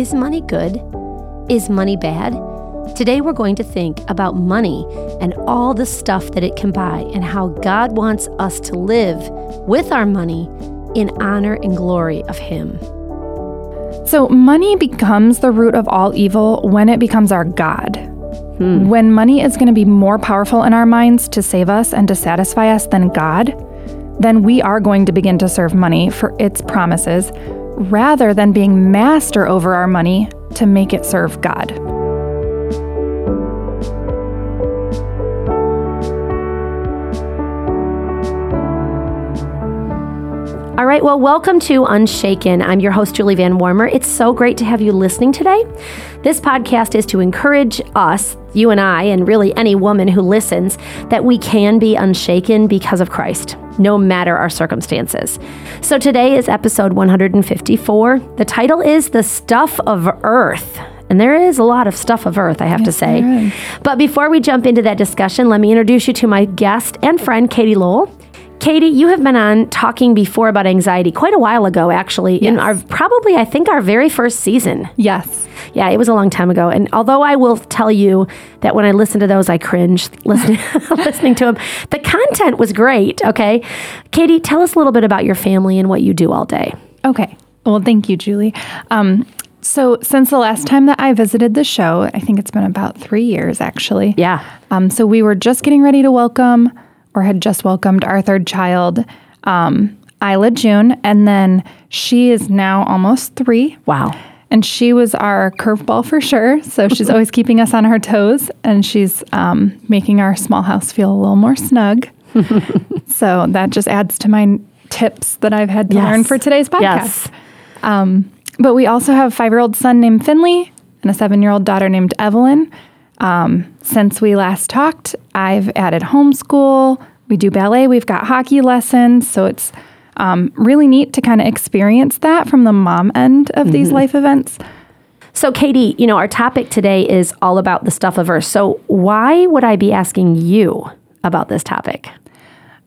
Is money good? Is money bad? Today, we're going to think about money and all the stuff that it can buy, and how God wants us to live with our money in honor and glory of Him. So, money becomes the root of all evil when it becomes our God. Hmm. When money is going to be more powerful in our minds to save us and to satisfy us than God, then we are going to begin to serve money for its promises rather than being master over our money to make it serve God. All right, well, welcome to Unshaken. I'm your host, Julie Van Warmer. It's so great to have you listening today. This podcast is to encourage us, you and I, and really any woman who listens, that we can be unshaken because of Christ, no matter our circumstances. So today is episode 154. The title is The Stuff of Earth. And there is a lot of stuff of earth, I have yes, to say. But before we jump into that discussion, let me introduce you to my guest and friend, Katie Lowell. Katie, you have been on talking before about anxiety quite a while ago, actually, yes. in our probably, I think, our very first season. Yes. Yeah, it was a long time ago. And although I will tell you that when I listen to those, I cringe listening, listening to them, the content was great. Okay. Katie, tell us a little bit about your family and what you do all day. Okay. Well, thank you, Julie. Um, so, since the last time that I visited the show, I think it's been about three years actually. Yeah. Um, so, we were just getting ready to welcome or had just welcomed our third child, um, Isla June, and then she is now almost three. Wow. And she was our curveball for sure. So she's always keeping us on our toes and she's um, making our small house feel a little more snug. so that just adds to my tips that I've had to yes. learn for today's podcast. Yes. Um, but we also have a five year old son named Finley and a seven year old daughter named Evelyn. Um, since we last talked, I've added homeschool. We do ballet. We've got hockey lessons. So it's um, really neat to kind of experience that from the mom end of mm-hmm. these life events. So, Katie, you know, our topic today is all about the stuff of earth. So, why would I be asking you about this topic?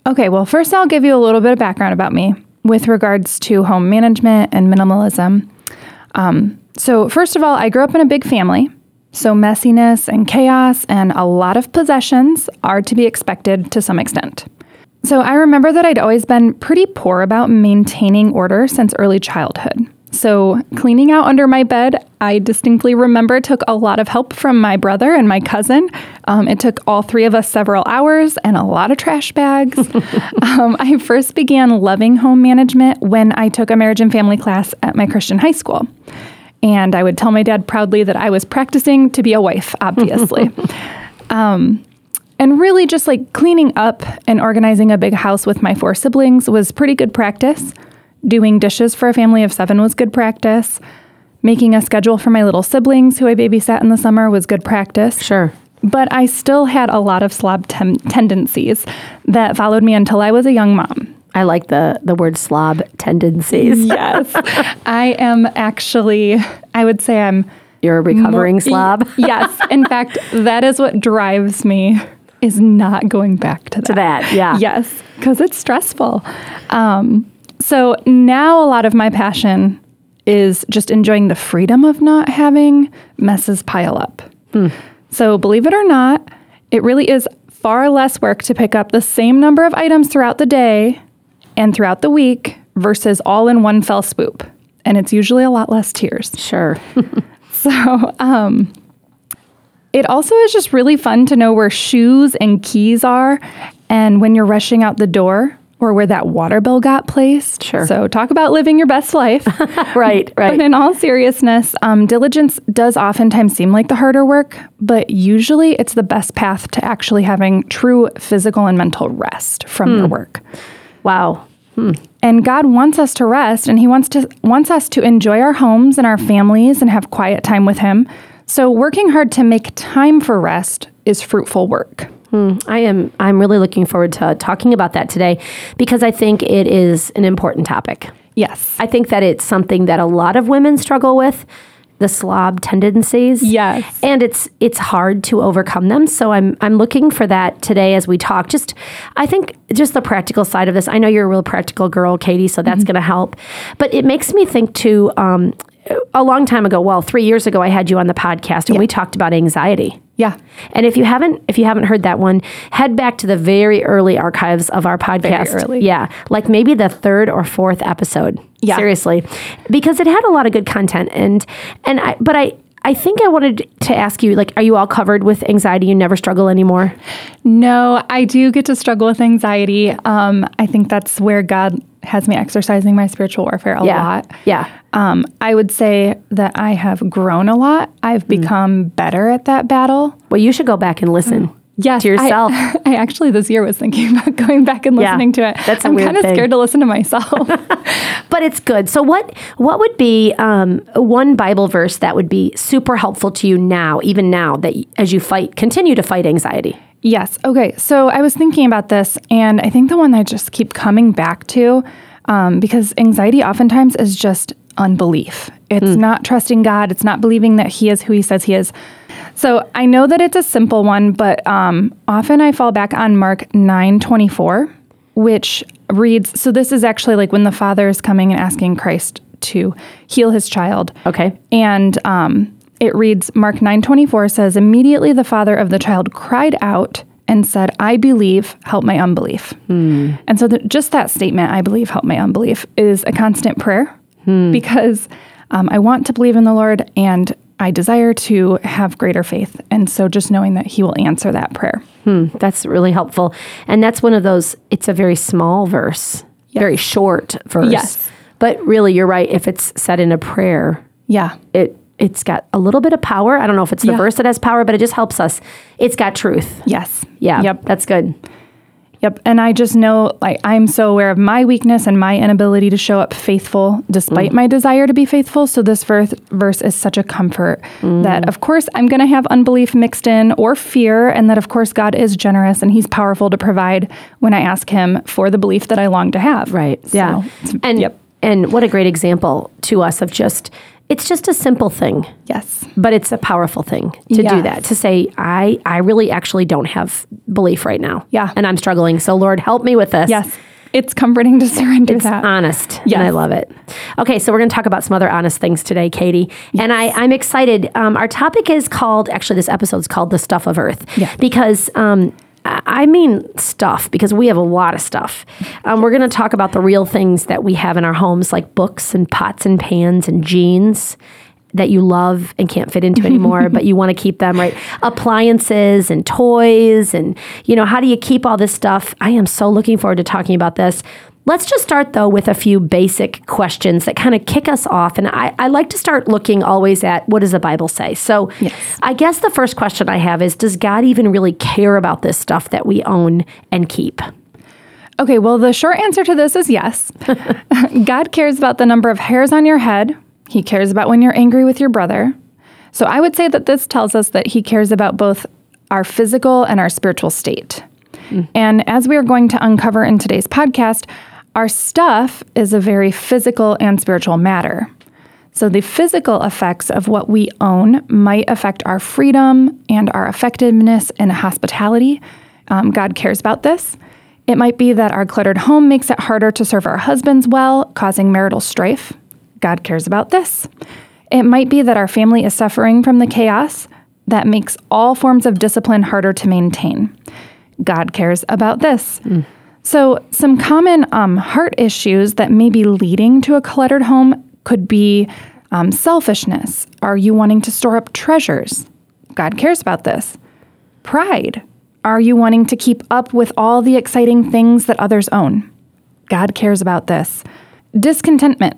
Okay, well, first I'll give you a little bit of background about me with regards to home management and minimalism. Um, so, first of all, I grew up in a big family. So, messiness and chaos and a lot of possessions are to be expected to some extent. So, I remember that I'd always been pretty poor about maintaining order since early childhood. So, cleaning out under my bed, I distinctly remember took a lot of help from my brother and my cousin. Um, it took all three of us several hours and a lot of trash bags. um, I first began loving home management when I took a marriage and family class at my Christian high school. And I would tell my dad proudly that I was practicing to be a wife, obviously. um, and really, just like cleaning up and organizing a big house with my four siblings was pretty good practice. Doing dishes for a family of seven was good practice. Making a schedule for my little siblings who I babysat in the summer was good practice. Sure. But I still had a lot of slob tem- tendencies that followed me until I was a young mom. I like the the word slob tendencies. yes. I am actually I would say I'm You're a recovering more, slob. yes. In fact, that is what drives me is not going back to that. To that, yeah. Yes, because it's stressful. Um, so now a lot of my passion is just enjoying the freedom of not having messes pile up. Hmm. So believe it or not, it really is far less work to pick up the same number of items throughout the day and throughout the week versus all in one fell swoop. And it's usually a lot less tears. Sure. so, um, it also is just really fun to know where shoes and keys are and when you're rushing out the door or where that water bill got placed. Sure. So, talk about living your best life. right, right. But in all seriousness, um, diligence does oftentimes seem like the harder work, but usually it's the best path to actually having true physical and mental rest from mm. your work. Wow. Hmm. And God wants us to rest and he wants to wants us to enjoy our homes and our families and have quiet time with him. So working hard to make time for rest is fruitful work. Hmm. I am I'm really looking forward to talking about that today because I think it is an important topic. Yes. I think that it's something that a lot of women struggle with the slob tendencies. Yes. And it's it's hard to overcome them. So I'm I'm looking for that today as we talk. Just I think just the practical side of this. I know you're a real practical girl, Katie, so that's mm-hmm. going to help. But it makes me think too um, a long time ago, well, three years ago, I had you on the podcast and we talked about anxiety. Yeah. And if you haven't if you haven't heard that one, head back to the very early archives of our podcast. early. Yeah. Like maybe the third or fourth episode. Yeah. Seriously. Because it had a lot of good content and and I but I I think I wanted to ask you like are you all covered with anxiety? You never struggle anymore? No, I do get to struggle with anxiety. Um, I think that's where God has me exercising my spiritual warfare a Yeah. lot. Yeah. Um, I would say that I have grown a lot. I've become better at that battle. Well, you should go back and listen. Yes, To yourself. I, I actually this year was thinking about going back and Yeah, listening to it. that's a I'm kind of scared to listen to myself. but it's good. So what what would be um, one Bible verse that would be super helpful to you now, even now that as you fight, continue to fight anxiety? Yes. Okay. So I was thinking about this, and I think the one I just keep coming back to, um, because anxiety oftentimes is just unbelief. It's not trusting God. It's not believing that He is who He says He is. So I know that it's a simple one, but um, often I fall back on Mark nine twenty four, which reads. So this is actually like when the Father is coming and asking Christ to heal His child. Okay. And um, it reads Mark 9:24 says immediately the father of the child cried out and said, "I believe, help my unbelief." Hmm. And so the, just that statement, "I believe, help my unbelief," is a constant prayer hmm. because um, I want to believe in the Lord and I desire to have greater faith. And so just knowing that He will answer that prayer. Hmm. That's really helpful. And that's one of those, it's a very small verse, very short verse. Yes. But really, you're right. If it's said in a prayer, Yeah. it, it's got a little bit of power. I don't know if it's the Yeah. verse that has power, but it just helps us. It's got truth. Yes. Yeah. Yep. That's good. Yep. And I just know like I'm so aware of my weakness and my inability to show up faithful despite mm. my desire to be faithful. So this verse verse is such a comfort mm. that of course I'm going to have unbelief mixed in or fear and that of course God is generous and he's powerful to provide when I ask him for the belief that I long to have. Right. So, yeah. And, yep. and what a great example to us of just, it's just a simple thing. Yes. but it's a powerful thing to do that to say i i really actually don't have belief right now Yeah. and i'm struggling so lord help me with this Yes. It's comforting to surrender it's that. honest Yes. and i love it okay so we're going to talk about some other honest things today katie and i i'm excited um, our topic is called actually this episode is called the stuff of earth Yeah. because um, I mean stuff because we have a lot of stuff. Um, we're going to talk about the real things that we have in our homes, like books and pots and pans and jeans that you love and can't fit into anymore, but you want to keep them, right? Appliances and toys and, you know, how do you keep all this stuff? I am so looking forward to talking about this. Let's just start though with a few basic questions that kind of kick us off. And I, I like to start looking always at what does the Bible say? So I guess the first question I have is Does God even really care about this stuff that we own and keep? Okay, well, the short answer to this is yes. God cares about the number of hairs on your head. He cares about when you're angry with your brother. So I would say that this tells us that He cares about both our physical and our spiritual state. Hmm. And as we are going to uncover in today's podcast, our stuff is a very physical and spiritual matter. So, the physical effects of what we own might affect our freedom and our effectiveness in hospitality. Um, God cares about this. It might be that our cluttered home makes it harder to serve our husbands well, causing marital strife. God cares about this. It might be that our family is suffering from the chaos that makes all forms of discipline harder to maintain. God cares about this. So, some common um, heart issues that may be leading to a cluttered home could be um, selfishness. Are you wanting to store up treasures? God cares about this. Pride. Are you wanting to keep up with all the exciting things that others own? God cares about this. Discontentment.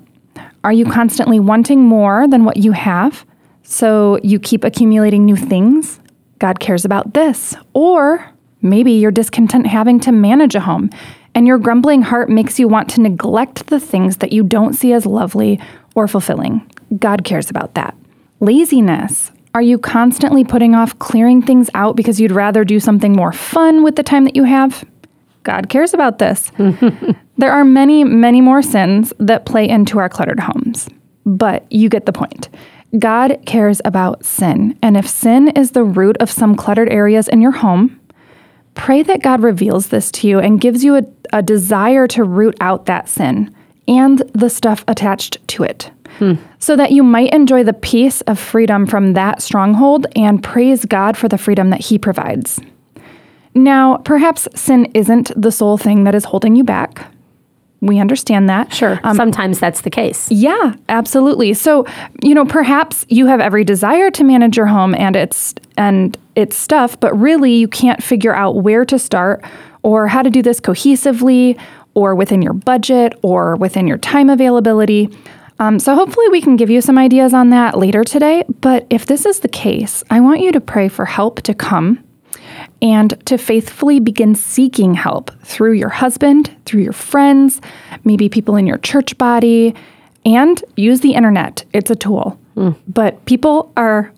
Are you constantly wanting more than what you have? So you keep accumulating new things? God cares about this. Or maybe you're discontent having to manage a home, and your grumbling heart makes you want to neglect the things that you don't see as lovely or fulfilling. God cares about that. Laziness. Are you constantly putting off clearing things out because you'd rather do something more fun with the time that you have? God cares about this. there are many, many more sins that play into our cluttered homes, but you get the point. God cares about sin. And if sin is the root of some cluttered areas in your home, pray that God reveals this to you and gives you a, a desire to root out that sin and the stuff attached to it. Hmm. so that you might enjoy the peace of freedom from that stronghold and praise God for the freedom that He provides. Now, perhaps sin isn't the sole thing that is holding you back. We understand that. Sure. Sometimes that's the case. Yeah, absolutely. So, you know, perhaps you have every desire to manage your home and its and its stuff, but really you can't figure out where to start or how to do this cohesively or within your budget or within your time availability. Um, so, hopefully, we can give you some ideas on that later today. But if this is the case, I want you to pray for help to come and to faithfully begin seeking help through your husband, through your friends, maybe people in your church body, and use the internet. It's a tool. But people are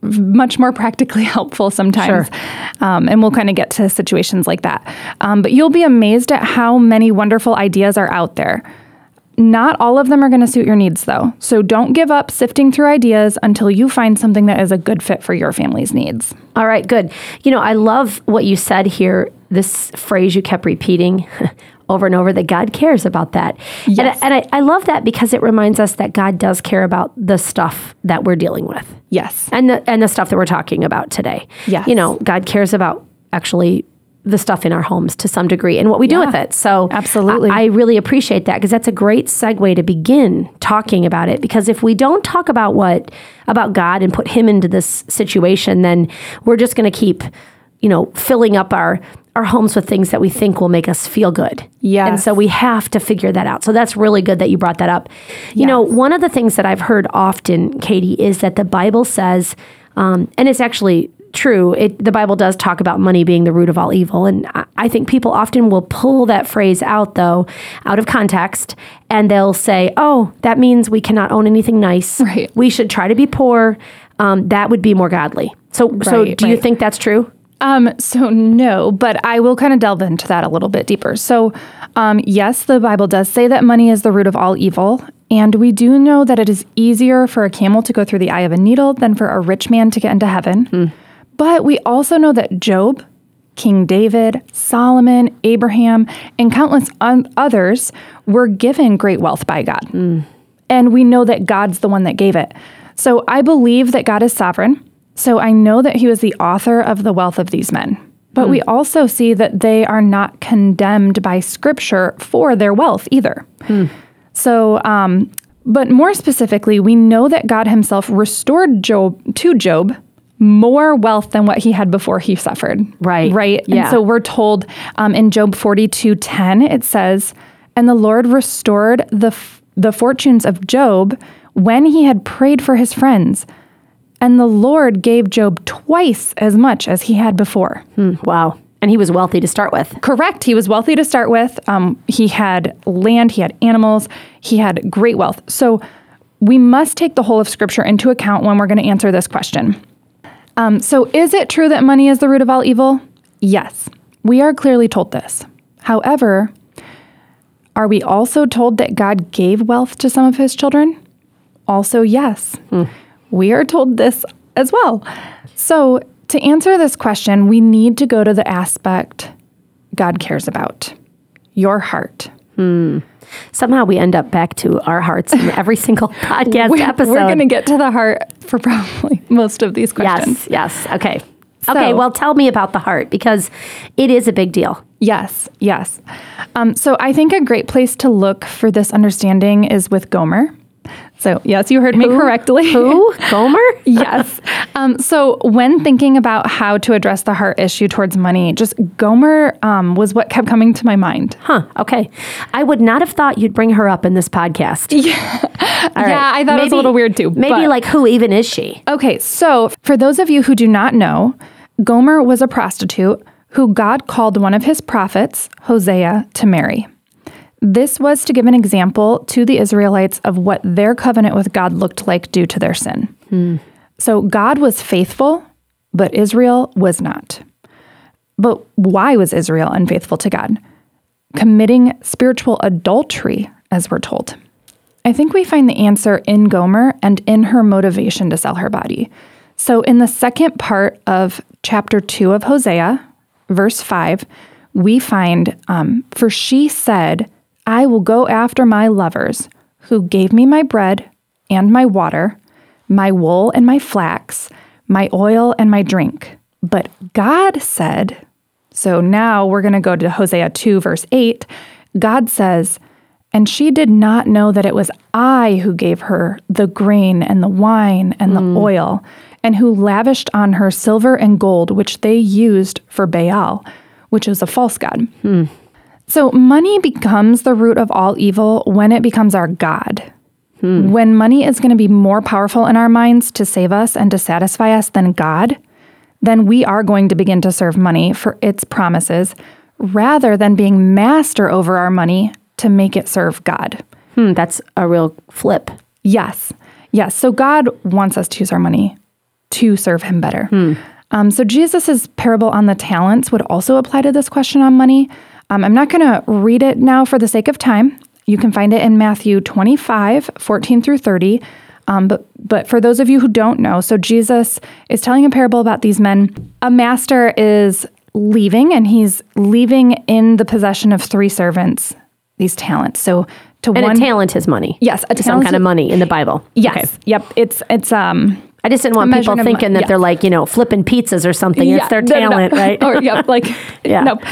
much more practically helpful sometimes. Um, and we'll kind of get to situations like that. Um, but you'll be amazed at how many wonderful ideas are out there. Not all of them are going to suit your needs, though. So don't give up sifting through ideas until you find something that is a good fit for your family's needs. All right, good. You know, I love what you said here, this phrase you kept repeating over and over that God cares about that. Yes. And, I, and I, I love that because it reminds us that God does care about the stuff that we're dealing with Yes. and the, and the stuff that we're talking about today. Yes. You know, God cares about actually the stuff in our homes to some degree and what we do with it. So Absolutely. I, I really appreciate that because that's a great segue to begin talking about it. Because if we don't talk about what about God and put him into this situation, then we're just going to keep, you know, filling up our our homes with things that we think will make us feel good. Yeah. And so we have to figure that out. So that's really good that you brought that up. You know, one of the things that I've heard often, Katie, is that the Bible says, um, and it's actually true. It, the Bible does talk about money being the root of all evil, and I, I think people often will pull that phrase out, though, out of context, and they'll say, "Oh, that means we cannot own anything nice. Right. We should try to be poor. Um, that would be more godly." So, so Right, do you think that's true? Um, so no, but I will kind of delve into that a little bit deeper. So, um, yes, the Bible does say that money is the root of all evil, and we do know that it is easier for a camel to go through the eye of a needle than for a rich man to get into heaven. But we also know that Job, King David, Solomon, Abraham, and countless un- others were given great wealth by God. Mm. And we know that God's the one that gave it. So I believe that God is sovereign. So I know that he was the author of the wealth of these men. But we mm. also see that they are not condemned by scripture for their wealth either. Hmm. So, um, but more specifically, we know that God himself restored Job to Job more wealth than what he had before he suffered. Right. Right. Yeah. And so we're told um, in Job 42 10, it says, And the Lord restored the, f- the fortunes of Job when he had prayed for his friends. And the Lord gave Job twice as much as he had before. Wow. And he was wealthy to start with. Correct. He was wealthy to start with. Um, he had land, he had animals, he had great wealth. So we must take the whole of Scripture into account when we're going to answer this question. Um, so, is it true that money is the root of all evil? Yes, we are clearly told this. However, are we also told that God gave wealth to some of his children? Also, yes. We are told this as well. So, to answer this question, we need to go to the aspect God cares about your heart. Somehow we end up back to our hearts in every single podcast We're, episode. we're going to get to the heart for probably most of these questions. Yes, yes. Okay. So- okay, well, tell me about the heart because it is a big deal. Yes, yes. Um, so I think a great place to look for this understanding is with Gomer. So, yes, you heard me correctly. Who? Gomer? yes. Um, so, when thinking about how to address the heart issue towards money, just Gomer um, was what kept coming to my mind. Huh. Okay. I would not have thought you'd bring her up in this podcast. Yeah. Yeah, I thought it was a little weird too, Maybe but- like who even is she? Okay, so for those of you who do not know, Gomer was a prostitute who God called one of his prophets, Hosea, to marry. This was to give an example to the Israelites of what their covenant with God looked like due to their sin. So God was faithful, but Israel was not. But why was Israel unfaithful to God? Committing spiritual adultery, as we're told. I think we find the answer in Gomer and in her motivation to sell her body. So, in the second part of chapter 2 of Hosea, verse 5, we find, um, For she said, I will go after my lovers, who gave me my bread and my water, my wool and my flax, my oil and my drink. But God said, so now we're going to go to Hosea 2, verse 8. God says, and she did not know that it was I who gave her the grain and the wine and the mm. oil, and who lavished on her silver and gold, which they used for Baal, which is a false god. Hmm. So money becomes the root of all evil when it becomes our God. When money is going to be more powerful in our minds to save us and to satisfy us than God, then we are going to begin to serve money for its promises rather than being master over our money to make it serve God. Hmm, that's a real flip. Yes. Yes. So God wants us to use our money to serve him better. Um, so Jesus' parable on the talents would also apply to this question on money. Um, I'm not going to read it now for the sake of time. You can find it in Matthew 25, 14 through 30. Um, but, but for those of you who don't know, so Jesus is telling a parable about these men. A master is leaving, and he's leaving in the possession of three servants, these talents. So to And one, a talent is money. Yes, a some kind of money in the Bible. yes, Okay. yep, it's it's um I just didn't want people thinking that they're like, you know, flipping pizzas or something. it's their no, no, no. talent, right? or yep, like Yeah. nope,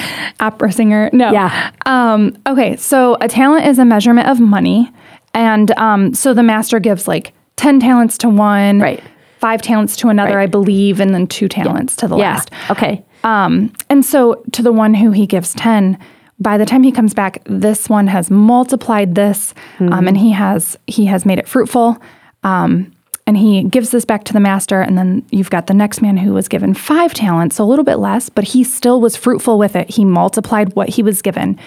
opera singer. No. Yeah. Um, okay, so a talent is a measurement of money, and um, so the master gives like ten talents to one, Right. Five talents to another, Right. I believe, and then two talents to the yeah. last. Okay. Um, and so to the one who he gives 10, by the time he comes back, this one has multiplied this um, and he has he has made it fruitful. Um, and he gives this back to the master. And then you've got the next man who was given five talents, so a little bit less, but he still was fruitful with it. He multiplied what he was given.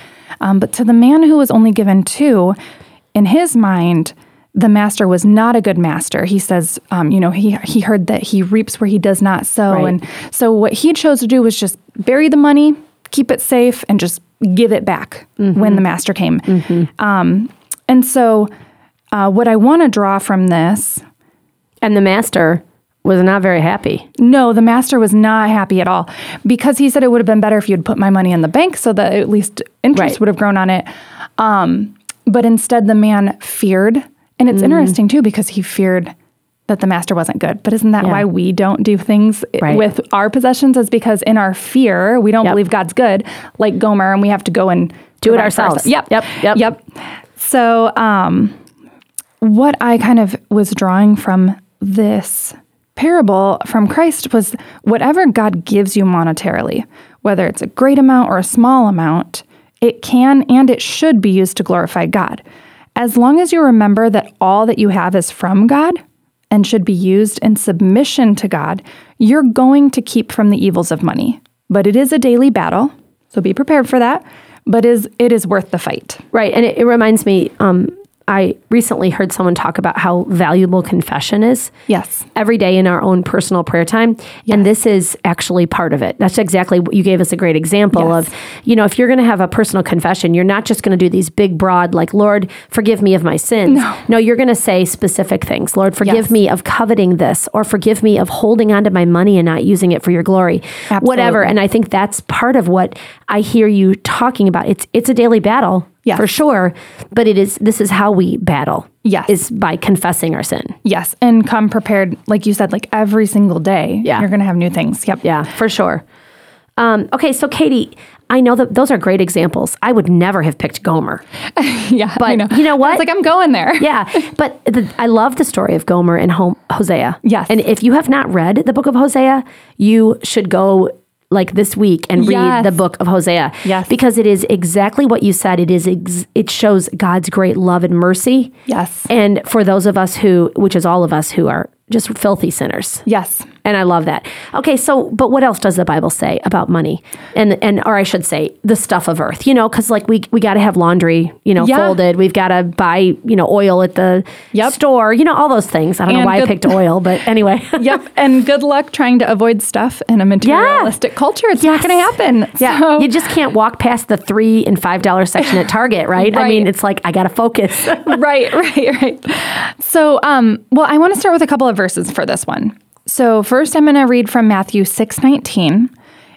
Um, but to the man who was only given two, in his mind, the master was not a good master. He says, um, you know, he he heard that he reaps where he does not sow, Right. and so what he chose to do was just bury the money, keep it safe, and just give it back when the master came. Um, and so, uh, what I want to draw from this, And the master was not very happy. no, the master was not happy at all because he said it would have been better if you'd put my money in the bank so that at least interest Right. would have grown on it. Um, but instead, the man feared, and it's interesting too because he feared that the master wasn't good. But isn't that Yeah. why we don't do things Right. with our possessions? Is because in our fear, we don't Yep. believe God's good, like Gomer, and we have to go and Do it ourselves. Yep, Yep, yep. yep. So, um, what I kind of was drawing from this parable from Christ was whatever God gives you monetarily, whether it's a great amount or a small amount, it can and it should be used to glorify God. As long as you remember that all that you have is from God and should be used in submission to God, you're going to keep from the evils of money. But it is a daily battle, so be prepared for that. But is it is worth the fight. Right. And it, it reminds me, um, I recently heard someone talk about how valuable confession is. Yes. Every day in our own personal prayer time. And this is actually part of it. That's exactly what you gave us a great example Yes. of, you know, if you're going to have a personal confession, you're not just going to do these big, broad, like, Lord, forgive me of my sins. No, you're going to say specific things. Lord, forgive Yes. me of coveting this, or forgive me of holding onto my money and not using it for your glory. Whatever. And I think that's part of what I hear you talking about. It's it's a daily battle. For sure. But it is this is how we battle. Yes. Is by confessing our sin. Yes, and come prepared, like you said, like every single day. Yeah. you're going to have new things. Yep. Yeah, for sure. Um, okay, so Katie, I know that those are great examples. I would never have picked Gomer. yeah. But know. you know what? was like, I'm going there. Yeah, but the, I love the story of Gomer and Ho- Hosea. Yes. And if you have not read the book of Hosea, you should go like this week and read the book of Hosea. Yes. Because it is exactly what you said. It is ex- it shows God's great love and mercy. Yes. And for those of us who, which is all of us who are just filthy sinners. Yes. And I love that. Okay, so but what else does the Bible say about money? And and or I should say the stuff of earth. You know, cuz like we we got to have laundry, you know, Yeah. folded. We've got to buy, you know, oil at the Yep. store. You know, all those things. I don't know And why I picked oil, but anyway. yep. And good luck trying to avoid stuff in a materialistic culture. It's not going to happen. Yeah, So- you just can't walk past the three and five dollar section at Target, right? I mean, it's like I gotta focus. right, right, right. So, um, well, I want to start with a couple of verses for this one. So, first, I'm going to read from Matthew six nineteen.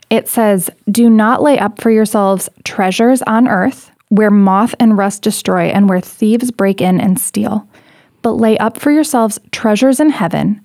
It says, "Do not lay up for yourselves treasures on earth, where moth and rust destroy, and where thieves break in and steal, but lay up for yourselves treasures in heaven,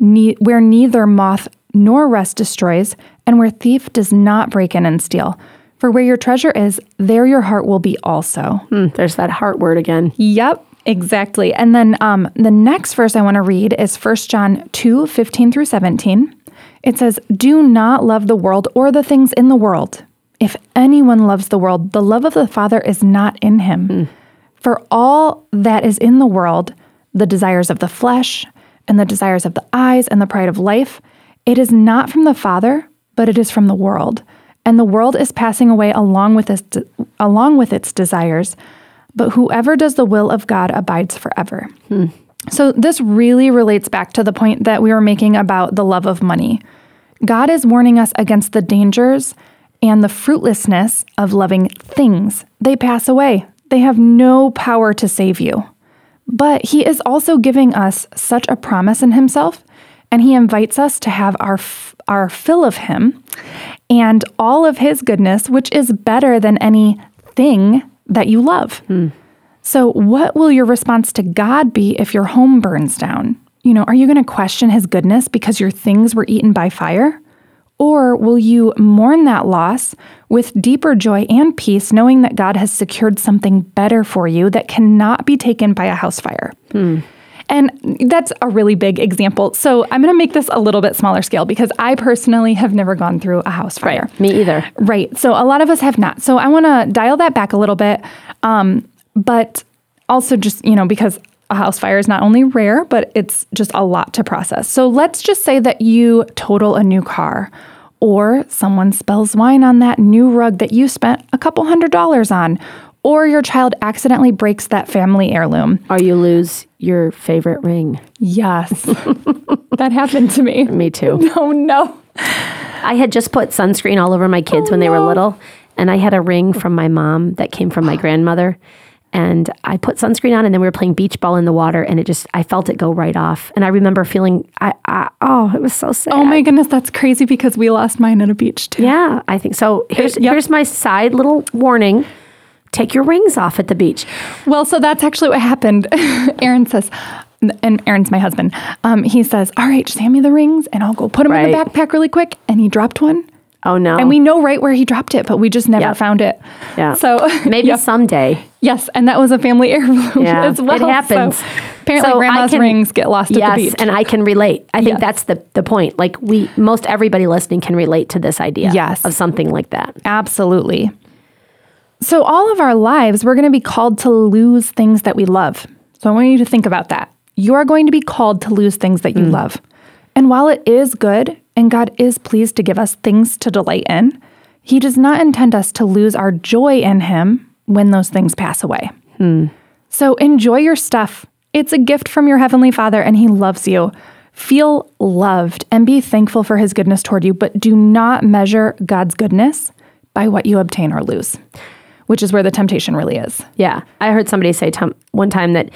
ne- where neither moth nor rust destroys, and where thief does not break in and steal. For where your treasure is, there your heart will be also. Hmm, there's that heart word again. Yep, exactly. And then um, the next verse I want to read is 1 John 2 15 through 17. It says, Do not love the world or the things in the world. If anyone loves the world, the love of the Father is not in him. For all that is in the world, the desires of the flesh, and the desires of the eyes, and the pride of life, it is not from the Father, but it is from the world. And the world is passing away along with its, along with its desires, but whoever does the will of God abides forever. So, this really relates back to the point that we were making about the love of money. God is warning us against the dangers and the fruitlessness of loving things. They pass away, they have no power to save you. But He is also giving us such a promise in Himself, and He invites us to have our, f- our fill of Him and all of His goodness, which is better than anything that you love. Hmm. So, what will your response to God be if your home burns down? You know, are you going to question his goodness because your things were eaten by fire? Or will you mourn that loss with deeper joy and peace, knowing that God has secured something better for you that cannot be taken by a house fire? Hmm. And that's a really big example. So I'm going to make this a little bit smaller scale because I personally have never gone through a house fire. Me either. Right. So a lot of us have not. So I want to dial that back a little bit. Um, but also just, you know, because a house fire is not only rare, but it's just a lot to process. So let's just say that you total a new car or someone spills wine on that new rug that you spent a couple hundred dollars on or your child accidentally breaks that family heirloom. Or you lose your favorite ring. Yes. that happened to me. Me too. Oh no. I had just put sunscreen all over my kids oh, when they were little, and I had a ring from my mom that came from my grandmother. And I put sunscreen on, and then we were playing beach ball in the water, and it just, I felt it go right off. And I remember feeling, I, I oh, it was so sad. Oh my goodness, that's crazy because we lost mine at a beach too. Yeah, I think so. Here's, Yep. here's my side little warning take your rings off at the beach. Well, so that's actually what happened. Aaron says, and Aaron's my husband. Um, he says, "All right, just hand me the rings, and I'll go put them in the backpack really quick." And he dropped one, Oh no. and we know right where he dropped it, but we just never Yeah. found it. Yeah. So maybe yeah. someday. yes, and that was a family heirloom Yeah, as well. it happens. So apparently, So grandma's can- rings get lost yes, at the beach. and I can relate. I think Yes. that's the the point. Like we, most everybody listening can relate to this idea. Yes. of something like that. Absolutely. So, all of our lives, we're going to be called to lose things that we love. So, I want you to think about that. You are going to be called to lose things that you mm. love. And while it is good and God is pleased to give us things to delight in, He does not intend us to lose our joy in Him when those things pass away. Hmm. So, enjoy your stuff. It's a gift from your Heavenly Father, and He loves you. Feel loved and be thankful for His goodness toward you, but do not measure God's goodness by what you obtain or lose, which is where the temptation really is. Yeah, I heard somebody say tom- one time that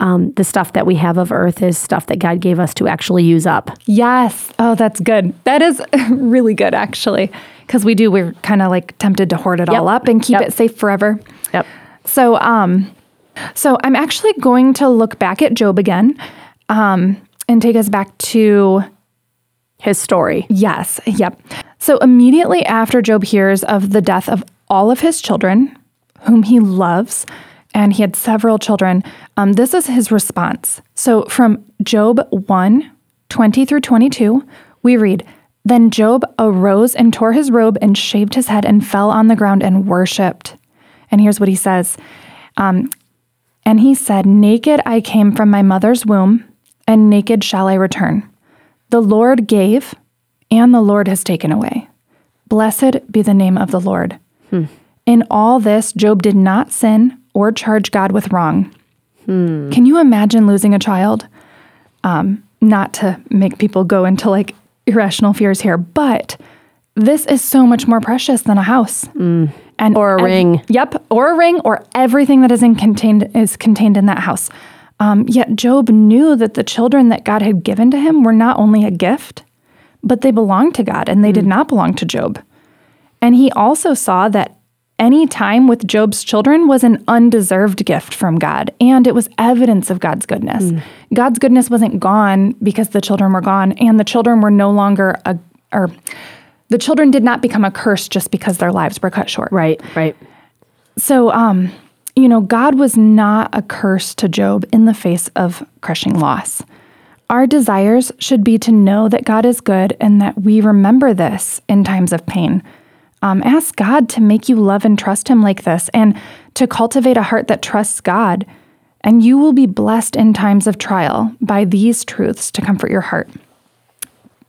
um, the stuff that we have of earth is stuff that God gave us to actually use up. Yes. Oh, that's good. That is really good, actually, because we do, we're kind of like tempted to hoard it all up and keep Yep. it safe forever. Yep. So, um, so I'm actually going to look back at Job again, um, and take us back to His story. Yes, yep. So immediately after Job hears of the death of all of his children, whom he loves, and he had several children, um, this is his response. So from Job 1 20 through 22, we read, Then Job arose and tore his robe and shaved his head and fell on the ground and worshiped. And here's what he says. Um, and he said, Naked I came from my mother's womb, and naked shall I return. The Lord gave, and the Lord has taken away. Blessed be the name of the Lord. In all this, Job did not sin or charge God with wrong. Can you imagine losing a child? Um, not to make people go into like irrational fears here, but this is so much more precious than a house. And Or a ev- ring. Yep, or a ring, or everything that is in contained is contained in that house. Um, yet Job knew that the children that God had given to him were not only a gift, but they belonged to God, and they did not belong to Job. And he also saw that any time with Job's children was an undeserved gift from God, and it was evidence of God's goodness. God's goodness wasn't gone because the children were gone, and the children were no longer a, or the children did not become a curse just because their lives were cut short. Right, right. So, um, you know, God was not a curse to Job in the face of crushing loss. Our desires should be to know that God is good and that we remember this in times of pain. Um, ask God to make you love and trust Him like this and to cultivate a heart that trusts God. And you will be blessed in times of trial by these truths to comfort your heart.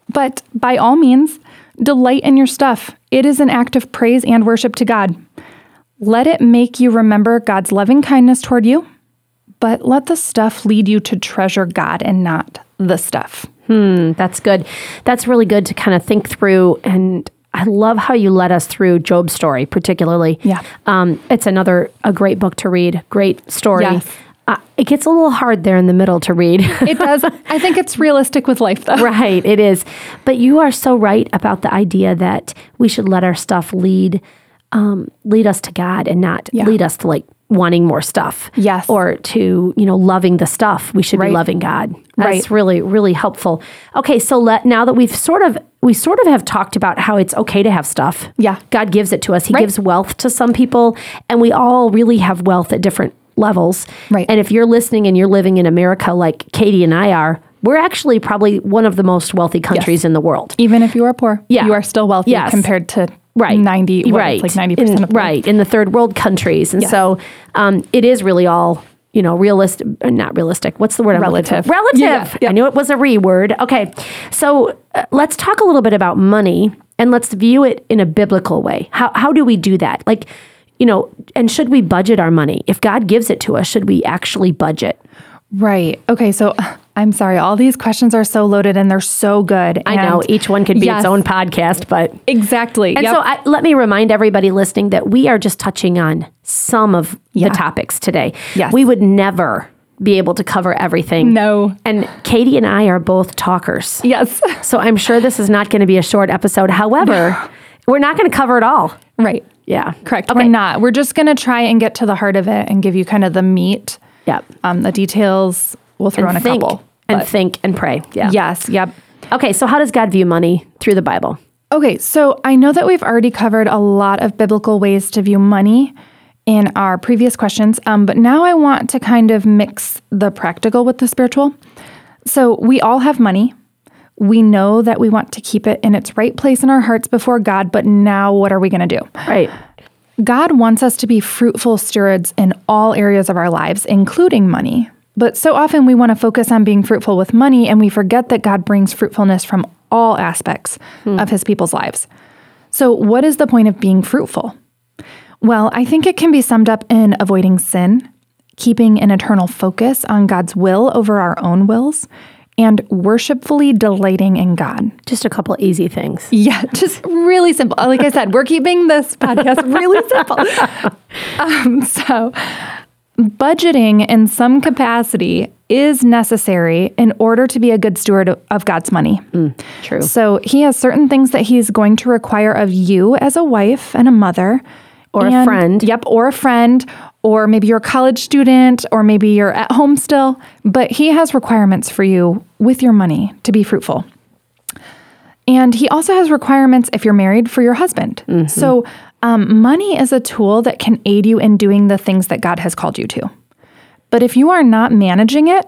But by all means, delight in your stuff. It is an act of praise and worship to God. Let it make you remember God's loving kindness toward you, but let the stuff lead you to treasure God and not the stuff. Hmm, that's good. That's really good to kind of think through. And I love how you led us through Job's story, particularly. Yeah. Um, it's another a great book to read. Great story. Yes. Uh, it gets a little hard there in the middle to read. It does. I think it's realistic with life, though. right, it is. But you are so right about the idea that we should let our stuff lead um, lead us to God and not Yeah. lead us to like wanting more stuff. Yes. Or to, you know, loving the stuff. We should be loving God. That's Right. really, really helpful. Okay, so let now that we've sort of we sort of have talked about how it's okay to have stuff. Yeah. God gives it to us. He Right. gives wealth to some people, and we all really have wealth at different levels. Right. And if you're listening and you're living in America like Katie and I are, we're actually probably one of the most wealthy countries in the world. Even if you are poor, Yeah. you are still wealthy Yes. compared to Right. 90, what, right. like 90% in, of the right in the third world countries, and Yes. so um, it is really all you know realistic, uh, not realistic. What's the word? I'm? Relative. Relative. Yeah, yeah. I knew it was a re word. Okay, so uh, let's talk a little bit about money and let's view it in a biblical way. How how do we do that? Like. You know, and should we budget our money? If God gives it to us, should we actually budget? Right. Okay. So I'm sorry. All these questions are so loaded and they're so good. I know each one could be its own podcast, but Exactly. And Yep. so I, let me remind everybody listening that we are just touching on some of Yeah. the topics today. Yes. We would never be able to cover everything. No. And Katie and I are both talkers. yes. So I'm sure this is not going to be a short episode. However, we're not going to cover it all. right. Yeah. Correct. Okay. We're not. We're just going to try and get to the heart of it and give you kind of the meat. Yep. Um, the details, we'll throw in a think couple. And but- think and pray. Yeah. Yes. Yep. Okay. So how does God view money through the Bible? Okay, so I know that we've already covered a lot of biblical ways to view money in our previous questions, um, but now I want to kind of mix the practical with the spiritual. So we all have money. We know that we want to keep it in its right place in our hearts before God, but now what are we going to do? Right. God wants us to be fruitful stewards in all areas of our lives, including money. But so often we want to focus on being fruitful with money and we forget that God brings fruitfulness from all aspects of his people's lives. So, what is the point of being fruitful? Well, I think it can be summed up in avoiding sin, keeping an eternal focus on God's will over our own wills, and worshipfully delighting in God. Just a couple easy things. Yeah, just really simple. Like I said, we're keeping this podcast really simple. Um, so, budgeting in some capacity is necessary in order to be a good steward of- God's money. Mm, true. So, He has certain things that He's going to require of you as a wife and a mother. Or a friend. Yep, or a friend, or maybe you're a college student, or maybe you're at home still. But He has requirements for you with your money to be fruitful. And he also has requirements if you're married for your husband. Mm-hmm. So, um, money is a tool that can aid you in doing the things that God has called you to. But if you are not managing it,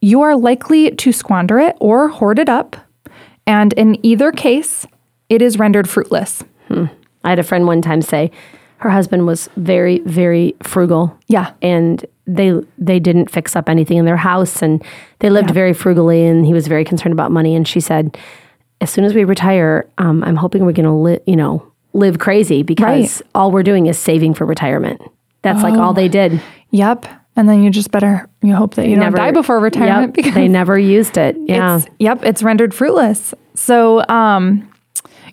you are likely to squander it or hoard it up. And in either case, it is rendered fruitless. I had a friend one time say her husband was very, very frugal. Yeah. And they they didn't fix up anything in their house and they lived very frugally and he was very concerned about money. And she said, as soon as we retire, um, I'm hoping we're gonna live you know, live crazy because all we're doing is saving for retirement. That's like all they did. Yep. And then you just better you hope that you don't die before retirement Yep, because they never used it. Yeah. It's, yep, it's rendered fruitless. So, um,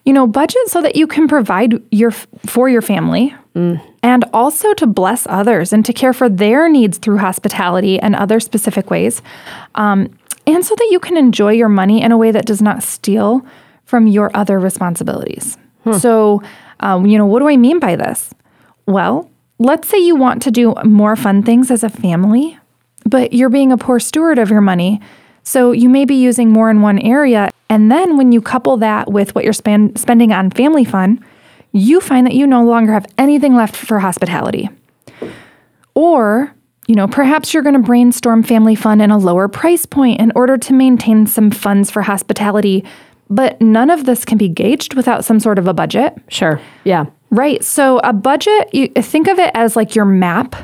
you know, budget so that you can provide your for your family and also to bless others and to care for their needs through hospitality and other specific ways. Um, and so that you can enjoy your money in a way that does not steal from your other responsibilities. So, um, you know, what do I mean by this? Well, let's say you want to do more fun things as a family, but you're being a poor steward of your money. So you may be using more in one area. And then when you couple that with what you're spend, spending on family fun, you find that you no longer have anything left for hospitality. Or, you know, perhaps you're going to brainstorm family fun in a lower price point in order to maintain some funds for hospitality. But none of this can be gauged without some sort of a budget. Sure. Yeah. Right. So a budget, you think of it as like your map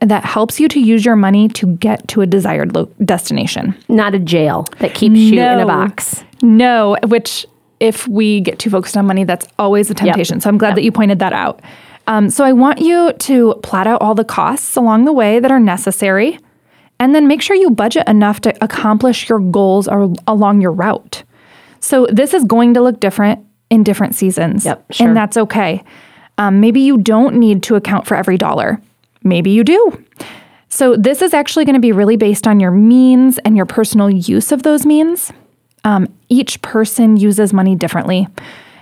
that helps you to use your money to get to a desired lo- destination. Not a jail that keeps you in a box. No, which if we get too focused on money, that's always a temptation. So I'm glad that you pointed that out. Um, so I want you to plot out all the costs along the way that are necessary, and then make sure you budget enough to accomplish your goals or along your route. So this is going to look different in different seasons, Yep, sure. and that's okay. Um, maybe you don't need to account for every dollar. Maybe you do. So, this is actually going to be really based on your means and your personal use of those means. Um, each person uses money differently,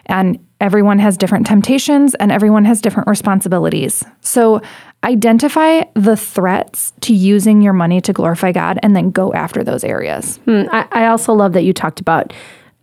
and everyone has different temptations and everyone has different responsibilities. So, identify the threats to using your money to glorify God and then go after those areas. Mm, I, I also love that you talked about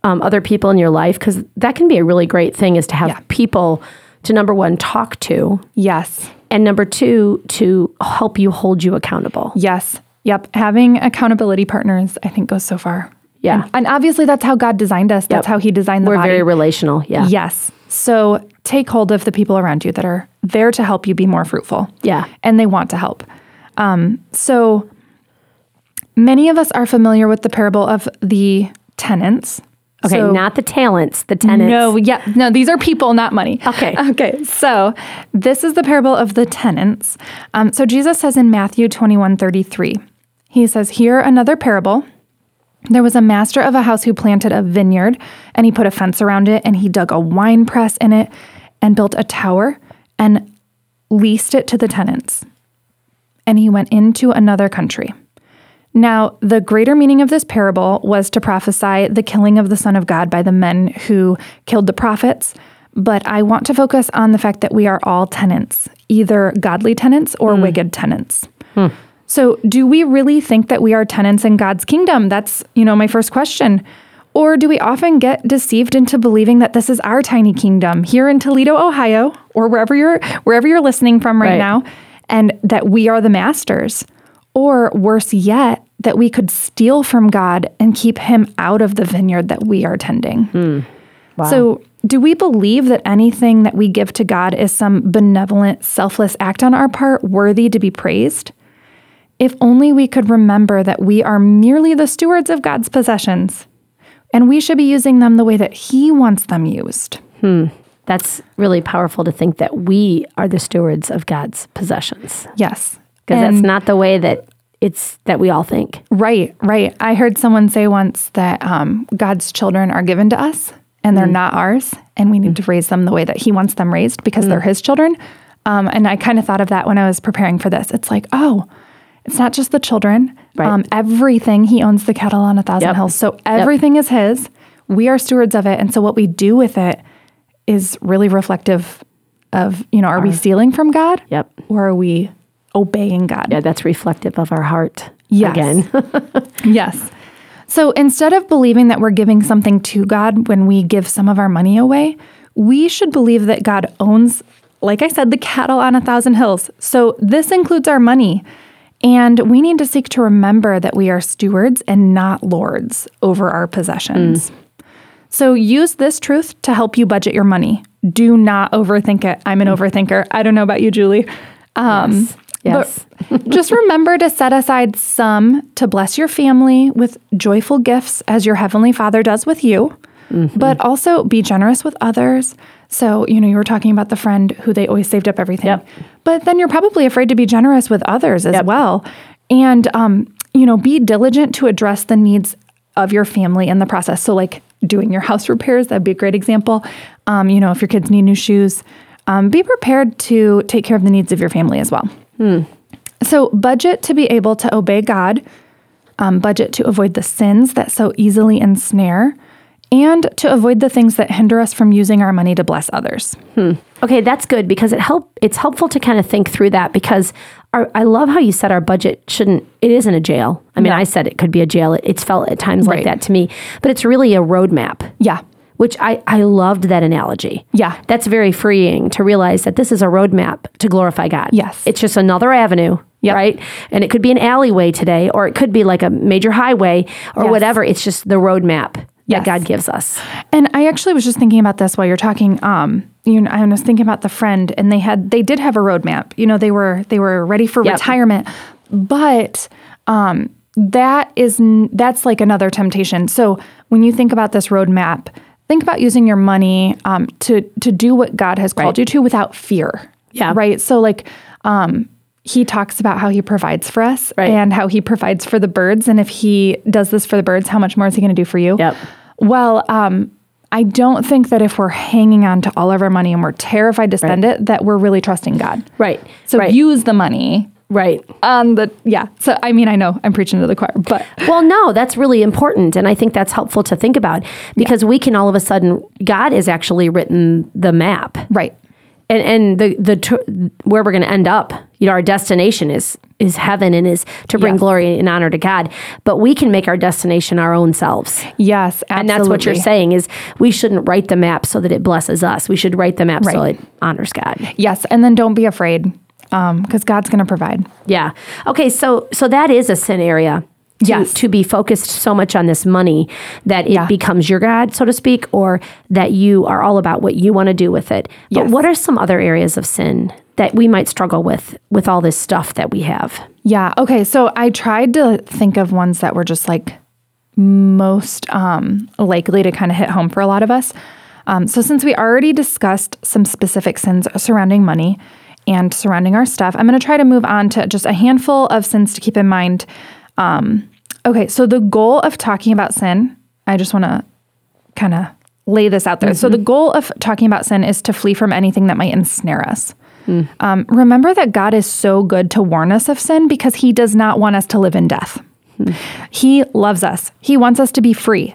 um, other people in your life because that can be a really great thing is to have Yeah. people to number one talk to Yes. and number two to help you hold you accountable. Yes. Yep. Having accountability partners, I think, goes so far. Yeah. And, and obviously, that's how God designed us. That's Yep. how He designed the We're body. very relational. Yeah. Yes. So take hold of the people around you that are there to help you be more fruitful. Yeah. And they want to help. Um, so many of us are familiar with the parable of the tenants. Okay. So- not the talents, the tenants. no, yeah, no, these are people, not money. Okay. Okay, so this is the parable of the tenants. Um, so Jesus says in Matthew 21 33, he says, Here another parable. There was a master of a house who planted a vineyard, and he put a fence around it, and he dug a wine press in it, and built a tower, and leased it to the tenants. And he went into another country. Now, the greater meaning of this parable was to prophesy the killing of the Son of God by the men who killed the prophets. But I want to focus on the fact that we are all tenants, either godly tenants or hmm. wicked tenants. Hmm. So, do we really think that we are tenants in God's kingdom? That's, you know, my first question. Or do we often get deceived into believing that this is our tiny kingdom here in Toledo, Ohio, or wherever you're wherever you're listening from right, Right. now, and that we are the masters? Or worse yet, that we could steal from God and keep him out of the vineyard that we are tending. Hmm. So, do we believe that anything that we give to God is some benevolent, selfless act on our part worthy to be praised? If only we could remember that we are merely the stewards of God's possessions, and we should be using them the way that He wants them used. Hmm. That's really powerful to think that we are the stewards of God's possessions Yes. Because that's not the way that it's that we all think. Right, right. I heard someone say once that um, God's children are given to us and they're not ours, and we need to raise them the way that He wants them raised because they're His children. Um, and I kind of thought of that when I was preparing for this. It's like, oh, it's not just the children. Right. Um, everything, He owns the cattle on a thousand Yep. hills. So everything is His. We are stewards of it. And so what we do with it is really reflective of, you know, are we stealing from God? Yep. Or are we obeying God? Yeah, that's reflective of our heart. Yes. Again. Yes. So instead of believing that we're giving something to God when we give some of our money away, we should believe that God owns, like I said, the cattle on a thousand hills. So this includes our money. And we need to seek to remember that we are stewards and not lords over our possessions. So use this truth to help you budget your money. Do not overthink it. I'm an overthinker. I don't know about you, Julie. Um, Yes. But just remember to set aside some to bless your family with joyful gifts as your heavenly Father does with you. But also be generous with others. So, you know, you were talking about the friend who they always saved up everything. Yep. But then you're probably afraid to be generous with others as Yep. well. And, um, you know, be diligent to address the needs of your family in the process. So, like doing your house repairs, that'd be a great example. Um, you know, if your kids need new shoes, um, be prepared to take care of the needs of your family as well. So, budget to be able to obey God, um, budget to avoid the sins that so easily ensnare, and to avoid the things that hinder us from using our money to bless others. Okay, that's good because it help it's helpful to kind of think through that because our, I love how you said our budget shouldn't it isn't a jail. I mean, I said it could be a jail. It, it's felt at times like that to me, but it's really a roadmap. Yeah. Which I, I loved that analogy. Yeah. That's very freeing to realize that this is a roadmap to glorify God. Yes. It's just another avenue, Yep. right? And it could be an alleyway today, or it could be like a major highway or Yes. whatever. It's just the roadmap Yes. that God gives us. And I actually was just thinking about this while you're talking. Um, you know, I was thinking about the friend, and they had they did have a roadmap. You know, they were they were ready for Yep. retirement, but um, that is that's like another temptation. So when you think about this roadmap, think about using your money um, to to do what God has called Right. you to without fear. Yeah. Right. So like. Um, he talks about how he provides for us Right. and how he provides for the birds. And if he does this for the birds, how much more is he going to do for you? Yep. Well, um, I don't think that if we're hanging on to all of our money and we're terrified to spend it, that we're really trusting God. Right. So right. use the money right. on the yeah. So I mean, I know I'm preaching to the choir, but Well, no, that's really important. And I think that's helpful to think about because we can all of a sudden, God has actually written the map. right, And, and the, the, tr- where we're going to end up, you know, our destination is, is heaven and is to bring Yes. glory and honor to God. But we can make our destination our own selves. yes, absolutely. And that's what you're saying is we shouldn't write the map so that it blesses us. We should write the map so it honors God. Yes, and then don't be afraid, because God's going to provide. Yeah. Okay. So so that is a sin area. To, Yes. to be focused so much on this money that it Yeah. becomes your God, so to speak, or that you are all about what you want to do with it. Yes. But what are some other areas of sin that we might struggle with with all this stuff that we have? Yeah. Okay. So I tried to think of ones that were just like most um, likely to kind of hit home for a lot of us. Um, so since we already discussed some specific sins surrounding money and surrounding our stuff, I'm going to try to move on to just a handful of sins to keep in mind. Um, okay. So the goal of talking about sin, I just want to kind of lay this out there. So the goal of talking about sin is to flee from anything that might ensnare us. Um, remember that God is so good to warn us of sin because he does not want us to live in death. He loves us. He wants us to be free.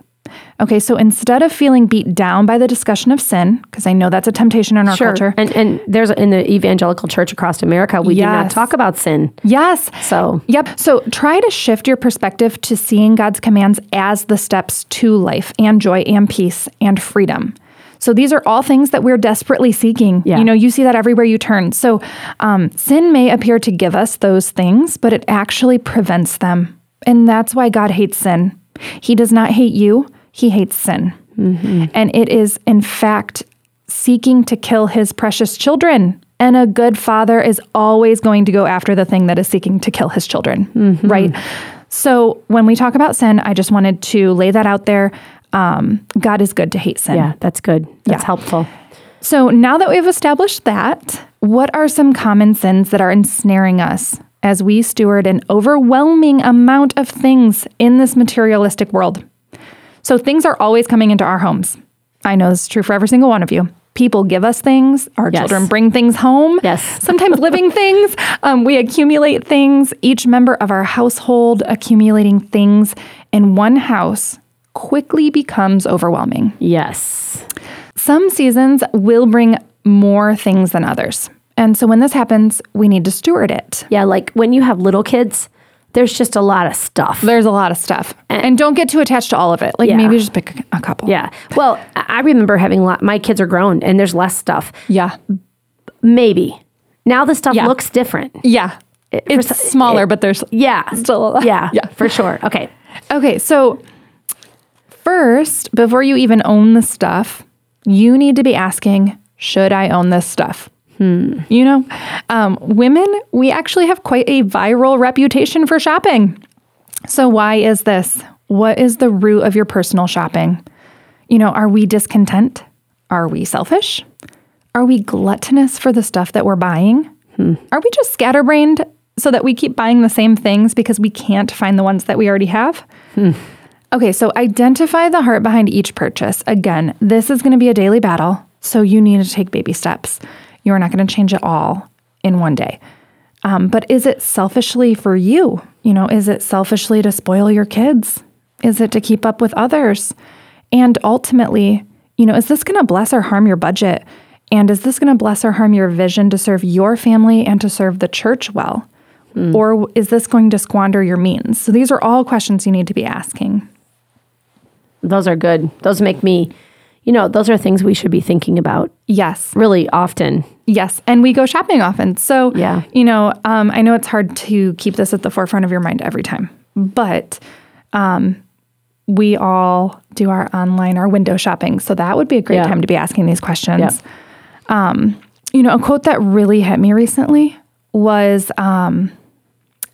Okay, so instead of feeling beat down by the discussion of sin, because I know that's a temptation in our culture. And and there's in the evangelical church across America, we do not talk about sin. yes. So Yep. So try to shift your perspective to seeing God's commands as the steps to life and joy and peace and freedom. So these are all things that we're desperately seeking. Yeah. You know, you see that everywhere you turn. So um, sin may appear to give us those things, but it actually prevents them. And that's why God hates sin. He does not hate you, He hates sin. And it is, in fact, seeking to kill His precious children. And a good father is always going to go after the thing that is seeking to kill his children, right? So when we talk about sin, I just wanted to lay that out there. Um, God is good to hate sin. yeah, that's good. That's Yeah. helpful. So now that we've established that, what are some common sins that are ensnaring us as we steward an overwhelming amount of things in this materialistic world? So things are always coming into our homes. I know this is true for every single one of you. People give us things. Our Yes. children bring things home. Yes. Sometimes living things. Um, we accumulate things. Each member of our household accumulating things in one house quickly becomes overwhelming. Yes. Some seasons will bring more things than others. And so when this happens, we need to steward it. Yeah, like when you have little kids, there's just a lot of stuff. There's a lot of stuff. And don't get too attached to all of it. Like Yeah. maybe just pick a couple. Yeah. Well, I remember having a lot, my kids are grown and there's less stuff. Yeah. Maybe. Now the stuff Yeah. looks different. Yeah. for It's s- smaller, it- but there's Yeah. still a lot. Yeah. Yeah. For sure. Okay. Okay, so first, before you even own the stuff, you need to be asking, should I own this stuff? Hmm. You know, um, women, we actually have quite a viral reputation for shopping. So, why is this? What is the root of your personal shopping? You know, are we discontent? Are we selfish? Are we gluttonous for the stuff that we're buying? Hmm. Are we just scatterbrained so that we keep buying the same things because we can't find the ones that we already have? Hmm. Okay, so identify the heart behind each purchase. Again, this is going to be a daily battle, so you need to take baby steps. You're not going to change it all in one day. Um, but is it selfishly for you? You know, is it selfishly to spoil your kids? Is it to keep up with others? And ultimately, you know, is this going to bless or harm your budget? And is this going to bless or harm your vision to serve your family and to serve the church well? Or is this going to squander your means? So these are all questions you need to be asking. Those are good. Those make me, you know, those are things we should be thinking about Yes. really often. Yes, and we go shopping often. So, Yeah. you know, um, I know it's hard to keep this at the forefront of your mind every time, but um, we all do our online, our window shopping. So that would be a great Yeah. time to be asking these questions. Yep. You know, a quote that really hit me recently was um,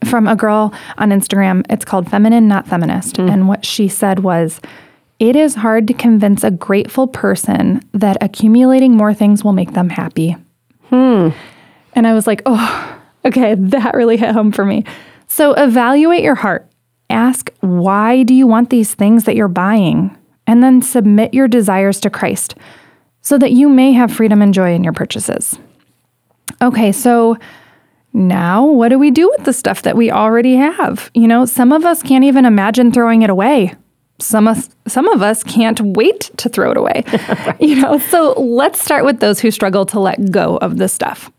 from a girl on Instagram. It's called Feminine, Not Feminist. And what she said was, it is hard to convince a grateful person that accumulating more things will make them happy. Hmm. And I was like, oh, okay, that really hit home for me. So evaluate your heart. Ask, why do you want these things that you're buying? And then submit your desires to Christ so that you may have freedom and joy in your purchases. Okay, so now what do we do with the stuff that we already have? You know, some of us can't even imagine throwing it away. Some of, some of us can't wait to throw it away. You know, so let's start with those who struggle to let go of the stuff.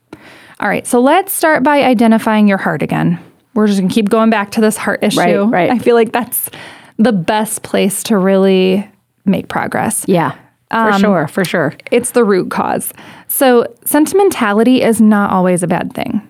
All right, so let's start by identifying your heart again. We're just gonna keep going back to this heart issue. Right, right. I feel like that's the best place to really make progress. Yeah. For um, sure. For sure. It's the root cause. So, sentimentality is not always a bad thing.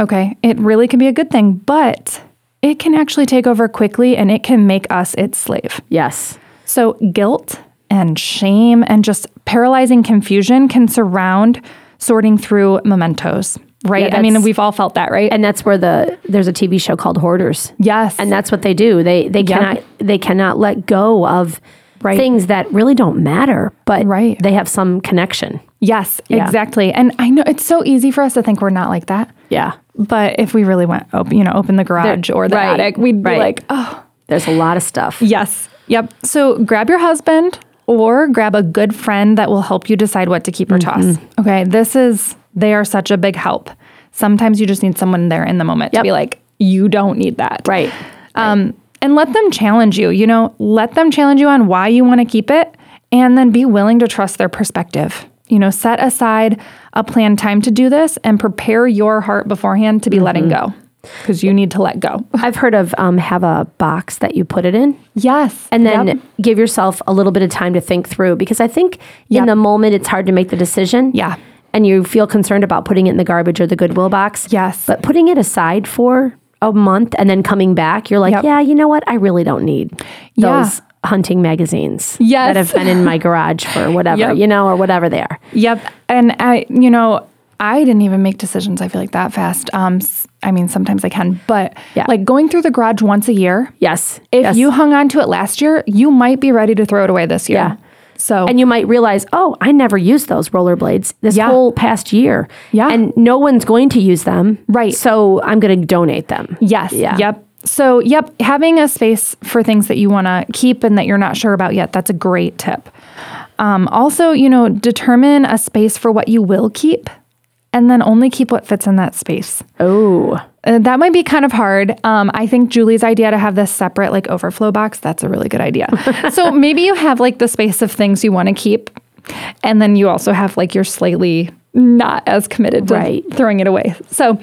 Okay. It really can be a good thing, but it can actually take over quickly and it can make us its slave. Yes. So, guilt and shame and just paralyzing confusion can surround sorting through mementos, right? Yeah, I mean, we've all felt that, right? And that's where the there's a TV show called Hoarders. yes. And that's what they do. They they cannot they cannot let go of Right. things that really don't matter, but Right. they have some connection. yes, Yeah. exactly. And I know it's so easy for us to think we're not like that. Yeah. But if we really went, open, you know, open the garage or the right, attic, we'd be like, oh, There's a lot of stuff. Yes. Yep. So grab your husband or grab a good friend that will help you decide what to keep or toss. Mm-hmm. Okay. This is, they are such a big help. Sometimes you just need someone there in the moment to be like, you don't need that. Right. Um, and let them challenge you. You know, let them challenge you on why you want to keep it and then be willing to trust their perspective. You know, set aside a planned time to do this and prepare your heart beforehand to be letting Mm-hmm. go because you need to let go. I've heard of um, have a box that you put it in Yes. and then Yep. give yourself a little bit of time to think through because I think in the moment it's hard to make the decision. Yeah. And you feel concerned about putting it in the garbage or the Goodwill box. Yes. But putting it aside for a month and then coming back, you're like, Yep. yeah, you know what? I really don't need Yeah. Hunting magazines Yes. that have been in my garage for whatever, Yep. you know, or whatever they are. Yep. And I, you know, I didn't even make decisions. I feel like that fast. Um, I mean, sometimes I can, but Yeah. like going through the garage once a year. Yes. If yes. you hung on to it last year, you might be ready to throw it away this year. Yeah. So and you might realize, oh, I never used those rollerblades this Yeah. whole past year. Yeah. And no one's going to use them. Right. So I'm going to donate them. yes, Yeah. yep. So yep, having a space for things that you want to keep and that you're not sure about yet. That's a great tip. Um, also, you know, determine a space for what you will keep, and then only keep what fits in that space. Oh, Uh, that might be kind of hard. Um, I think Julie's idea to have this separate like overflow box, that's a really good idea. so maybe you have like the space of things you want to keep. And then you also have like you're slightly not as committed to Right. throwing it away. So,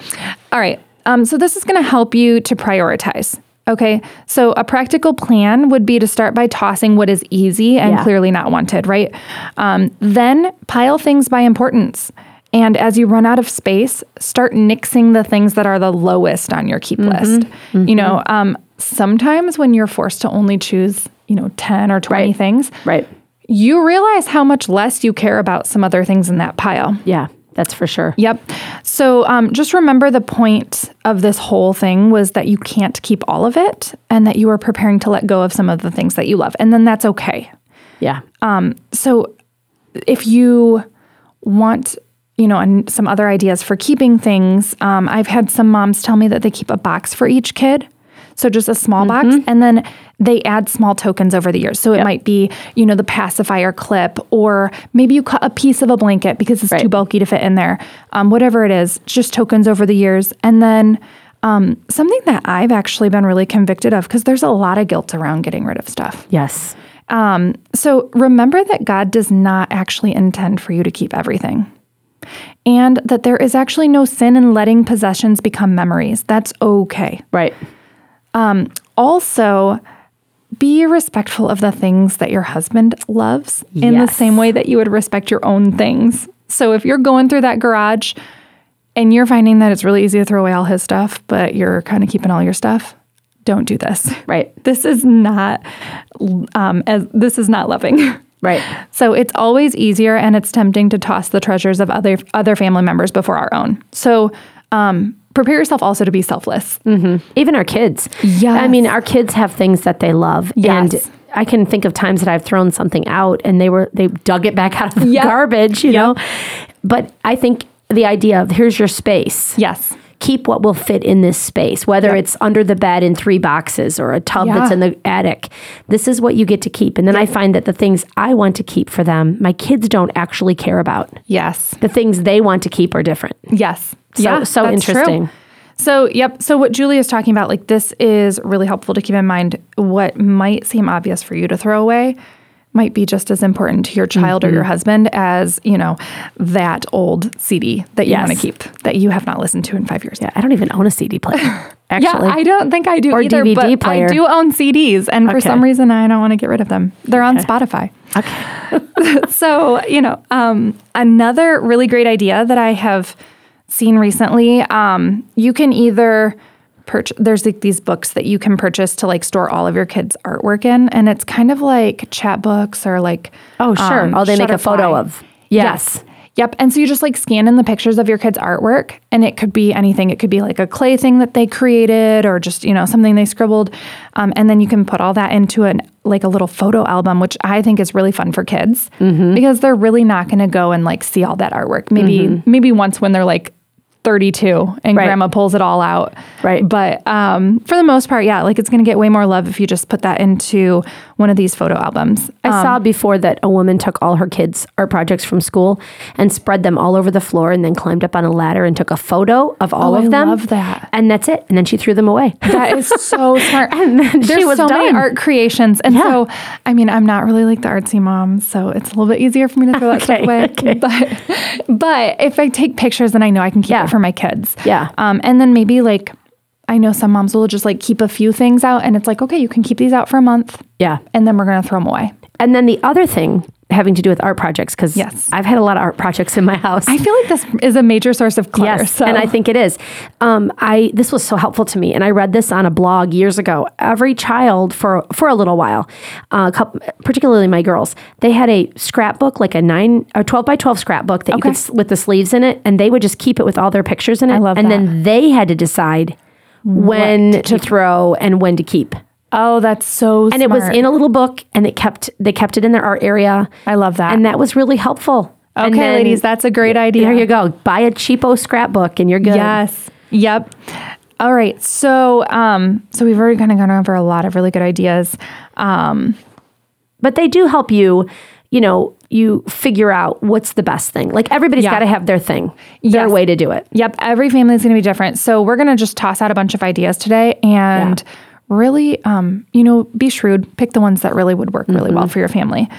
all right. Um, so this is going to help you to prioritize. Okay. So a practical plan would be to start by tossing what is easy and Yeah. clearly not wanted, right? Um, then pile things by importance. And as you run out of space, start nixing the things that are the lowest on your keep list. You know, um, sometimes when you're forced to only choose, you know, 10 or 20 Right. things, right. you realize how much less you care about some other things in that pile. Yeah, that's for sure. Yep. So um, just remember the point of this whole thing was that you can't keep all of it and that you are preparing to let go of some of the things that you love. And then that's okay. Yeah. So if you want, you know, and some other ideas for keeping things, um, I've had some moms tell me that they keep a box for each kid. So just a small box, and then they add small tokens over the years. So it might be, you know, the pacifier clip, or maybe you cut a piece of a blanket because it's too bulky to fit in there. Um, whatever it is, just tokens over the years, and then. Um, something that I've actually been really convicted of because there's a lot of guilt around getting rid of stuff. Yes. Um, so remember that God does not actually intend for you to keep everything. And that there is actually no sin in letting possessions become memories. That's okay. Right. Also, be respectful of the things that your husband loves in the same way that you would respect your own things. So if you're going through that garage and you're finding that it's really easy to throw away all his stuff, but you're kind of keeping all your stuff, don't do this. Right. This is not um, as this is not loving. Right. So it's always easier and it's tempting to toss the treasures of other other family members before our own. So um, prepare yourself also to be selfless. Mm-hmm. Even our kids. Yeah. I mean, our kids have things that they love. Yes. And I can think of times that I've thrown something out and they were they dug it back out of the Yep. garbage, you Yep. know. But I think the idea of here's your space. Yes. Keep what will fit in this space, whether it's under the bed in three boxes or a tub that's in the attic. This is what you get to keep. And then I find that the things I want to keep for them, my kids don't actually care about. Yes. The things they want to keep are different. Yes. So- so that's true. interesting. So, yep. So, what Julie is talking about, like, this is really helpful to keep in mind. What might seem obvious for you to throw away might be just as important to your child or your Mm-hmm. husband as, you know, that old CD that you Yes. want to keep that you have not listened to in five years. Yeah, I don't even own a CD player. Actually, Yeah, I don't think I do Or either, DVD but player. I do own CDs, and for some reason, I don't want to get rid of them. They're on Spotify. Okay. so you know um, another really great idea that i have seen recently um, you can either purchase there's like these books that you can purchase to like store all of your kids artwork in and it's kind of like Chatbooks or like Oh, sure. um, oh, they make a photo of. Yes. Yep. And so you just like scan in the pictures of your kids' artwork, and it could be anything. It could be like a clay thing that they created, or just you know something they scribbled, um, and then you can put all that into an like a little photo album, which I think is really fun for kids Mm-hmm. because they're really not going to go and like see all that artwork. Maybe maybe once when they're like 32 and Right. grandma pulls it all out. Right. But um, for the most part, yeah, like it's going to get way more love if you just put that into one of these photo albums. I Um, saw before that a woman took all her kids' art projects from school and spread them all over the floor and then climbed up on a ladder and took a photo of all Oh, of I them. love that. And that's it. And then she threw them away. That is so smart. And then she There's was so many art creations, and Yeah. so I mean, I'm not really like the artsy mom, so it's a little bit easier for me to throw that stuff away. okay. But but if I take pictures, then I know I can keep Yeah. it for my kids. Yeah. Um, and then maybe like I know some moms will just like keep a few things out, and it's like okay, you can keep these out for a month, yeah. and then we're gonna throw them away. And then the other thing having to do with art projects, because Yes. I've had a lot of art projects in my house. I feel like this is a major source of clutter. Yes, so. and I think it is. Um, I this was so helpful to me, and I read this on a blog years ago. Every child for for a little while, uh, couple, particularly my girls, they had a scrapbook, like a nine or twelve by twelve scrapbook that you could with the sleeves in it, and they would just keep it with all their pictures in it. I love and that. then they had to decide when to, throw and when to keep. Oh, that's so. And it was in a little book, and it kept they kept it in their art area. I love that. and that was really helpful. Okay, then- ladies, that's a great idea. There you go. Buy a cheapo scrapbook, and you're good. Yes. Yep. All right. So, um, so we've already kind of gone over a lot of really good ideas. Um, but they do help you you know you figure out what's the best thing like everybody's Yeah. got to have their thing their Yes. way to do it yep. Every family is going to be different. So we're going to just toss out a bunch of ideas today and really, um, you know, be shrewd. Pick the ones that really would work really well for your family.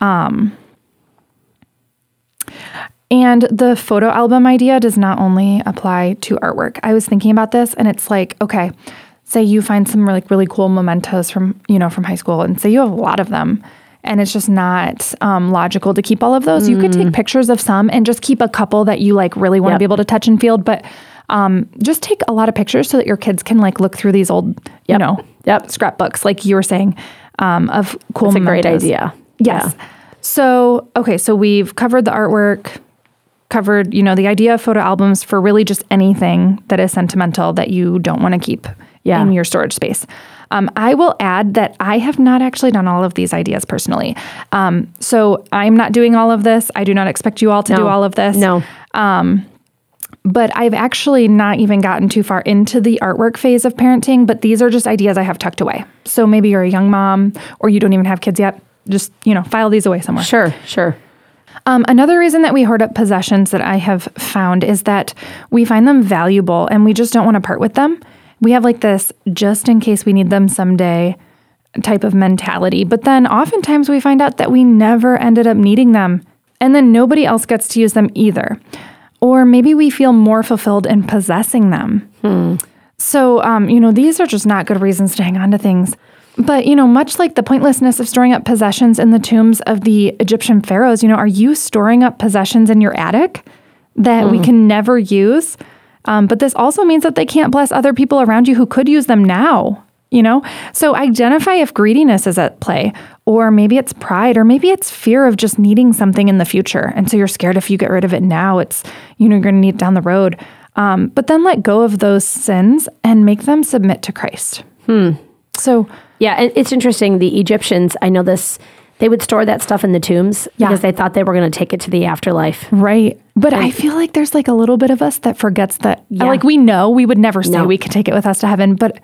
Um, and the photo album idea does not only apply to artwork. I was thinking about this and it's like, okay, say you find some like really cool mementos from, you know, from high school and say you have a lot of them and it's just not um, logical to keep all of those. You could take pictures of some and just keep a couple that you like really want to Yep. be able to touch and feel, but um, just take a lot of pictures so that your kids can like look through these old, you know, Yep. scrapbooks, like you were saying, um, of cool It's a great idea. Yes. Yeah. So, okay, so we've covered the artwork, covered, you know, the idea of photo albums for really just anything that is sentimental that you don't want to keep Yeah. in your storage space. Um, I will add that I have not actually done all of these ideas personally. Um, so I'm not doing all of this. I do not expect you all to do all of this. no But I've actually not even gotten too far into the artwork phase of parenting, but these are just ideas I have tucked away. So maybe you're a young mom or you don't even have kids yet. Just, you know, file these away somewhere. sure sure Um, another reason that we hoard up possessions that I have found is that we find them valuable and we just don't want to part with them. We have like this just in case we need them someday type of mentality. But then oftentimes we find out that we never ended up needing them. And then nobody else gets to use them either. Or maybe we feel more fulfilled in possessing them. So, um, you know, these are just not good reasons to hang on to things. But, you know, much like the pointlessness of storing up possessions in the tombs of the Egyptian pharaohs, you know, are you storing up possessions in your attic that we can never use? Um, but this also means that they can't bless other people around you who could use them now, you know? So identify if greediness is at play, or maybe it's pride, or maybe it's fear of just needing something in the future. And so you're scared if you get rid of it now, it's, you know, you're going to need it down the road. Um, but then let go of those sins and make them submit to Christ. Hmm. So, Yeah, it's interesting. The Egyptians, I know this, they would store that stuff in the tombs Yeah. because they thought they were going to take it to the afterlife. right. But I feel like there's like a little bit of us that forgets that. Yeah. Like we know we would never say No. we could take it with us to heaven, but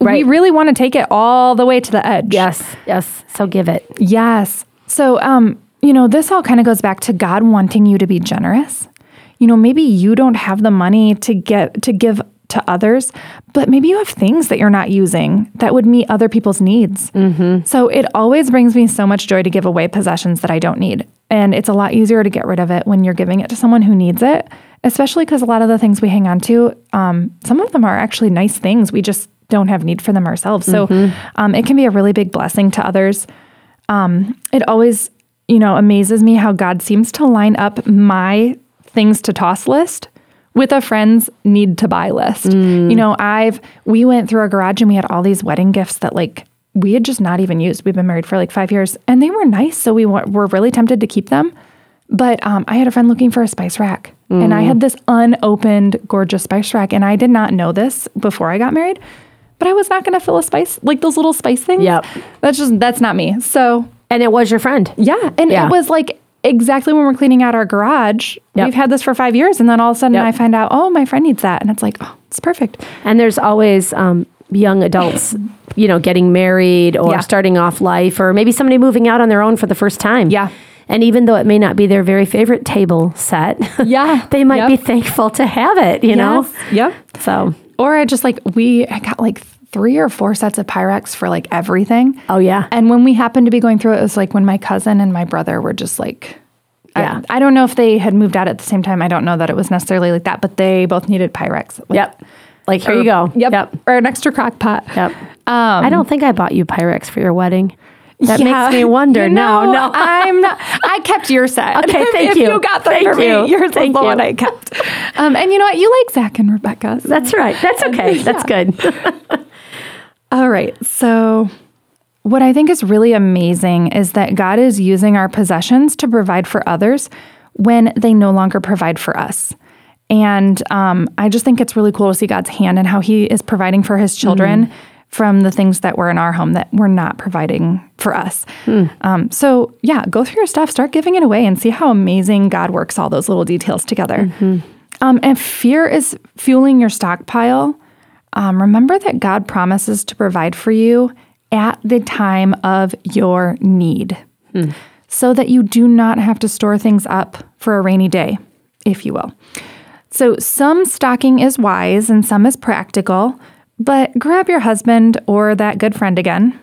we really want to take it all the way to the edge. Yes, yes. So give it. Yes. So, um, you know, this all kind of goes back to God wanting you to be generous. You know, maybe you don't have the money to get to give to others, but maybe you have things that you're not using that would meet other people's needs. Mm-hmm. So it always brings me so much joy to give away possessions that I don't need, and it's a lot easier to get rid of it when you're giving it to someone who needs it. Especially because a lot of the things we hang on to, um, some of them are actually nice things. We just don't have need for them ourselves. So um, it can be a really big blessing to others it always, you know, amazes me how God seems to line up my things to toss list with a friend's need to buy list. You know, I've we went through our garage and we had all these wedding gifts that like we had just not even used. We've been married for like 5 years and they were nice, so we wa- were really tempted to keep them. But um, I had a friend looking for a spice rack, and I had this unopened, gorgeous spice rack, and I did not know this before I got married. But I was not going to fill a spice like those little spice things. Yep. that's just that's not me. So And it was your friend. yeah, and Yeah. it was like exactly when we're cleaning out our garage. Yep. We've had this for five years, and then all of a sudden Yep. I find out, oh, my friend needs that, and it's like, oh, it's perfect. And there's always um, young adults, you know, getting married or Yeah. starting off life, or maybe somebody moving out on their own for the first time. Yeah. And even though it may not be their very favorite table set, Yeah. they might Yep. be thankful to have it, you know? Yep. So, Or I just like we I got like three or four sets of Pyrex for like everything. oh, yeah. And when we happened to be going through it, it was like when my cousin and my brother were just like, Yeah. I, I don't know if they had moved out at the same time. I don't know that it was necessarily like that, but they both needed Pyrex. Like, Yep. Like, here you go. Yep. Yep. Or an extra crock pot. Yep. Um, I don't think I bought you Pyrex for your wedding. That Yeah. makes me wonder. You no, know, no. I'm not. I kept your set. Okay, thank if you. you got them Thank for you. me, yours Thank was the you. one I kept. Um, and you know what? You like Zach and Rebecca. That's right. That's okay. That's good. All right. So, what I think is really amazing is that God is using our possessions to provide for others when they no longer provide for us. And um, I just think it's really cool to see God's hand and how He is providing for His children from the things that were in our home that we're not providing for us. Um, so, yeah, go through your stuff, start giving it away, and see how amazing God works all those little details together. Um, and fear is fueling your stockpile. Um, remember that God promises to provide for you at the time of your need so that you do not have to store things up for a rainy day, if you will. So, some stocking is wise and some is practical, but grab your husband or that good friend again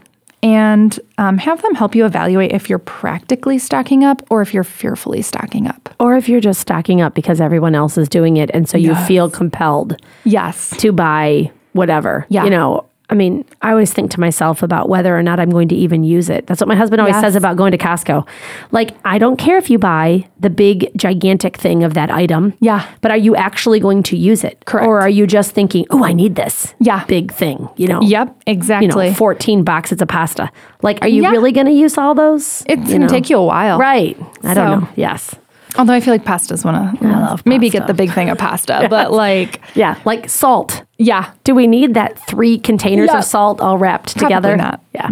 and um, have them help you evaluate if you're practically stocking up or if you're fearfully stocking up. or if you're just stocking up because everyone else is doing it. And so you feel compelled Yes. to buy whatever. Yeah. You know, I mean, I always think to myself about whether or not I'm going to even use it. That's what my husband always Yes. says about going to Costco. Like, I don't care if you buy the big, gigantic thing of that item. Yeah. But are you actually going to use it? Correct. Or are you just thinking, oh, I need this Yeah. big thing, you know? Yep, You exactly. know, 14 boxes of pasta. Like, are you Yeah. really going to use all those? it's going to take you a while. Right. I So- don't know. Yes. Although I feel like pasta's one of I love maybe pasta. get the big thing of pasta, but like Yeah. Like salt. yeah. Do we need that three containers Yeah. of salt all wrapped Probably together? not. Yeah.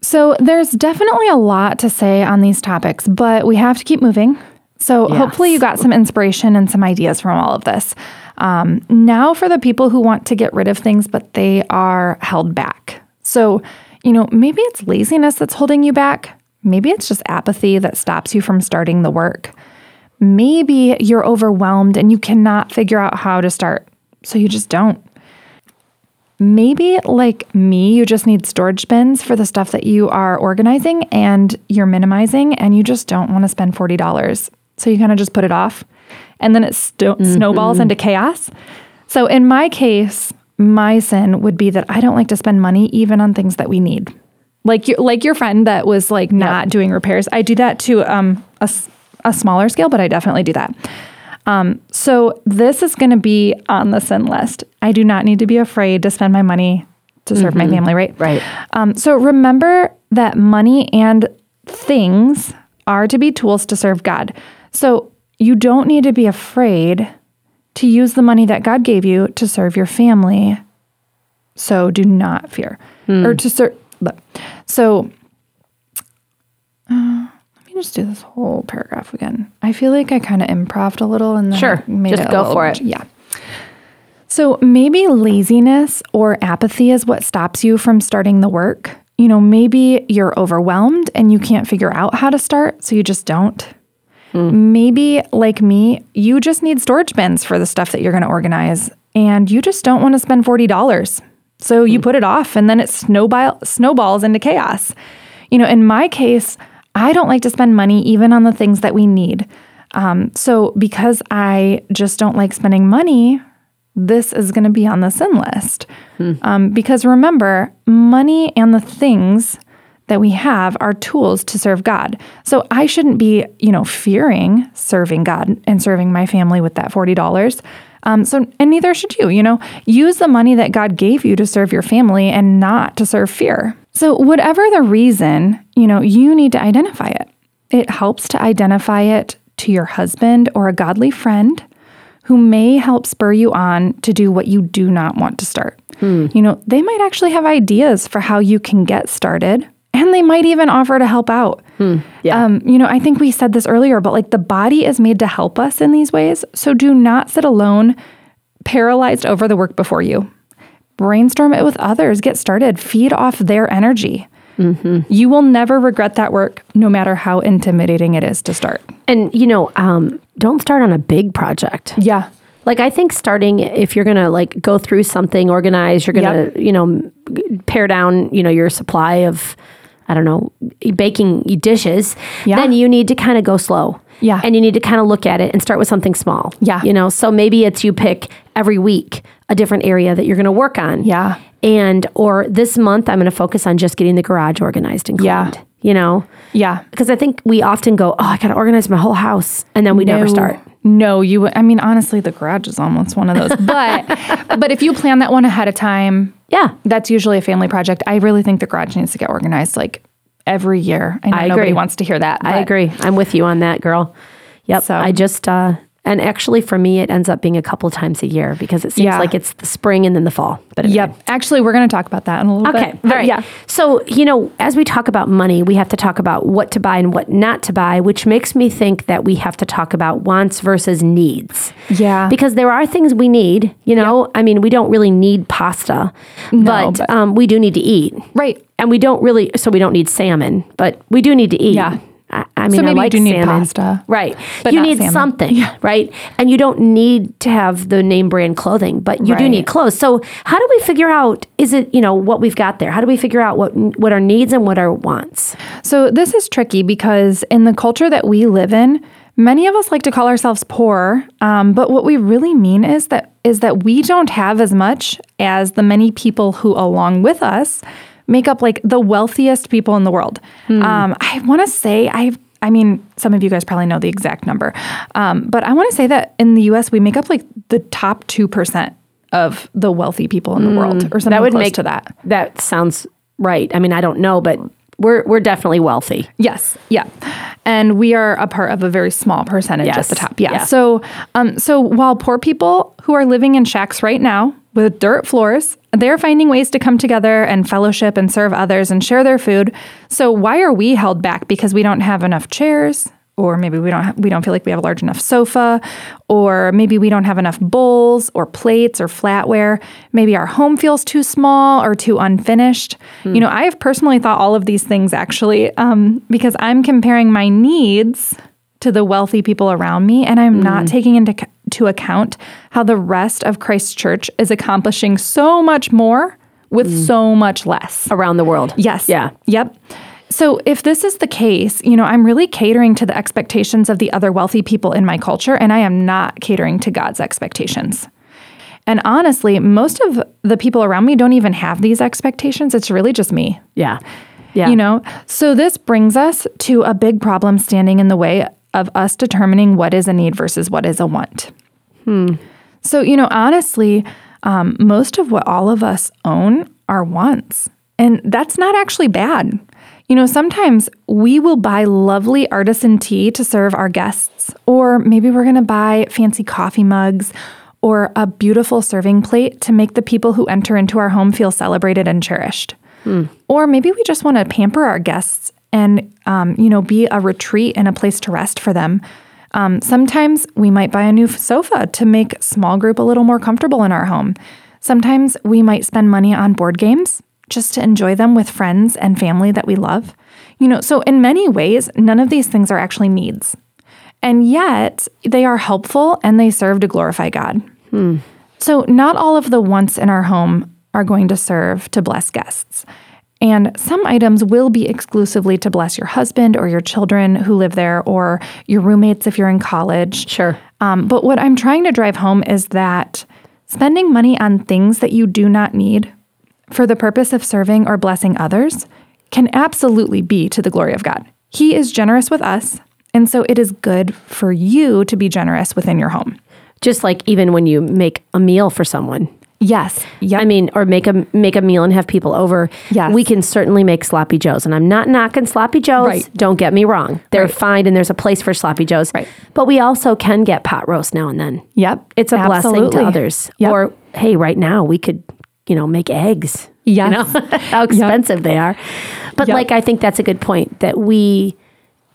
So there's definitely a lot to say on these topics, but we have to keep moving. So hopefully you got some inspiration and some ideas from all of this. Um, now for the people who want to get rid of things, but they are held back. So, you know, maybe it's laziness that's holding you back. Maybe it's just apathy that stops you from starting the work. Maybe you're overwhelmed and you cannot figure out how to start, so you just don't. maybe like me, you just need storage bins for the stuff that you are organizing and you're minimizing and you just don't want to spend $40. So you kind of just put it off and then it sto- snowballs into chaos. So in my case, my sin would be that I don't like to spend money even on things that we need. Like your like your friend that was like not doing repairs. I do that to um a, a smaller scale, but I definitely do that. Um, so this is going to be on the sin list. I do not need to be afraid to spend my money to serve my family, right? Right. Um, so remember that money and things are to be tools to serve God. So you don't need to be afraid to use the money that God gave you to serve your family. So do not fear or to serve. So uh, just do this whole paragraph again. I feel like I kind of improved a little and then Sure. made Just it go little- for it. Yeah. So maybe laziness or apathy is what stops you from starting the work. You know, maybe you're overwhelmed and you can't figure out how to start, so you just don't. Hmm. Maybe, like me, you just need storage bins for the stuff that you're going to organize and you just don't want to spend $40. So you hmm. put it off and then it snowball, snowballs into chaos. You know, in my case, I don't like to spend money even on the things that we need. Um, so because I just don't like spending money, this is going to be on the sin list. Um, because remember, money and the things that we have are tools to serve God. So I shouldn't be, you know, fearing serving God and serving my family with that $40. Um, so, and neither should you, you know, use the money that God gave you to serve your family and not to serve fear. So, whatever the reason, you know, you need to identify it. It helps to identify it to your husband or a godly friend who may help spur you on to do what you do not want to start. You know, they might actually have ideas for how you can get started, and they might even offer to help out. Yeah. Um, you know, I think we said this earlier, but like the body is made to help us in these ways. So do not sit alone, paralyzed over the work before you. Brainstorm it with others, get started, feed off their energy. You will never regret that work, no matter how intimidating it is to start. And you know, um, don't start on a big project. Yeah. Like I think starting if you're gonna like go through something, organize, you're gonna Yep. you know pare down you know your supply of I don't know baking dishes. Yeah. Then you need to kind of go slow. Yeah. And you need to kind of look at it and start with something small. Yeah. You know, so maybe it's you pick every week a different area that you're going to work on. Yeah. And or this month I'm going to focus on just getting the garage organized and cleaned. Yeah. You know, Yeah. because I think we often go, oh, I got to organize my whole house, and then we never start. No, you. I mean, honestly, the garage is almost one of those. But but if you plan that one ahead of time, Yeah. that's usually a family project. I really think the garage needs to get organized like every year. I know I nobody agree. wants to hear that. I agree. I'm with you on that, girl. Yep. So- I just uh and actually for me it ends up being a couple times a year because it seems Yeah. like it's the spring and then the fall. But anyway. Yep. Actually, we're going to talk about that in a little Okay. bit. Okay, But right. Yeah. So, you know, as we talk about money, we have to talk about what to buy and what not to buy, which makes me think that we have to talk about wants versus needs. Yeah. Because there are things we need, you know, I mean, we don't really need pasta, but, but- um, we do need to eat. Right. And we don't really, so we don't need salmon, but we do need to eat. Yeah. I, I mean, I maybe you like do need salmon. pasta, right? but you need salmon. something, right? And you don't need to have the name brand clothing, but you do need clothes. So, how do we figure out? Is it you know what we've got there? How do we figure out what what our needs and what our wants? So this is tricky because in the culture that we live in, many of us like to call ourselves poor, um, but what we really mean is that is that we don't have as much as the many people who, along with us, make up like the wealthiest people in the world. Um, I want to say I. I mean, some of you guys probably know the exact number, um, but I want to say that in the U.S. we make up like the top two percent of the wealthy people in the world, or something That would close make to that. That sounds right. I mean, I don't know, but we're we're definitely wealthy. Yes, yeah, and we are a part of a very small percentage Yes, at the top. Yeah. yeah. So, um, so while poor people who are living in shacks right now with dirt floors, they're finding ways to come together and fellowship and serve others and share their food. So why are we held back because we don't have enough chairs? Or maybe we don't ha- we don't feel like we have a large enough sofa, or maybe we don't have enough bowls or plates or flatware. Maybe our home feels too small or too unfinished. You know, I have personally thought all of these things actually um, because I'm comparing my needs to the wealthy people around me, and I'm not mm. taking into to account how the rest of Christ's church is accomplishing so much more with mm. so much less. Around the world. Yes. Yeah. Yep. So if this is the case, you know, I'm really catering to the expectations of the other wealthy people in my culture, and I am not catering to God's expectations. And honestly, most of the people around me don't even have these expectations. It's really just me. Yeah. Yeah. You know, so this brings us to a big problem standing in the way of us determining what is a need versus what is a want. So, you know, honestly, um, most of what all of us own are wants. And that's not actually bad. You know, sometimes we will buy lovely artisan tea to serve our guests, or maybe we're going to buy fancy coffee mugs or a beautiful serving plate to make the people who enter into our home feel celebrated and cherished. Or maybe we just want to pamper our guests and, um, you know, be a retreat and a place to rest for them. Um, sometimes we might buy a new sofa to make small group a little more comfortable in our home. Sometimes we might spend money on board games just to enjoy them with friends and family that we love. You know, so in many ways, none of these things are actually needs. And yet, they are helpful and they serve to glorify God. So, not all of the wants in our home are going to serve to bless guests. And some items will be exclusively to bless your husband or your children who live there or your roommates if you're in college. Sure. Um, but what I'm trying to drive home is that spending money on things that you do not need for the purpose of serving or blessing others can absolutely be to the glory of God. He is generous with us, and so it is good for you to be generous within your home. Just like even when you make a meal for someone. Yes. Yep. I mean, or make a make a meal and have people over. Yes. we can certainly make sloppy joes, and I'm not knocking sloppy joes. Right. Don't get me wrong; they're Right. fine, and there's a place for sloppy joes. Right. But we also can get pot roast now and then. Yep. It's a blessing to others. Yep. Or hey, right now we could, you know, make eggs. Yes. You know how expensive they are. But Yep. like, I think that's a good point that we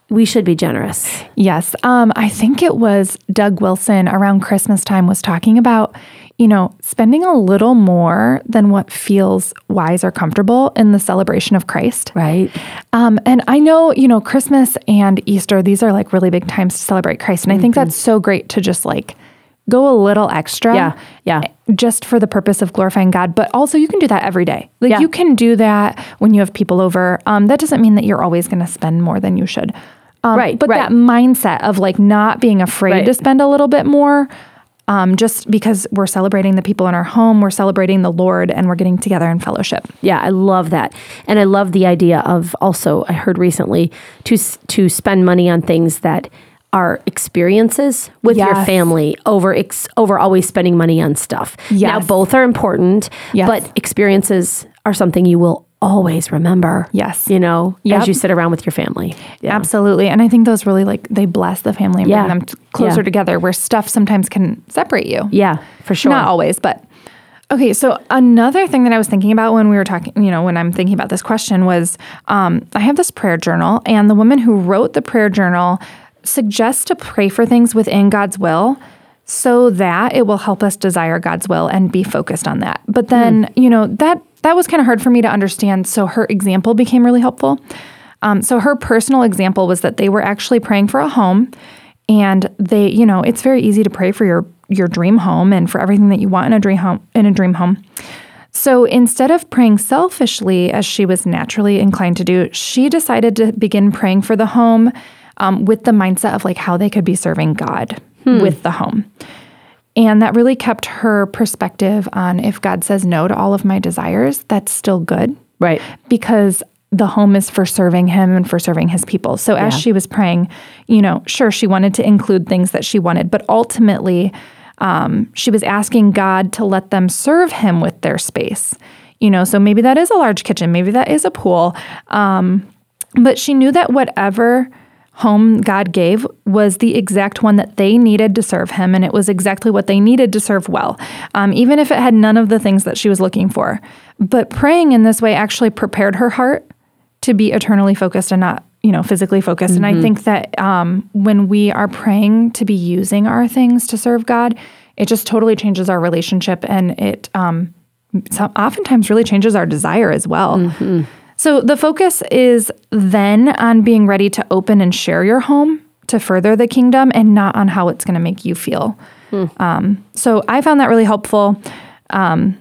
we should be generous. Yes. Um, I think it was Doug Wilson around Christmas time was talking about, you know, spending a little more than what feels wise or comfortable in the celebration of Christ. Right. Um, and I know, you know, Christmas and Easter, these are like really big times to celebrate Christ. And I think that's so great to just like go a little extra. Yeah, yeah. Just for the purpose of glorifying God. But also, you can do that every day. Like, Yeah. you can do that when you have people over. Um, that doesn't mean that you're always going to spend more than you should. Um, Right, But right. that mindset of like not being afraid Right. to spend a little bit more. Um, just because we're celebrating the people in our home, we're celebrating the Lord, and we're getting together in fellowship. Yeah, I love that, and I love the idea of also. I heard recently to to spend money on things that are experiences with your family over ex, over always spending money on stuff. Now Yes. both are important, Yes. but experiences are something you will always remember. Yes. you know, Yep. as you sit around with your family. Yeah. Absolutely. And I think those really like they bless the family and Yeah. bring them t- closer Yeah. together where stuff sometimes can separate you. Yeah, for sure. Not always, but okay. So another thing that I was thinking about when we were talking, you know, when I'm thinking about this question was um, I have this prayer journal, and the woman who wrote the prayer journal suggests to pray for things within God's will so that it will help us desire God's will and be focused on that. But then, you know, that that was kind of hard for me to understand. So her example became really helpful. Um, so her personal example was that they were actually praying for a home, and they, you know, it's very easy to pray for your your dream home and for everything that you want in a dream home in a dream home. So instead of praying selfishly as she was naturally inclined to do, she decided to begin praying for the home um, with the mindset of like how they could be serving God with the home. And that really kept her perspective on if God says no to all of my desires, that's still good Right. because the home is for serving him and for serving his people. So as Yeah. she was praying, you know, sure, she wanted to include things that she wanted, but ultimately, um, she was asking God to let them serve him with their space. You know, so maybe that is a large kitchen, maybe that is a pool. Um, but she knew that whatever home God gave was the exact one that they needed to serve Him, and it was exactly what they needed to serve well, um, even if it had none of the things that she was looking for. But praying in this way actually prepared her heart to be eternally focused and not, you know, physically focused. And I think that um, when we are praying to be using our things to serve God, it just totally changes our relationship, and it um, so oftentimes really changes our desire as well. So the focus is then on being ready to open and share your home to further the kingdom and not on how it's going to make you feel. Um, so I found that really helpful. Um,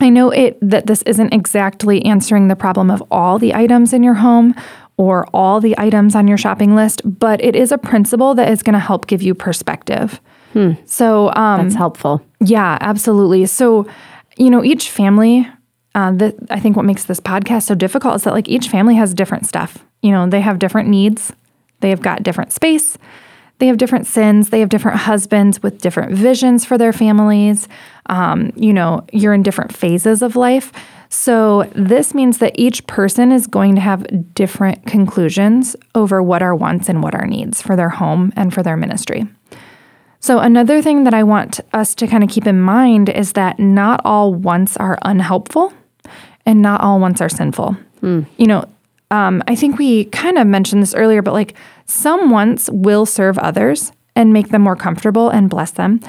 I know it that this isn't exactly answering the problem of all the items in your home or all the items on your shopping list, but it is a principle that is going to help give you perspective. So um, That's helpful. yeah, absolutely. So, you know, each family, uh, that I think what makes this podcast so difficult is that like each family has different stuff. You know, they have different needs, they have got different space, they have different sins, they have different husbands with different visions for their families. Um, you know, you're in different phases of life. So, this means that each person is going to have different conclusions over what are wants and what are needs for their home and for their ministry. So, another thing that I want us to kind of keep in mind is that not all wants are unhelpful and not all wants are sinful. You know, um, I think we kind of mentioned this earlier, but like some wants will serve others and make them more comfortable and bless them.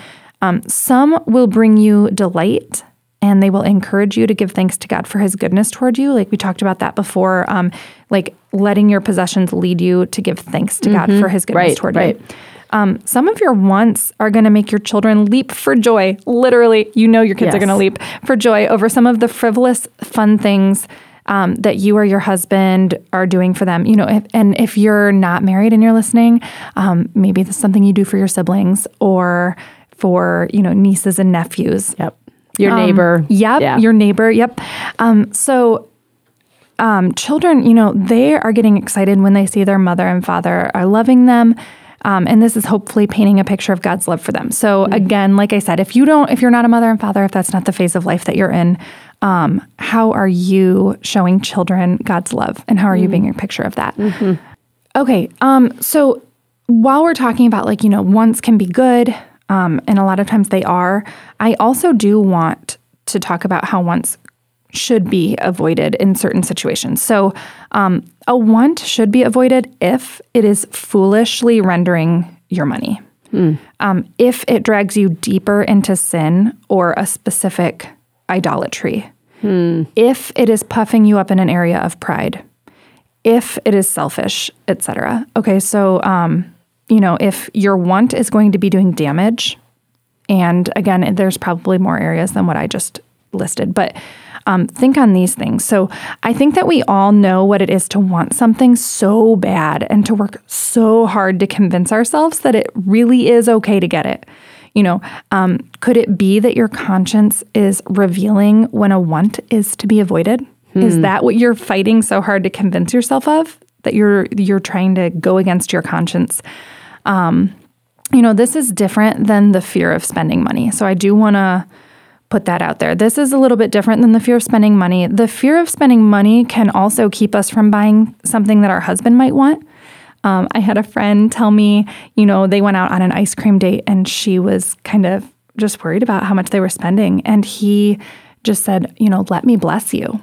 Um, some will bring you delight and they will encourage you to give thanks to God for his goodness toward you. Like we talked about that before, um, like letting your possessions lead you to give thanks to God for his goodness Right, toward right. you. Um, some of your wants are going to make your children leap for joy. Literally, you know your kids are going to leap for joy over some of the frivolous, fun things um, that you or your husband are doing for them. You know, if, and if you're not married and you're listening, um, maybe this is something you do for your siblings or for you know nieces and nephews. Yep. Your neighbor. Yep, Yeah. your neighbor. Yep. Um, so, um, children, you know, they are getting excited when they see their mother and father are loving them. Um, and this is hopefully painting a picture of God's love for them. So again, like I said, if you don't, if you're not a mother and father, if that's not the phase of life that you're in, um, how are you showing children God's love, and how are you being a picture of that? Okay. Um, so while we're talking about like, you know, wants can be good, um, and a lot of times they are, I also do want to talk about how wants should be avoided in certain situations. So um, a want should be avoided if it is foolishly rendering your money. Um, if it drags you deeper into sin or a specific idolatry. If it is puffing you up in an area of pride if it is selfish, etc. Okay, so um, you know, if your want is going to be doing damage, and again, there's probably more areas than what I just listed, but um, think on these things. So I think that we all know what it is to want something so bad and to work so hard to convince ourselves that it really is okay to get it. You know, um, could it be that your conscience is revealing when a want is to be avoided? Is that what you're fighting so hard to convince yourself of? That you're you're trying to go against your conscience? Um, you know, this is different than the fear of spending money. So I do want to put that out there. This is a little bit different than the fear of spending money. The fear of spending money can also keep us from buying something that our husband might want. Um, I had a friend tell me, you know, they went out on an ice cream date and she was kind of just worried about how much they were spending. And he just said, you know, let me bless you.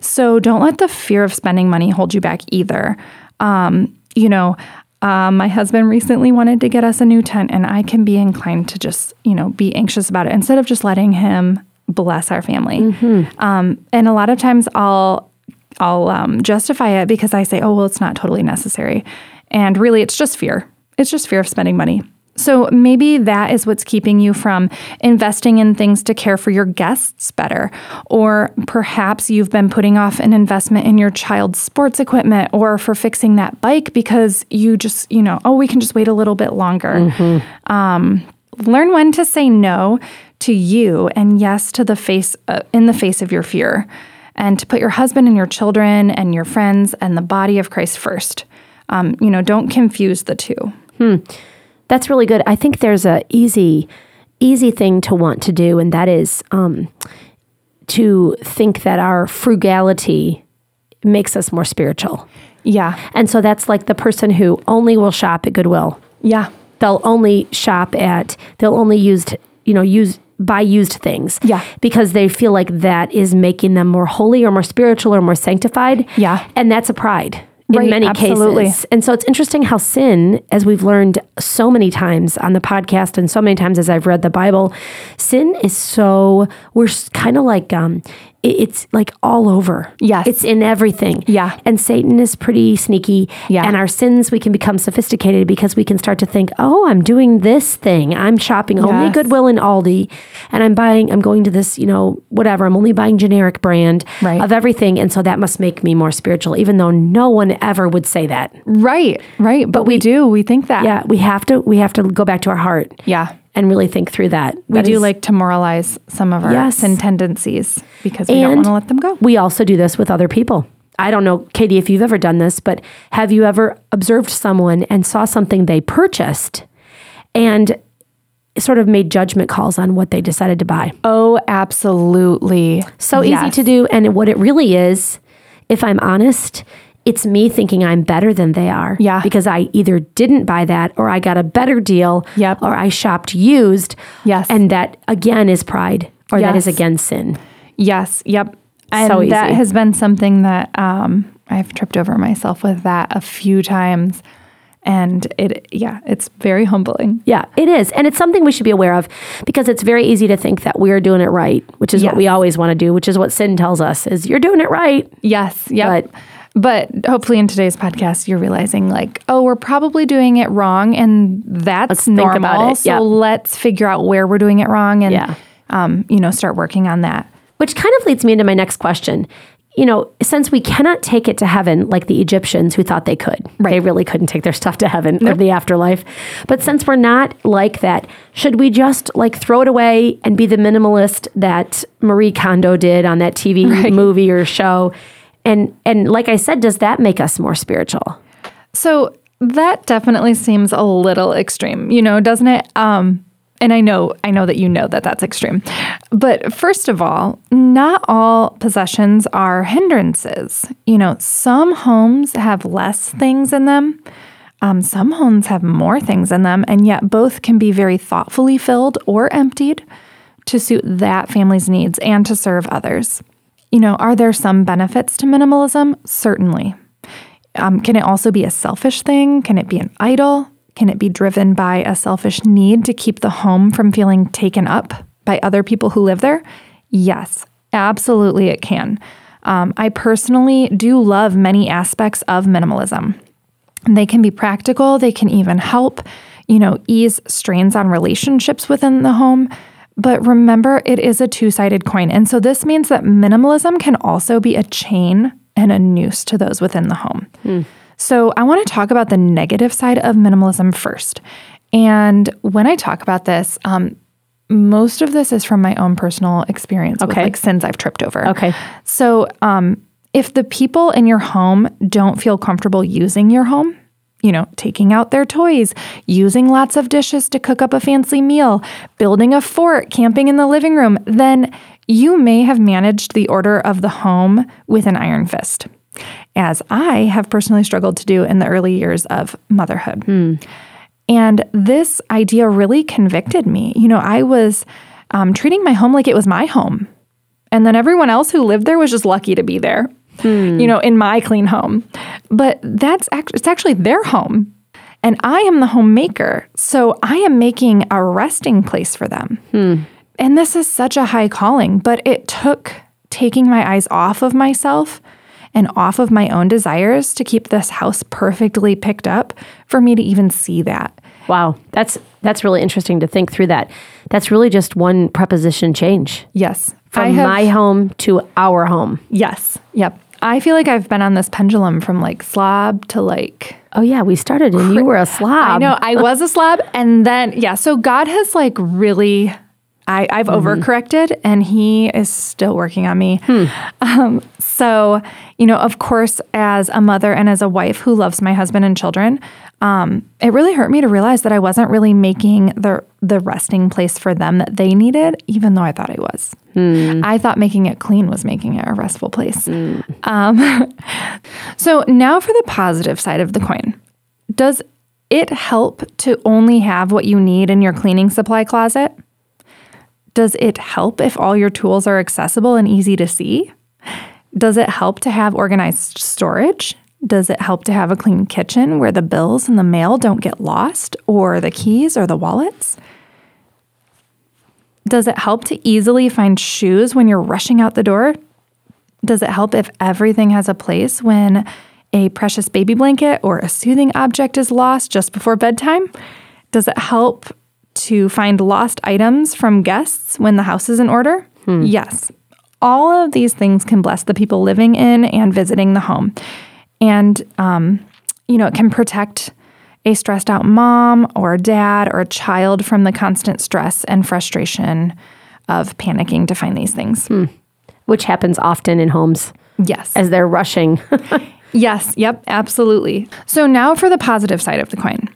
So don't let the fear of spending money hold you back either. Um, you know, um, my husband recently wanted to get us a new tent, and I can be inclined to just, you know, be anxious about it instead of just letting him bless our family. Um, and a lot of times I'll I'll um, justify it because I say, oh well, it's not totally necessary, and really, it's just fear. It's just fear of spending money. So maybe that is what's keeping you from investing in things to care for your guests better. Or perhaps you've been putting off an investment in your child's sports equipment or for fixing that bike because you just, you know, oh, we can just wait a little bit longer. Um, learn when to say no to you and yes to the face uh, in the face of your fear and to put your husband and your children and your friends and the body of Christ first. Um, you know, don't confuse the two. That's really good. I think there's a easy, easy thing to want to do, and that is um, to think that our frugality makes us more spiritual. Yeah. And so that's like the person who only will shop at Goodwill. Yeah. They'll only shop at. They'll only used you know use buy used things. Yeah. Because they feel like that is making them more holy or more spiritual or more sanctified. Yeah. And that's a pride in Right, many absolutely. cases. And so it's interesting how sin, as we've learned so many times on the podcast and so many times as I've read the Bible, sin is so, we're kind of like, um, it's like all over. Yes. It's in everything. Yeah. And Satan is pretty sneaky. Yeah. And our sins, we can become sophisticated because we can start to think, oh, I'm doing this thing. I'm shopping only Yes. Goodwill and Aldi. And I'm buying, I'm going to this, you know, whatever. I'm only buying generic brand Right. of everything. And so that must make me more spiritual, even though no one ever would say that. Right, right. But, we, do. We think that. Yeah. We have to, we have to go back to our heart Yeah. And really think through that. We That do is- like to moralize some of our Yes. sin tendencies because we don't want to let them go. We also do this with other people. I don't know, Katie, if you've ever done this, but have you ever observed someone and saw something they purchased and sort of made judgment calls on what they decided to buy? Oh, absolutely. So easy to do. And what it really is, if I'm honest, it's me thinking I'm better than they are. Yeah. Because I either didn't buy that or I got a better deal. Yep. Or I shopped used. Yes. And that again is pride or that is again sin. Yes. Yep. And So that has been something that um, I've tripped over myself with that a few times. And it, yeah, it's very humbling. Yeah, it is. And it's something we should be aware of because it's very easy to think that we're doing it right, which is what we always want to do, which is what sin tells us is you're doing it right. Yes. Yep. But- But, hopefully in today's podcast, you're realizing like, oh, we're probably doing it wrong. And that's think normal. So Yep. let's figure out where we're doing it wrong and, Yeah. um, you know, start working on that. Which kind of leads me into my next question. You know, since we cannot take it to heaven like the Egyptians who thought they could, they really couldn't take their stuff to heaven or the afterlife. But since we're not like that, should we just like throw it away and be the minimalist that Marie Kondo did on that TV movie or show? And and like I said, does that make us more spiritual? So that definitely seems a little extreme, you know, doesn't it? Um, and I know, I know that you know that that's extreme. But first of all, not all possessions are hindrances. You know, some homes have less things in them. Um, some homes have more things in them, and yet both can be very thoughtfully filled or emptied to suit that family's needs and to serve others. You know, are there some benefits to minimalism? Certainly. Um, can it also be a selfish thing? Can it be an idol? Can it be driven by a selfish need to keep the home from feeling taken up by other people who live there? Yes, absolutely, it can. Um, I personally do love many aspects of minimalism. They can be practical, they can even help, you know, ease strains on relationships within the home. But remember, it is a two sided coin. And so this means that minimalism can also be a chain and a noose to those within the home. So I want to talk about the negative side of minimalism first. And when I talk about this, um, most of this is from my own personal experience with like sins I've tripped over. Okay. So, um, if the people in your home don't feel comfortable using your home, you know, taking out their toys, using lots of dishes to cook up a fancy meal, building a fort, camping in the living room, then you may have managed the order of the home with an iron fist, as I have personally struggled to do in the early years of motherhood. And this idea really convicted me. You know, I was um, treating my home like it was my home. And then everyone else who lived there was just lucky to be there, Hmm. you know, in my clean home. But that's act- it's actually their home. And I am the homemaker. So I am making a resting place for them. Hmm. And this is such a high calling, but it took taking my eyes off of myself and off of my own desires to keep this house perfectly picked up for me to even see that. Wow, that's that's really interesting to think through that. That's really just one preposition change Yes. from have- my home to our home. Yes. Yep. I feel like I've been on this pendulum from like slob to like Oh yeah, we started and you were a slob. I know I was a slob and then yeah, so God has like really I, I've overcorrected and he is still working on me. Um, so, you know, of course, as a mother and as a wife who loves my husband and children, um, it really hurt me to realize that I wasn't really making the the resting place for them that they needed, even though I thought I was. I thought making it clean was making it a restful place. Um, so now for the positive side of the coin. Does it help to only have what you need in your cleaning supply closet? Does it help if all your tools are accessible and easy to see? Does it help to have organized storage? Does it help to have a clean kitchen where the bills and the mail don't get lost, or the keys or the wallets? Does it help to easily find shoes when you're rushing out the door Does it help if everything has a place when a precious baby blanket or a soothing object is lost just before bedtime? Does it help to find lost items from guests when the house is in order? Yes. All of these things can bless the people living in and visiting the home. And, um, you know, it can protect a stressed out mom or dad or a child from the constant stress and frustration of panicking to find these things. Which happens often in homes Yes. as they're rushing. Yes, yep, absolutely. So now for the positive side of the coin.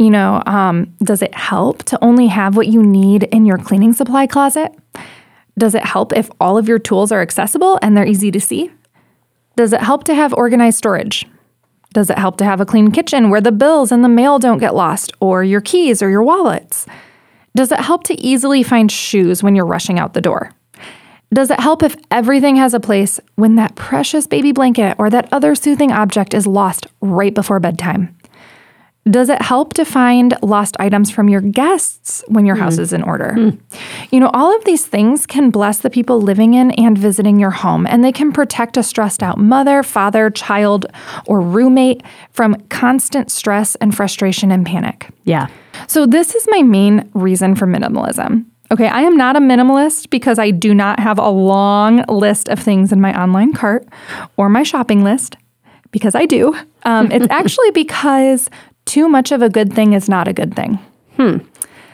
You know, um, does it help to only have what you need in your cleaning supply closet? Does it help if all of your tools are accessible and they're easy to see? Does it help to have organized storage? Does it help to have a clean kitchen where the bills and the mail don't get lost, or your keys or your wallets? Does it help to easily find shoes when you're rushing out the door? Does it help if everything has a place when that precious baby blanket or that other soothing object is lost right before bedtime? Does it help to find lost items from your guests when your house is in order? You know, all of these things can bless the people living in and visiting your home, and they can protect a stressed out mother, father, child, or roommate from constant stress and frustration and panic. yeah. So, this is my main reason for minimalism. Okay, I am not a minimalist because I do not have a long list of things in my online cart or my shopping list, because I do. Um, it's actually because too much of a good thing is not a good thing. Hmm.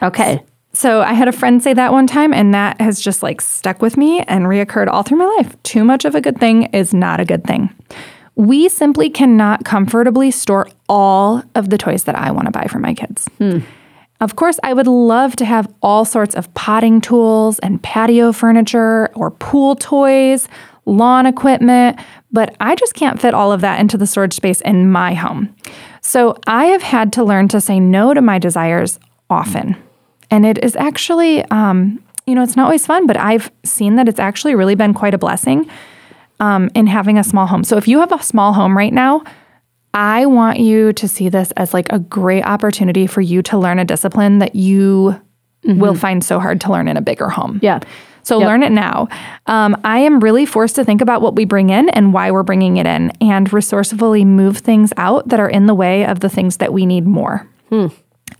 Okay. So I had a friend say that one time, and that has just like stuck with me and reoccurred all through my life. Too much of a good thing is not a good thing. We simply cannot comfortably store all of the toys that I want to buy for my kids. Of course, I would love to have all sorts of potting tools and patio furniture or pool toys, lawn equipment, but I just can't fit all of that into the storage space in my home. So I have had to learn to say no to my desires often. And it is actually, um, you know, it's not always fun, but I've seen that it's actually really been quite a blessing um, in having a small home. So if you have a small home right now, I want you to see this as like a great opportunity for you to learn a discipline that you will find so hard to learn in a bigger home. Yeah. So learn it now. Um, I am really forced to think about what we bring in and why we're bringing it in and resourcefully move things out that are in the way of the things that we need more.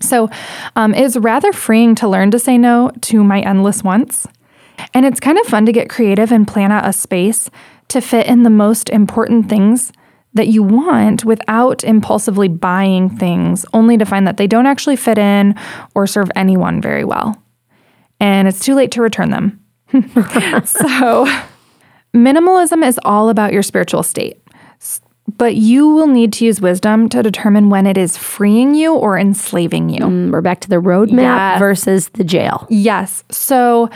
So um, it's rather freeing to learn to say no to my endless wants. And it's kind of fun to get creative and plan out a space to fit in the most important things that you want without impulsively buying things, only to find that they don't actually fit in or serve anyone very well. And it's too late to return them. So, minimalism is all about your spiritual state. But you will need to use wisdom to determine when it is freeing you or enslaving you. Mm, We're back to the roadmap Yes. versus the jail. Yes. So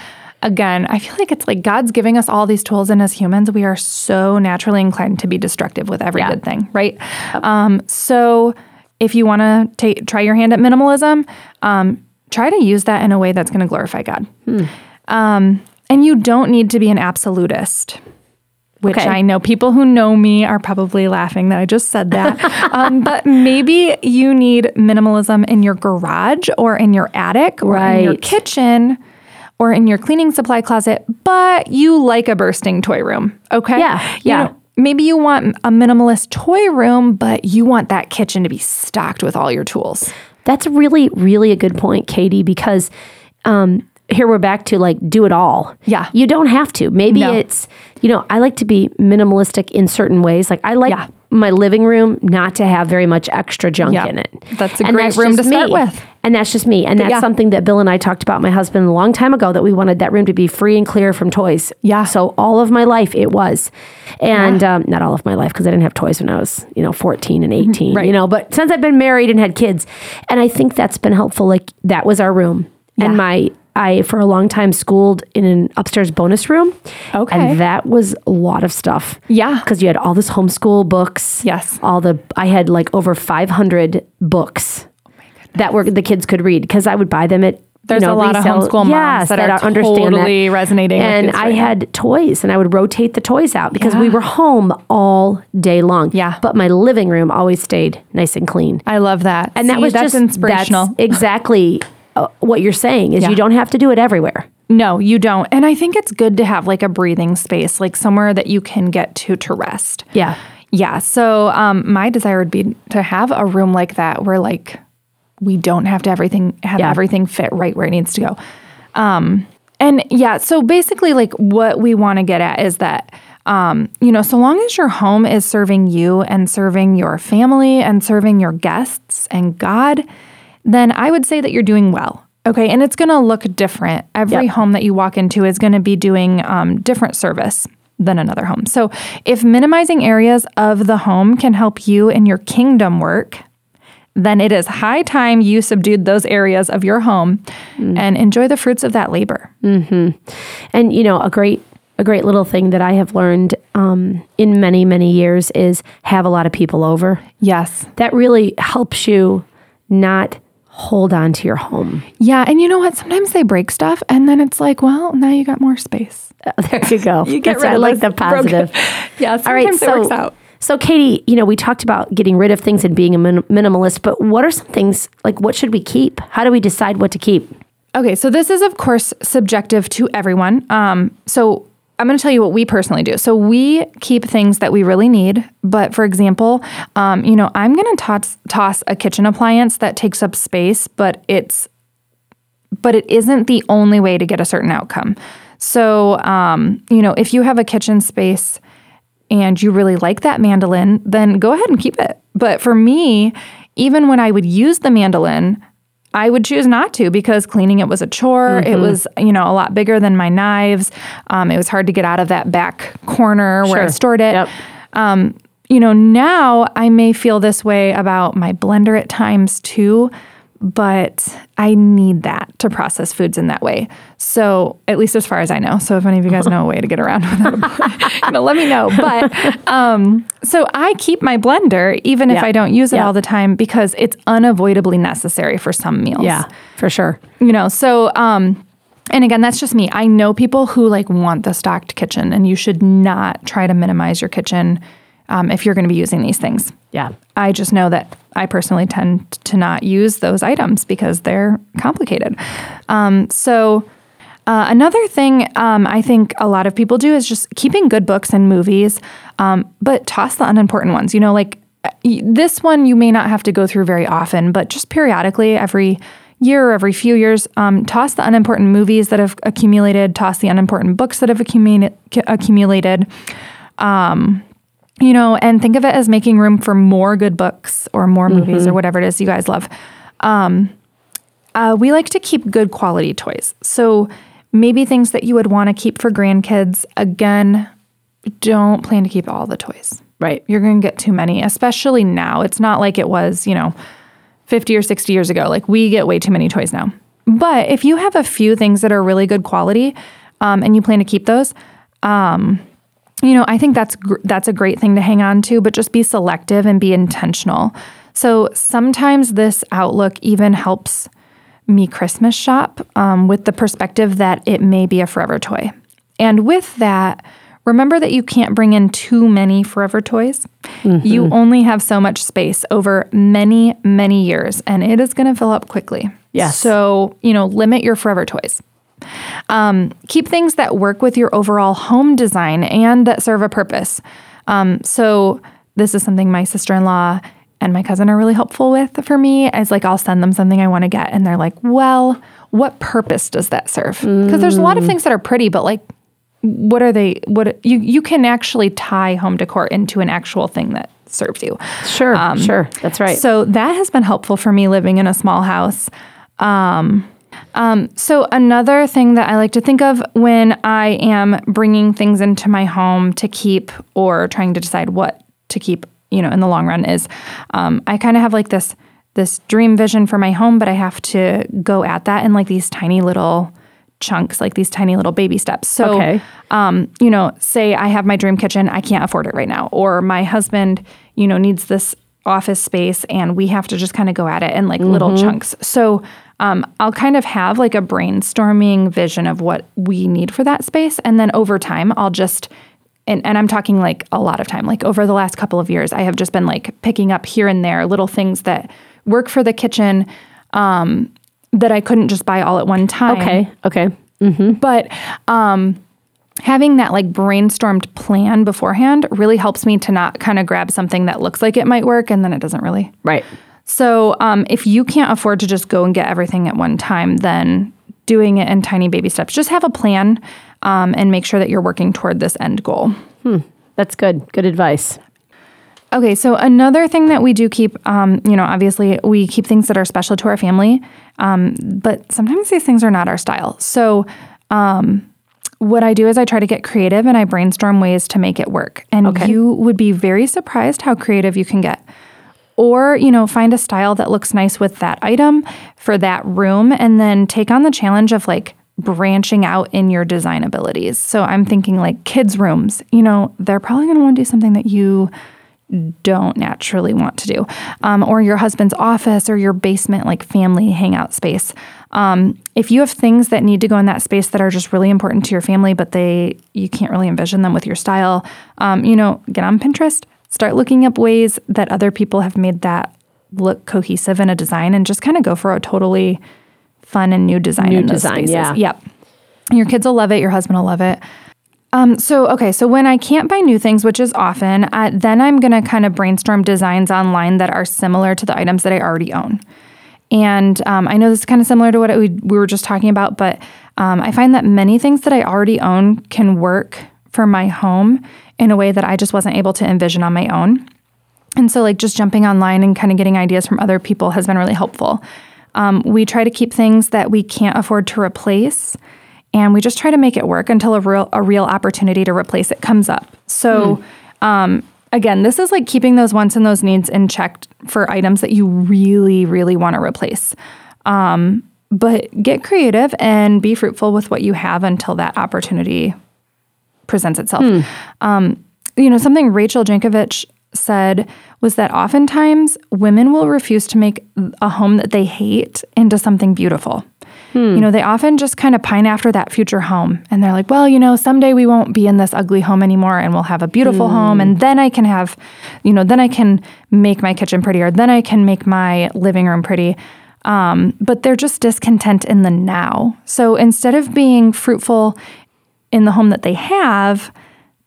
again, I feel like it's like God's giving us all these tools, and as humans, we are so naturally inclined to be destructive with every Yeah. good thing, right? Um, so if you want to take try your hand at minimalism, um, try to use that in a way that's going to glorify God. Um, and you don't need to be an absolutist. Which Okay. I know people who know me are probably laughing that I just said that. um, but maybe you need minimalism in your garage or in your attic or in your kitchen or in your cleaning supply closet, but you like a bursting toy room. Okay. Yeah, You yeah. know, maybe you want a minimalist toy room, but you want that kitchen to be stocked with all your tools. That's really, really a good point, Katie, because um, here we're back to like do it all. Yeah. You don't have to. Maybe No. it's, you know, I like to be minimalistic in certain ways. Like I like Yeah. my living room not to have very much extra junk Yeah. in it. That's a And great room to start me. with. And that's just me. And that's yeah. something that Bill and I talked about my husband a long time ago that we wanted that room to be free and clear from toys. Yeah. So all of my life it was. And um, not all of my life because I didn't have toys when I was, you know, 14 and 18, Mm-hmm. Right. you know, but since I've been married and had kids, and I think that's been helpful. Like that was our room. And my, I, for a long time, schooled in an upstairs bonus room. Okay. And that was a lot of stuff. Yeah. Because you had all this homeschool books. Yes. All the, I had like over 500 books that were the kids could read because I would buy them at. There's you know, a lot of resale- homeschool moms yes, that are understand totally resonating with And I right now. had toys, and I would rotate the toys out because we were home all day long. Yeah. but my living room always stayed nice and clean. I love that. And that was that's just inspirational. That's exactly uh, what you're saying is Yeah. you don't have to do it everywhere. No, you don't. And I think it's good to have like a breathing space, like somewhere that you can get to to rest. Yeah. Yeah. So um, my desire would be to have a room like that where like we don't have to everything have Yeah. everything fit right where it needs to go. Um, and yeah, so basically, like what we want to get at is that. Um, you know, so long as your home is serving you and serving your family and serving your guests and God, then I would say that you're doing well. Okay. And it's going to look different. Every Yep. home that you walk into is going to be doing um, different service than another home. So if minimizing areas of the home can help you in your kingdom work, then it is high time you subdued those areas of your home and enjoy the fruits of that labor. And you know, a great a great little thing that I have learned um, in many many years is have a lot of people over. Yes. That really helps you not hold on to your home. Yeah. And you know what? Sometimes they break stuff and then it's like, well, now you got more space. There you go. You get That's- rid I of like the positive. Yeah. Sometimes All right, it so works out. so Katie, you know, we talked about getting rid of things and being a min- minimalist, but what are some things like what should we keep? How do we decide what to keep? Okay, so this is of course subjective to everyone. Um, so I'm going to tell you what we personally do. So we keep things that we really need, but for example, um, you know, I'm going to toss toss a kitchen appliance that takes up space, but it's but it isn't the only way to get a certain outcome. So, um, you know, if you have a kitchen space and you really like that mandolin, then go ahead and keep it. But for me, even when I would use the mandolin, I would choose not to because cleaning it was a chore. It was, you know, a lot bigger than my knives. Um, it was hard to get out of that back corner where I stored it. Yep. Um, you know, now I may feel this way about my blender at times too, but I need that to process foods in that way. So, at least as far as I know. So, if any of you guys know a way to get around without a you know, let me know. But um, so I keep my blender even if Yeah. I don't use it Yeah. all the time because it's unavoidably necessary for some meals Yeah, for sure. you know so um and again that's just me i know people who like want the stocked kitchen and you should not try to minimize your kitchen um, if you're going to be using these things Yeah. I just know that i personally tend to not use those items because they're complicated um, so uh, another thing um, I think a lot of people do is just keeping good books and movies, um, but toss the unimportant ones. You know, like uh, this one you may not have to go through very often, but just periodically, every year or every few years, um, toss the unimportant movies that have accumulated, toss the unimportant books that have accumulated. accumulated um, you know, and think of it as making room for more good books or more movies or whatever it is you guys love. Um, uh, we like to keep good quality toys. So maybe things that you would want to keep for grandkids. Again, don't plan to keep all the toys. Right. You're going to get too many, especially now. It's not like it was, you know, 50 or 60 years ago. Like we get way too many toys now. But if you have a few things that are really good quality um, and you plan to keep those, um, you know, I think that's gr- that's a great thing to hang on to, but just be selective and be intentional. So sometimes this outlook even helps me Christmas shop um, with the perspective that it may be a forever toy. And with that, remember that you can't bring in too many forever toys. You only have so much space over many, many years, and it is going to fill up quickly. Yes. So, you know, limit your forever toys. Um, keep things that work with your overall home design and that serve a purpose. Um, so this is something my sister-in-law and my cousin are really helpful with for me. As like I'll send them something I want to get, and they're like, "Well, what purpose does that serve?" Because there's a lot of things that are pretty, but like, what are they? What you you can actually tie home decor into an actual thing that serves you. Sure. sure. That's right. So that has been helpful for me living in a small house. Um, um, so another thing that I like to think of when I am bringing things into my home to keep or trying to decide what to keep, you know, in the long run is um, I kind of have like this this dream vision for my home, but I have to go at that in like these tiny little chunks, like these tiny little baby steps. So, Okay. um, you know, say I have my dream kitchen, I can't afford it right now, or my husband, you know, needs this office space and we have to just kind of go at it in like little chunks. So, um, I'll kind of have like a brainstorming vision of what we need for that space. And then over time, I'll just, and, and I'm talking like a lot of time, like over the last couple of years, I have just been like picking up here and there little things that work for the kitchen um, that I couldn't just buy all at one time. okay. Okay. But um, having that like brainstormed plan beforehand really helps me to not kind of grab something that looks like it might work and then it doesn't really. Right. So um, if you can't afford to just go and get everything at one time, then doing it in tiny baby steps. Just have a plan um, and make sure that you're working toward this end goal. That's good. Good advice. Okay, so another thing that we do keep, um, you know, obviously we keep things that are special to our family, um, but sometimes these things are not our style. So, um, what I do is I try to get creative and I brainstorm ways to make it work. And Okay. you would be very surprised how creative you can get. Or, you know, find a style that looks nice with that item for that room and then take on the challenge of like branching out in your design abilities. So I'm thinking like kids' rooms, you know, they're probably going to want to do something that you don't naturally want to do, um, or your husband's office or your basement, like family hangout space. Um, if you have things that need to go in that space that are just really important to your family, but they you can't really envision them with your style, um, you know, get on Pinterest, start looking up ways that other people have made that look cohesive in a design, and just kind of go for a totally fun and new design New in those design, spaces. yeah. Yep. Your kids will love it. Your husband will love it. Um, so, okay, so when I can't buy new things, which is often, uh, then I'm going to kind of brainstorm designs online that are similar to the items that I already own. And um, I know this is kind of similar to what we, we were just talking about, but um, I find that many things that I already own can work for my home in a way that I just wasn't able to envision on my own. And so, like, just jumping online and kind of getting ideas from other people has been really helpful. Um, we try to keep things that we can't afford to replace, and we just try to make it work until a real a real opportunity to replace it comes up. So, um, again, this is like keeping those wants and those needs in check for items that you really, really want to replace. Um, but get creative and be fruitful with what you have until that opportunity presents itself. Um, you know, something Rachel Jankovic said was that oftentimes women will refuse to make a home that they hate into something beautiful. You know, they often just kind of pine after that future home and they're like, well, you know, someday we won't be in this ugly home anymore and we'll have a beautiful home and then I can have, you know, then I can make my kitchen prettier, then I can make my living room pretty. Um, but they're just discontent in the now. So instead of being fruitful in the home that they have,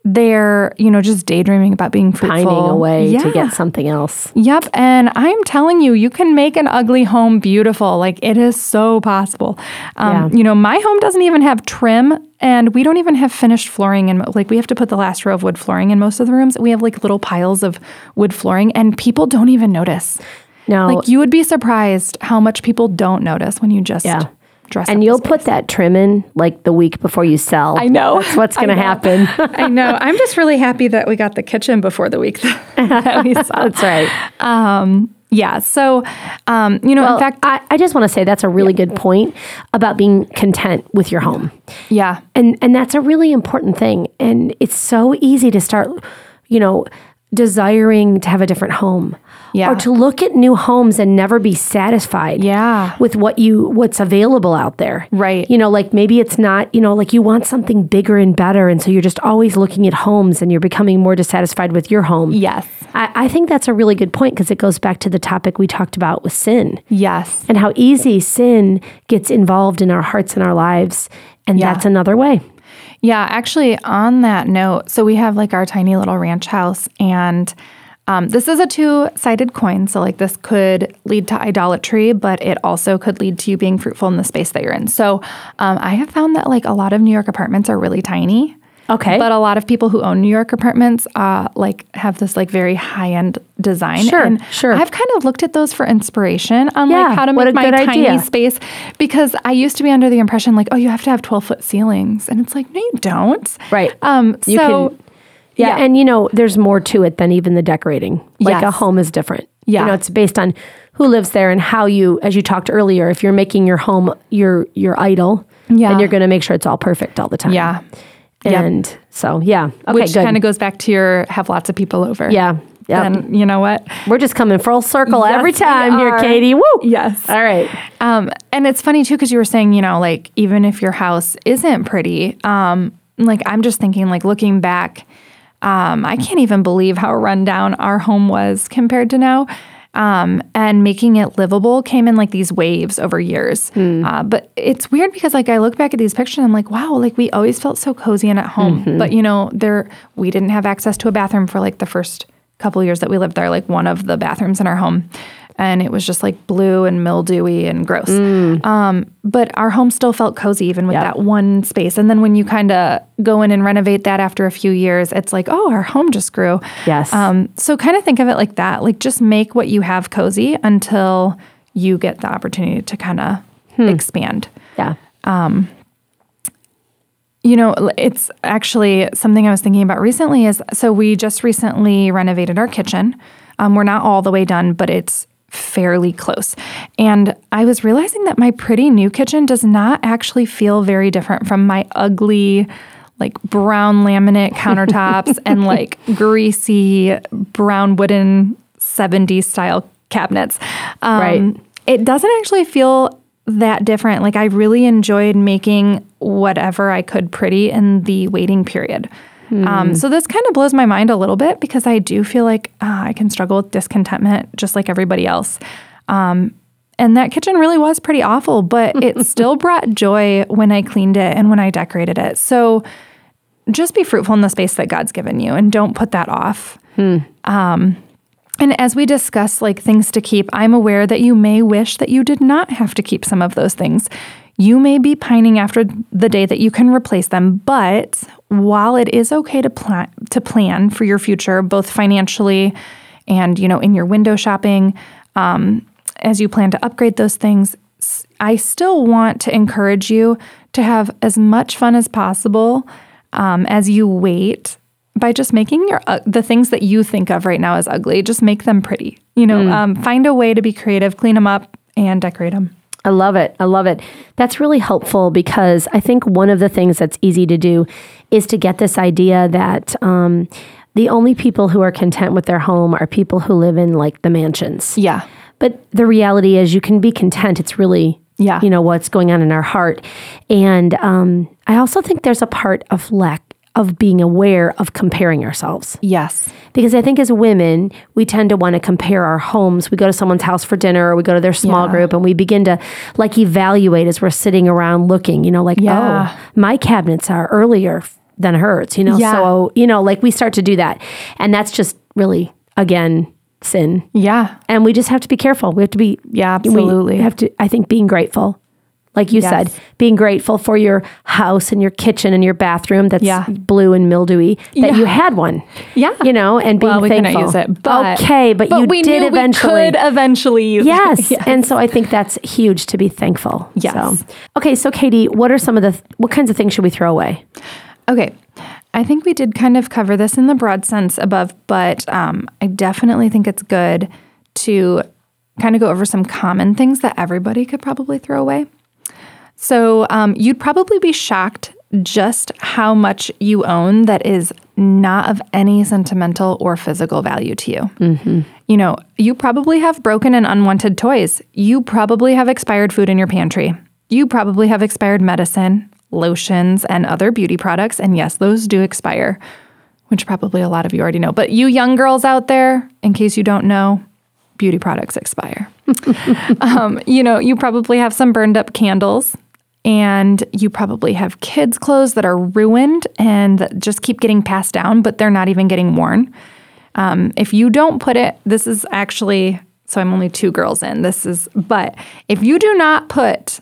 they're, you know, just daydreaming about being fruitful. Pining away to get something else. Yep. And I'm telling you, you can make an ugly home beautiful. Like it is so possible. Um, Yeah. You know, my home doesn't even have trim and we don't even have finished flooring. And like we have to put the last row of wood flooring in most of the rooms. We have like little piles of wood flooring and people don't even notice. No, Like you would be surprised how much people don't notice when you just Yeah. Dress and you'll put that trim in like the week before you sell. I know. That's what's going to happen. I know. I'm just really happy that we got the kitchen before the week that we saw. That's right. Um, yeah. So, um, you know, Well, in fact, I, I just want to say that's a really good point about being content with your home. yeah. And and that's a really important thing. And it's so easy to start, you know, desiring to have a different home. Yeah. Or to look at new homes and never be satisfied. Yeah. With what you what's available out there. Right. You know, like maybe it's not, you know, like you want something bigger and better. And so you're just always looking at homes and you're becoming more dissatisfied with your home. Yes. I, I think that's a really good point because it goes back to the topic we talked about with sin Yes. and how easy sin gets involved in our hearts and our lives. And Yeah. that's another way. Yeah, actually, on that note, so we have like our tiny little ranch house, and um, this is a two sided coin. So, like, this could lead to idolatry, but it also could lead to you being fruitful in the space that you're in. So, um, I have found that like a lot of New York apartments are really tiny. Okay. But a lot of people who own New York apartments uh, like have this like very high end design. Sure, and sure. I've kind of looked at those for inspiration on Yeah, like how to make my tiny idea. space because I used to be under the impression like, oh, you have to have 12 foot ceilings. And it's like, no, you don't. Right. Um, You so, can- yeah, yeah. And you know, there's more to it than even the decorating. Like a home is different. Yeah. You know, it's based on who lives there and how you, as you talked earlier, if you're making your home your your idol, Yeah. then you're going to make sure it's all perfect all the time. yeah. Yep. And so, yeah. Okay, Which kind of goes back to your have lots of people over. yeah. Yeah. And you know what? We're just coming full circle every Yes, we time here. Katie. Woo. Yes. All right. Um, and it's funny too because you were saying, you know, like even if your house isn't pretty, um, like I'm just thinking, like looking back, um, I can't even believe how rundown our home was compared to now. um, and making it livable came in like these waves over years. Uh, but it's weird because like I look back at these pictures and I'm like, wow, like we always felt so cozy and at home. But you know, there we didn't have access to a bathroom for like the first couple years that we lived there, like one of the bathrooms in our home. And it was just like blue and mildewy and gross. Um, but our home still felt cozy even with Yeah. that one space. And then when you kind of go in and renovate that after a few years, it's like, oh, our home just grew. Yes. Um, so kind of think of it like that. Like just make what you have cozy until you get the opportunity to kind of expand. Yeah. Um, You know, it's actually something I was thinking about recently is so we just recently renovated our kitchen. Um, we're not all the way done, but it's fairly close. And I was realizing that my pretty new kitchen does not actually feel very different from my ugly, like brown laminate countertops and like greasy brown wooden 70s style cabinets. Um, Right. It doesn't actually feel that different. Like I really enjoyed making whatever I could pretty in the waiting period. Um, so this kind of blows my mind a little bit because I do feel like ah, I can struggle with discontentment just like everybody else. Um, and that kitchen really was pretty awful, but it still brought joy when I cleaned it and when I decorated it. So just be fruitful in the space that God's given you and don't put that off. Um, and as we discuss like things to keep, I'm aware that you may wish that you did not have to keep some of those things. You may be pining after the day that you can replace them, but while it is okay to plan to plan for your future, both financially and you know in your window shopping, um, as you plan to upgrade those things, I still want to encourage you to have as much fun as possible um, as you wait by just making your uh, the things that you think of right now as ugly, just make them pretty. You know, um, find a way to be creative, clean them up, and decorate them. I love it. I love it. That's really helpful because I think one of the things that's easy to do is to get this idea that um, the only people who are content with their home are people who live in like the mansions. Yeah, But the reality is, you can be content. It's really, Yeah. you know, what's going on in our heart. And um, I also think there's a part of lack of being aware of comparing ourselves. yes, Because I think as women, we tend to want to compare our homes. We go to someone's house for dinner or we go to their small Yeah. group and we begin to like evaluate as we're sitting around looking, you know, like, Yeah. oh, my cabinets are earlier than hers, you know? Yeah. So, you know, like we start to do that. And that's just really, again, sin. yeah, And we just have to be careful. We have to be, Yeah, we absolutely. have to, I think, being grateful. Like you Yes. said, being grateful for your house and your kitchen and your bathroom that's Yeah. blue and mildewy, that Yeah. you had one. Yeah. You know, and being well, we thankful. use it, but okay, but, you we did eventually. We could eventually use Yes. it. And so I think that's huge to be thankful. Yes. So, okay. So Katie, what are some of the, what kinds of things should we throw away? Okay. I think we did kind of cover this in the broad sense above, but um, I definitely think it's good to kind of go over some common things that everybody could probably throw away. So um, you'd probably be shocked just how much you own that is not of any sentimental or physical value to you. You know, you probably have broken and unwanted toys. You probably have expired food in your pantry. You probably have expired medicine, lotions, and other beauty products. And yes, those do expire, which probably a lot of you already know. But you young girls out there, in case you don't know, beauty products expire. um, you know, you probably have some burned up candles and you probably have kids' clothes that are ruined and that just keep getting passed down, but they're not even getting worn. Um, if you don't put it, this is actually, so I'm only two girls in, this is, but if you do not put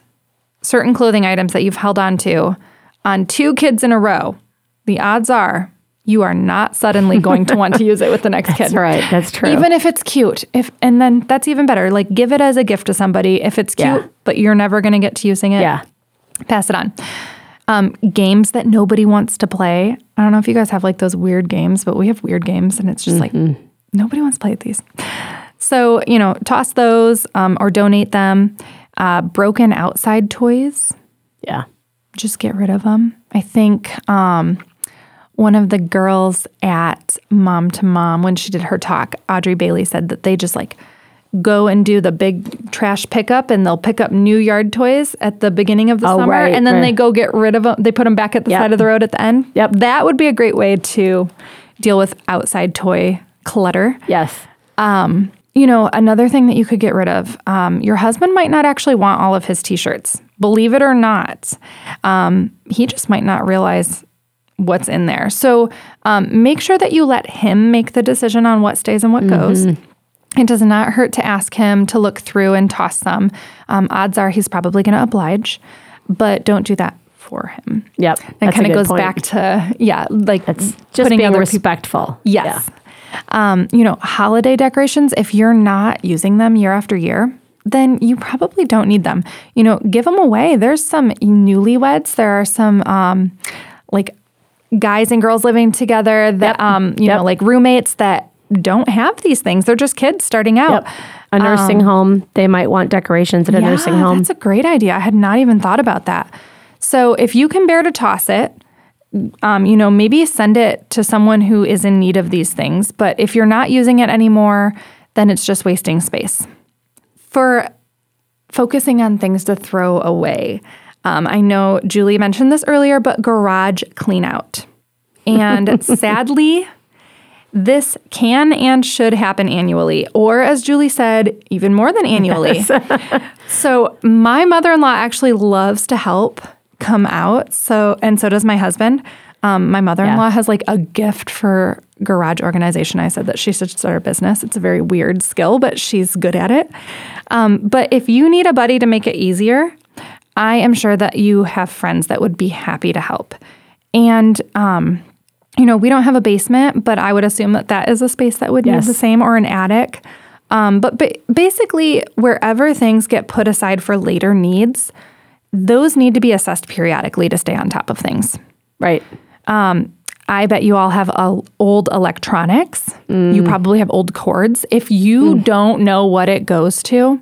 certain clothing items that you've held on to on two kids in a row, the odds are you are not suddenly going to want to use it with the next kid. That's right. That's true. Even if it's cute, if and then that's even better. Like give it as a gift to somebody if it's cute, Yeah. but you're never going to get to using it. yeah. Pass it on. Um, games that nobody wants to play. I don't know if you guys have like those weird games, but we have weird games, and it's just like nobody wants to play these. So you know, toss those um, or donate them. Uh, broken outside toys Yeah. just get rid of them. I think um, one of the girls at Mom to Mom, when she did her talk, Audrey Bailey said that they just like go and do the big trash pickup and they'll pick up new yard toys at the beginning of the Oh, summer right, and then right. they go get rid of them. They put them back at the Yep. side of the road at the end. Yep. That would be a great way to deal with outside toy clutter. Yes. you know, another thing that you could get rid of um, your husband might not actually want all of his t shirts. Believe it or not, um, he just might not realize what's in there. So um, make sure that you let him make the decision on what stays and what goes. It does not hurt to ask him to look through and toss some. Um, odds are he's probably going to oblige, but don't do that for him. Yep. That kind of goes point. back to yeah, like It's just being respectful. Yes. Um, you know, holiday decorations, if you're not using them year after year, then you probably don't need them. You know, give them away. There's some newlyweds. There are some um, like guys and girls living together that, Yep. um, you Yep. know, like roommates that don't have these things. They're just kids starting out. Yep. A nursing home, they might want decorations at a nursing home. That's a great idea. I had not even thought about that. So if you can bear to toss it, um, you know, maybe send it to someone who is in need of these things. But if you're not using it anymore, then it's just wasting space. For focusing on things to throw away, um, I know Julie mentioned this earlier, but garage clean out. And sadly, this can and should happen annually, or as Julie said, even more than annually. so, my mother in law actually loves to help come out. So, and so does my husband. Um, my mother in law has like a gift for garage organization. I said that she should start a business. It's a very weird skill, but she's good at it. Um, but if you need a buddy to make it easier, I am sure that you have friends that would be happy to help. And, um, you know, we don't have a basement, but I would assume that that is a space that would Yes. need the same or an attic. Um, but ba- basically, wherever things get put aside for later needs, those need to be assessed periodically to stay on top of things. right. I bet you all have uh, old electronics. You probably have old cords. If you don't know what it goes to,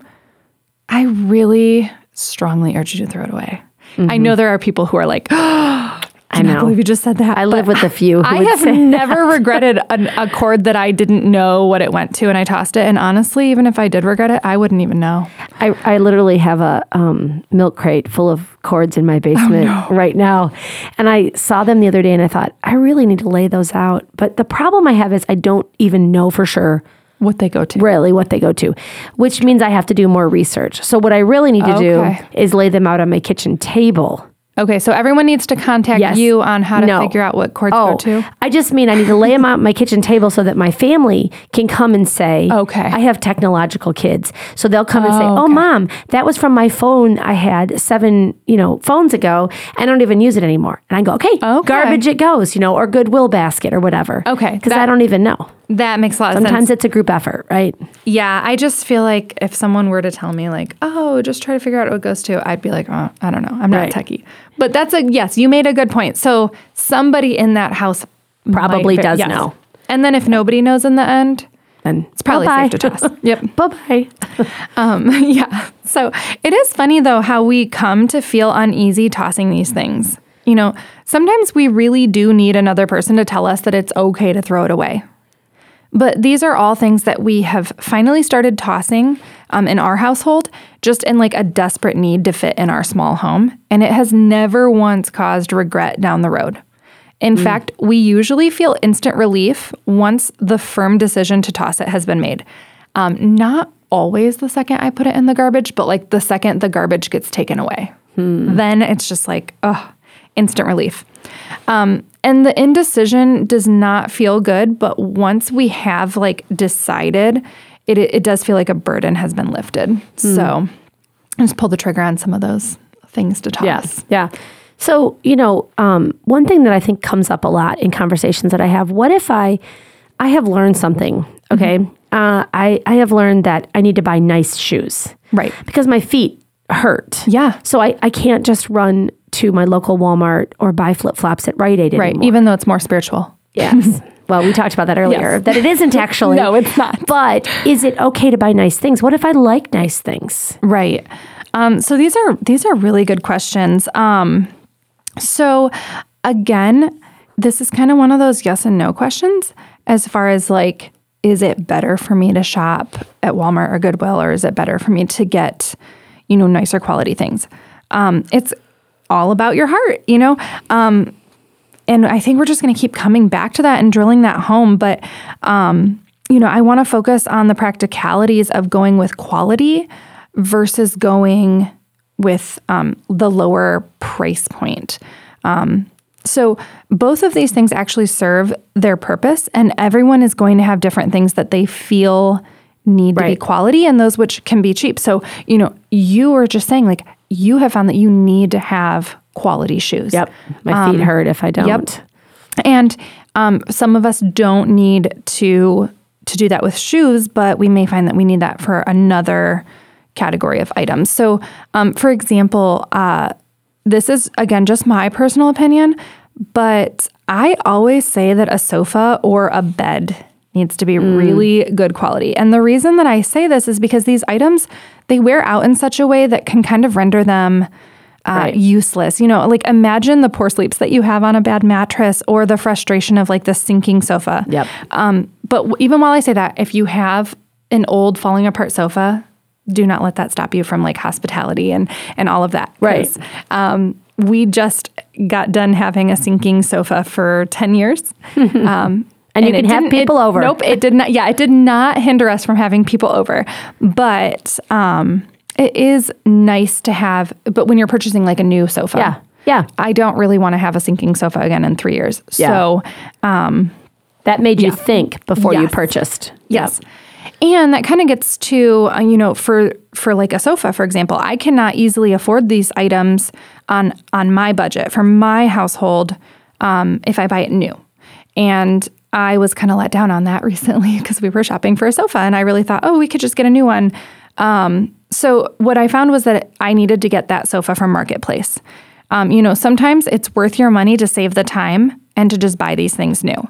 I really strongly urge you to throw it away. I know there are people who are like, I I know. believe you just said that. I live with a few who I have never regretted an, a cord that I didn't know what it went to and I tossed it. And honestly, even if I did regret it, I wouldn't even know. I, I literally have a um, milk crate full of cords in my basement right now. And I saw them the other day and I thought, I really need to lay those out. But the problem I have is I don't even know for sure What they go to. really what they go to, which means I have to do more research. So what I really need to Okay. do is lay them out on my kitchen table. Okay, so everyone needs to contact Yes. you on how to No. figure out what cords Oh, go to. I just mean I need to lay them out on my kitchen table so that my family can come and say, Okay. I have technological kids. So they'll come and say, Oh, Oh, okay. mom, that was from my phone I had seven, you know, phones ago. I don't even use it anymore. And I go, Okay, Okay. garbage it goes, you know, or Goodwill basket or whatever. Okay, Because I don't even know. That makes a lot of Sometimes sense. it's a group effort, right? Yeah, I just feel like if someone were to tell me like, "Oh, just try to figure out what it goes to," I'd be like, "Oh, I don't know. I'm not Right. techie." But that's a yes. You made a good point. So somebody in that house Probably might- does yes. know. And then if nobody knows in the end, then it's probably bye-bye. safe to toss. yep. bye bye. Um, yeah. So it is funny though how we come to feel uneasy tossing these things. You know, sometimes we really do need another person to tell us that it's okay to throw it away. But these are all things that we have finally started tossing um, in our household, just in like a desperate need to fit in our small home. And it has never once caused regret down the road. In fact, we usually feel instant relief once the firm decision to toss it has been made. Um, not always the second I put it in the garbage, but like the second the garbage gets taken away. Then it's just like, oh, instant relief. Um, and the indecision does not feel good, but once we have like decided, it, it does feel like a burden has been lifted. So I just pull the trigger on some of those things to talk. Yes. Yeah. So, you know, um, one thing that I think comes up a lot in conversations that I have, what if I I have learned something, okay? Uh, I, I have learned that I need to buy nice shoes. Right. Because my feet hurt. Yeah. So I, I can't just run to my local Walmart or buy flip flops at Rite Aid Right. anymore. Even though it's more spiritual. Yes. well, we talked about that earlier, Yes. that it isn't actually. No, it's not. But is it okay to buy nice things? What if I like nice things? Right. Um, so these are these are really good questions. Um, so again, this is kind of one of those yes and no questions as far as like, is it better for me to shop at Walmart or Goodwill, or is it better for me to get, you know, nicer quality things? Um, it's all about your heart, you know. Um, and I think we're just going to keep coming back to that and drilling that home. But um, you know, I want to focus on the practicalities of going with quality versus going with um, the lower price point. Um, so, both of these things actually serve their purpose, and everyone is going to have different things that they feel need to be quality and those which can be cheap. So, you know, you were just saying, like, you have found that you need to have quality shoes. Yep. My feet hurt if I don't. Yep. And um, some of us don't need to to do that with shoes, but we may find that we need that for another category of items. So, um, for example, uh, this is again just my personal opinion, but I always say that a sofa or a bed needs to be really good quality. And the reason that I say this is because these items they wear out in such a way that can kind of render them uh, Right. useless. You know, like imagine the poor sleeps that you have on a bad mattress or the frustration of like the sinking sofa. Yep. Um, but w- even while I say that, if you have an old falling apart sofa, do not let that stop you from like hospitality and and all of that. Right. Um, we just got done having a sinking sofa for ten years. Um, And you it can have people it- over. Nope, it did not. Yeah, it did not hinder us from having people over, but um, it is nice to have. But when you're purchasing like a new sofa, Yeah. Yeah. I don't really want to have a sinking sofa again in three years. Yeah. So That made you think before you purchased. Yes. And that kind of gets to uh, you know for for like a sofa for example, I cannot easily afford these items on on my budget for my household um, if I buy it new. And I was kind of let down on that recently because we were shopping for a sofa and I really thought, oh, we could just get a new one. Um, so what I found was that I needed to get that sofa from Marketplace. Um, you know, sometimes it's worth your money to save the time and to just buy these things new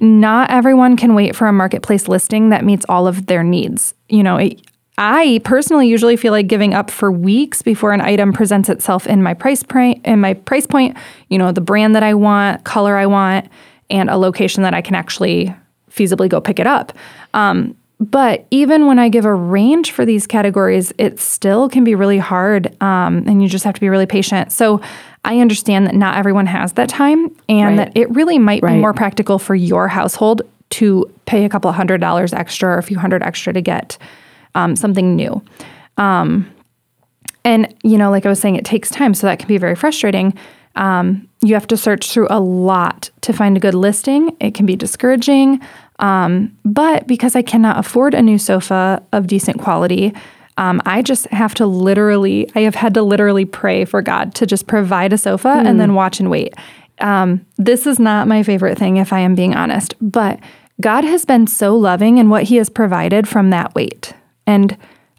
not everyone can wait for a marketplace listing that meets all of their needs. You know, it, I personally usually feel like giving up for weeks before an item presents itself in my price point, in my price point, you know, the brand that I want, color I want, and a location that I can actually feasibly go pick it up. Um, but even when I give a range for these categories, it still can be really hard, um, and you just have to be really patient. So I understand that not everyone has that time, and Right. that it really might Right. be more practical for your household to pay a couple of hundred dollars extra or a few hundred extra to get um, something new. Um, and you know, like I was saying, it takes time, so that can be very frustrating. Um, you have to search through a lot to find a good listing. It can be discouraging. Um, but because I cannot afford a new sofa of decent quality, um, I just have to literally, I have had to literally pray for God to just provide a sofa and then watch and wait. Um, this is not my favorite thing, if I am being honest, but God has been so loving in what He has provided from that wait. And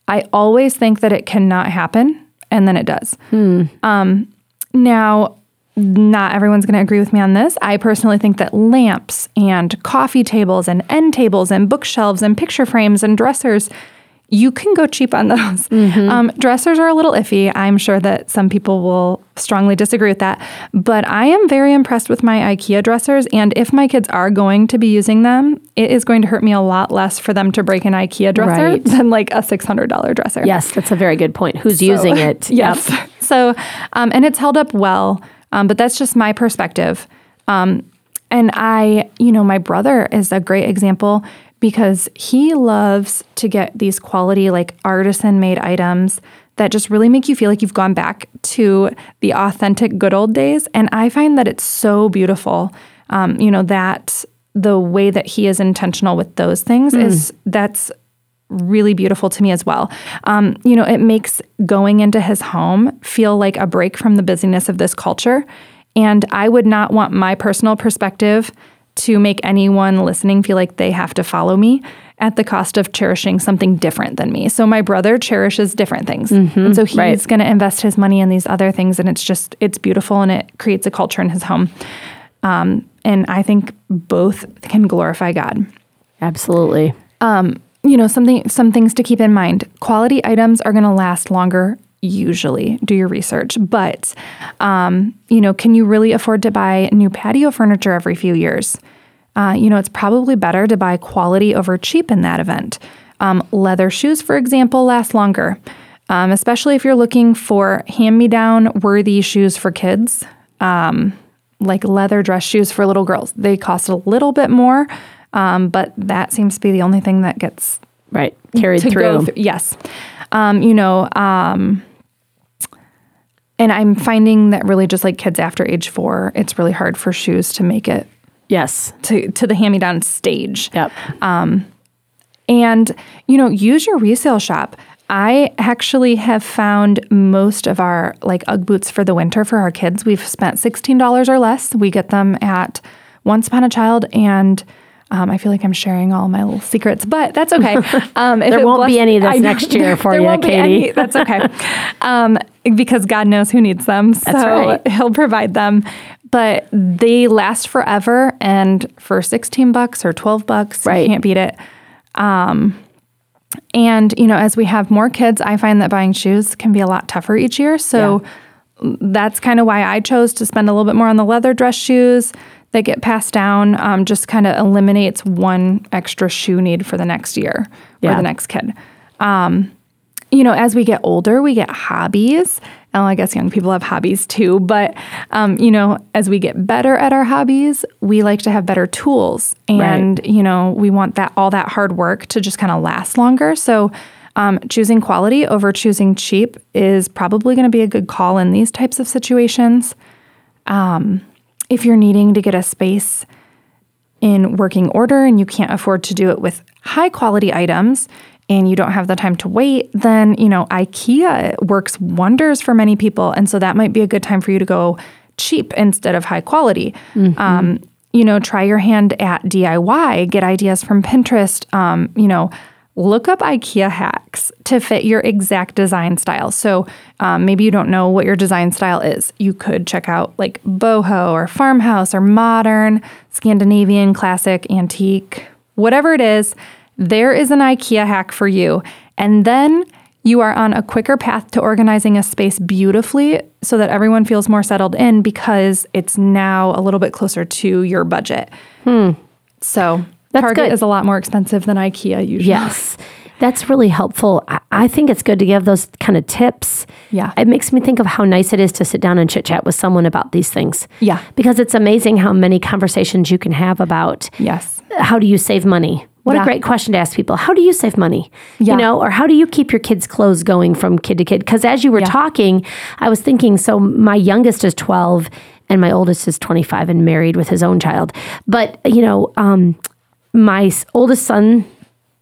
I always think that it cannot happen, and then it does. Um, now, not everyone's going to agree with me on this. I personally think that lamps and coffee tables and end tables and bookshelves and picture frames and dressers, you can go cheap on those. Um, dressers are a little iffy. I'm sure that some people will strongly disagree with that. But I am very impressed with my IKEA dressers. And if my kids are going to be using them, it is going to hurt me a lot less for them to break an IKEA dresser Right. than like a $600 dresser. Yes, that's a very good point. Who's using it? Yes. Yep. So, um, and it's held up well, um, but that's just my perspective. Um, and I, you know, my brother is a great example because he loves to get these quality, like artisan made items that just really make you feel like you've gone back to the authentic good old days. And I find that it's so beautiful. Um, you know, that the way that he is intentional with those things is that's really beautiful to me as well. Um, you know, it makes going into his home feel like a break from the busyness of this culture. And I would not want my personal perspective to make anyone listening feel like they have to follow me at the cost of cherishing something different than me. So my brother cherishes different things. and so he's right. going to invest his money in these other things and it's just it's beautiful and it creates a culture in his home. Um, and I think both can glorify God Absolutely. You know something some things to keep in mind. Quality items are going to last longer usually. Do your research. But um, you know can you really afford to buy new patio furniture every few years? Uh, you know it's probably better to buy quality over cheap in that event. Um, leather shoes for example last longer. Um, especially if you're looking for hand-me-down worthy shoes for kids. Um, like leather dress shoes for little girls. They cost a little bit more Um, but that seems to be the only thing that gets Right. Carried through. Yes. Um, you know, um, and I'm finding that really just like kids after age four, it's really hard for shoes to make it Yes. to, to the hand me down stage. Yep. And, you know, use your resale shop. I actually have found most of our like Ugg boots for the winter for our kids. We've spent $16 or less. We get them at Once Upon a Child and um, I feel like I'm sharing all my little secrets, but that's okay. Um, if There it won't was- be any this next year for there you, won't be Katie. any. That's okay. um, because God knows who needs them. So right. He'll provide them. But they last forever. And for 16 bucks or 12 bucks, Right. you can't beat it. And, you know, as we have more kids, I find that buying shoes can be a lot tougher each year. So that's kind of why I chose to spend a little bit more on the leather dress shoes that get passed down. Um, just kind of eliminates one extra shoe need for the next year or the next kid. Um, you know, as we get older, we get hobbies. And I guess young people have hobbies too. But, um, you know, as we get better at our hobbies, we like to have better tools. And, you know, we want that all that hard work to just kind of last longer. So, um, choosing quality over choosing cheap is probably going to be a good call in these types of situations. Um, if you're needing to get a space in working order and you can't afford to do it with high quality items and you don't have the time to wait, then, you know, IKEA works wonders for many people. And so that might be a good time for you to go cheap instead of high quality. Um, you know, try your hand at DIY, get ideas from Pinterest, um, you know, look up IKEA hacks to fit your exact design style. So um, maybe you don't know what your design style is. You could check out like boho or farmhouse or modern, Scandinavian, classic, antique, whatever it is. There is an IKEA hack for you. And then you are on a quicker path to organizing a space beautifully so that everyone feels more settled in because it's now a little bit closer to your budget. So That's Target good. is a lot more expensive than IKEA usually. Yes. That's really helpful. I- I think it's good to give those kind of tips. Yeah. It makes me think of how nice it is to sit down and chit chat with someone about these things. Yeah. Because it's amazing how many conversations you can have about Yes. how do you save money? What a great question to ask people. How do you save money? Yeah. You know, or how do you keep your kids' clothes going from kid to kid? Because as you were Yeah. talking, I was thinking, so my youngest is 12 and my oldest is 25 and married with his own child. But, you know, um, my oldest son,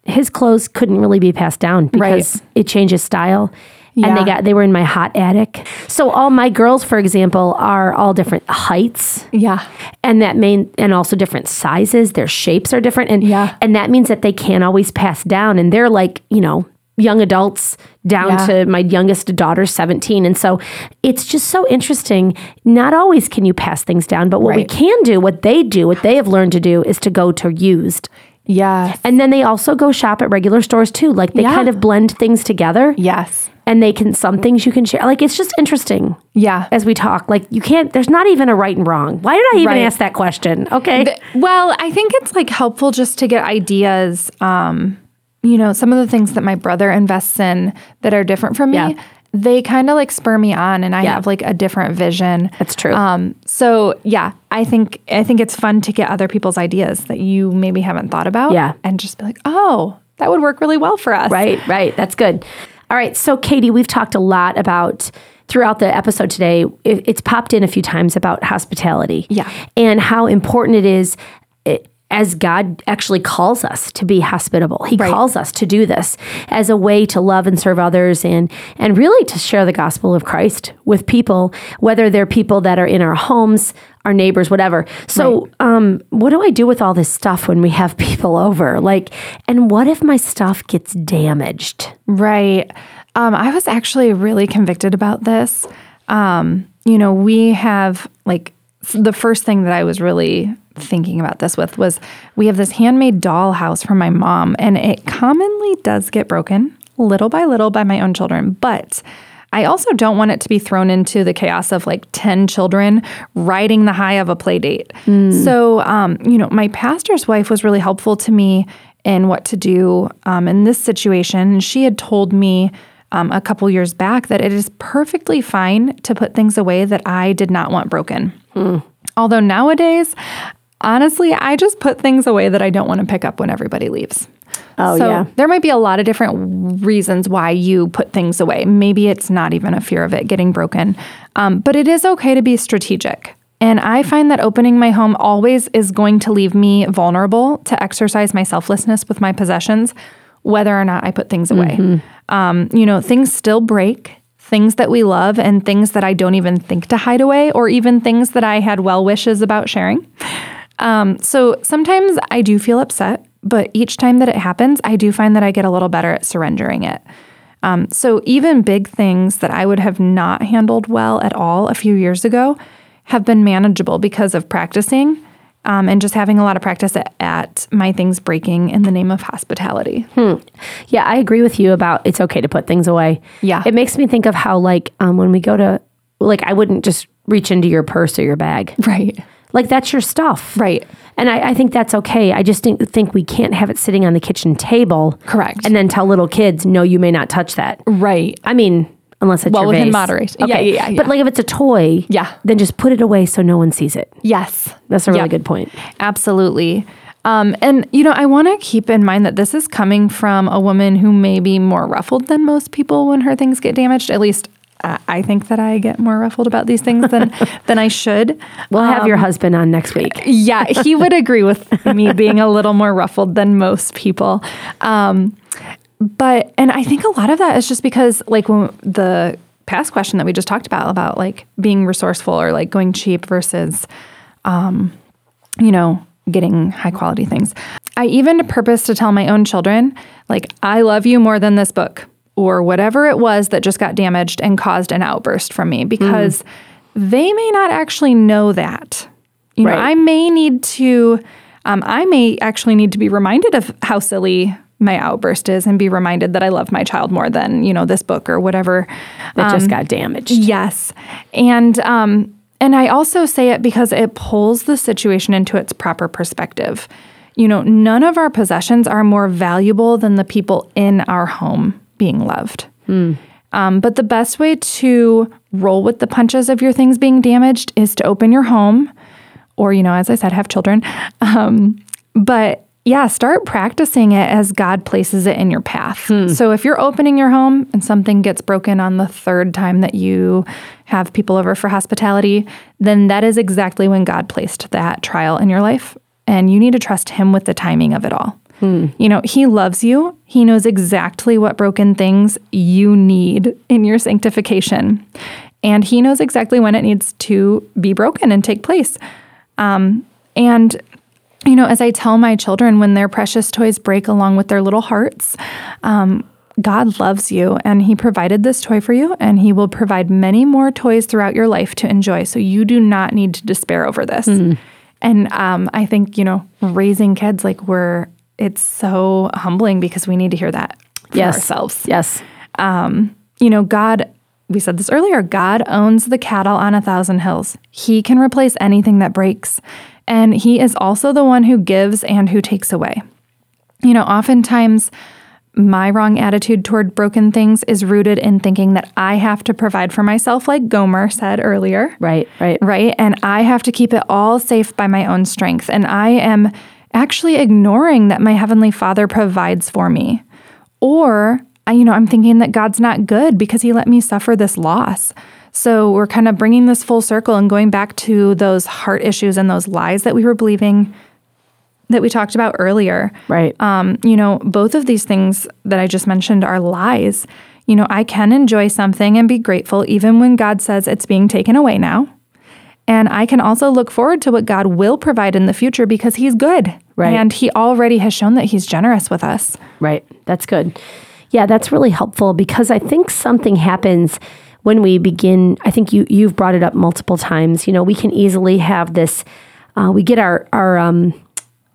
his clothes couldn't really be passed down because it changes style. And they got they were in my hot attic. So all my girls, for example, are all different heights Yeah. and that mean and also different sizes their shapes are different and Yeah. and that means that they can't always pass down and they're like you know young adults down Yeah. to my youngest daughter's 17 and so it's just so interesting not always can you pass things down but what we can do what they do what they have learned to do is to go to used Yes. and then they also go shop at regular stores too like they Yeah. kind of blend things together Yes. and they can some things you can share like it's just interesting Yeah. as we talk like you can't there's not even a right and wrong why did i even Right. ask that question okay Well, I think it's like helpful just to get ideas. Um, you know, some of the things that my brother invests in that are different from me, Yeah. they kind of like spur me on, and I Yeah. have like a different vision. That's true. Um, so yeah, I think I think it's fun to get other people's ideas that you maybe haven't thought about. Yeah. and just be like, oh, that would work really well for us. Right, right. That's good. All right. So, Katie, we've talked a lot about throughout the episode today. It, it's popped in a few times about hospitality. Yeah. And how important it is. It, as God actually calls us to be hospitable, He Right. calls us to do this as a way to love and serve others, and and really to share the gospel of Christ with people, whether they're people that are in our homes, our neighbors, whatever. So, um, what do I do with all this stuff when we have people over? Like, and what if my stuff gets damaged? Right. Um, I was actually really convicted about this. Um, you know, we have like the first thing that I was really thinking about this with was we have this handmade dollhouse from my mom, and it commonly does get broken little by little by my own children. But I also don't want it to be thrown into the chaos of like 10 children riding the high of a play date. So, um, you know, my pastor's wife was really helpful to me in what to do um, in this situation. She had told me um, a couple years back that it is perfectly fine to put things away that I did not want broken. Although nowadays, honestly, I just put things away that I don't want to pick up when everybody leaves. Oh, so yeah. there might be a lot of different reasons why you put things away. Maybe it's not even a fear of it getting broken, um, but it is okay to be strategic. And I find that opening my home always is going to leave me vulnerable to exercise my selflessness with my possessions, whether or not I put things away. Um, you know, things still break, things that we love, and things that I don't even think to hide away, or even things that I had well wishes about sharing. Um, so sometimes I do feel upset, but each time that it happens, I do find that I get a little better at surrendering it. Um, so even big things that I would have not handled well at all a few years ago have been manageable because of practicing um, and just having a lot of practice at, at my things breaking in the name of hospitality. Yeah, I agree with you about it's okay to put things away. Yeah. It makes me think of how, like, um, when we go to, like, I wouldn't just reach into your purse or your bag. Right. Like, that's your stuff. Right. And I, I think that's okay. I just think, think we can't have it sitting on the kitchen table. Correct. And then tell little kids, no, you may not touch that. Right. I mean, unless it's Well, your within moderation. Yeah, yeah, yeah, But like if it's a toy, Yeah. then just put it away so no one sees it. Yes. That's a really Yeah. good point. Absolutely. Um, and, you know, I want to keep in mind that this is coming from a woman who may be more ruffled than most people when her things get damaged. At least I think that I get more ruffled about these things than, than I should. We'll have Um, your husband on next week. yeah, he would agree with me being a little more ruffled than most people. Um, but, and I think a lot of that is just because, like, when the past question that we just talked about, about like being resourceful or like going cheap versus, um, you know, getting high quality things. I even purpose to tell my own children, like, I love you more than this book or whatever it was that just got damaged and caused an outburst from me because they may not actually know that. You know, I may need to, um, I may actually need to be reminded of how silly my outburst is and be reminded that I love my child more than, you know, this book or whatever. That Um, just got damaged. Yes. And um and I also say it because it pulls the situation into its proper perspective. You know, none of our possessions are more valuable than the people in our home being loved. Um, but the best way to roll with the punches of your things being damaged is to open your home, or, you know, as I said, have children. Um, but yeah, start practicing it as God places it in your path. So if you're opening your home and something gets broken on the third time that you have people over for hospitality, then that is exactly when God placed that trial in your life. And you need to trust Him with the timing of it all. You know, He loves you. He knows exactly what broken things you need in your sanctification. And He knows exactly when it needs to be broken and take place. Um, and you know, as I tell my children when their precious toys break along with their little hearts, um, God loves you and He provided this toy for you, and He will provide many more toys throughout your life to enjoy. So you do not need to despair over this. And um, I think, you know, raising kids, like we're, it's so humbling because we need to hear that for Yes. ourselves Yes. Um, you know, God, we said this earlier, God owns the cattle on a thousand hills. He can replace anything that breaks. And He is also the one who gives and who takes away. You know, oftentimes my wrong attitude toward broken things is rooted in thinking that I have to provide for myself, like Gomer said earlier Right. Right. right? And I have to keep it all safe by my own strength. And I am actually ignoring that my Heavenly Father provides for me. Or, I- you know, I'm thinking that God's not good because He let me suffer this loss. So we're kind of bringing this full circle and going back to those heart issues and those lies that we were believing that we talked about earlier. Right. Um, you know, both of these things that I just mentioned are lies. You know, I can enjoy something and be grateful even when God says it's being taken away now. And I can also look forward to what God will provide in the future because He's good. Right. And He already has shown that He's generous with us. Right. That's good. Yeah, that's really helpful because I think something happens when we begin. I think you you've brought it up multiple times. You know, we can easily have this. Uh, we get our our um,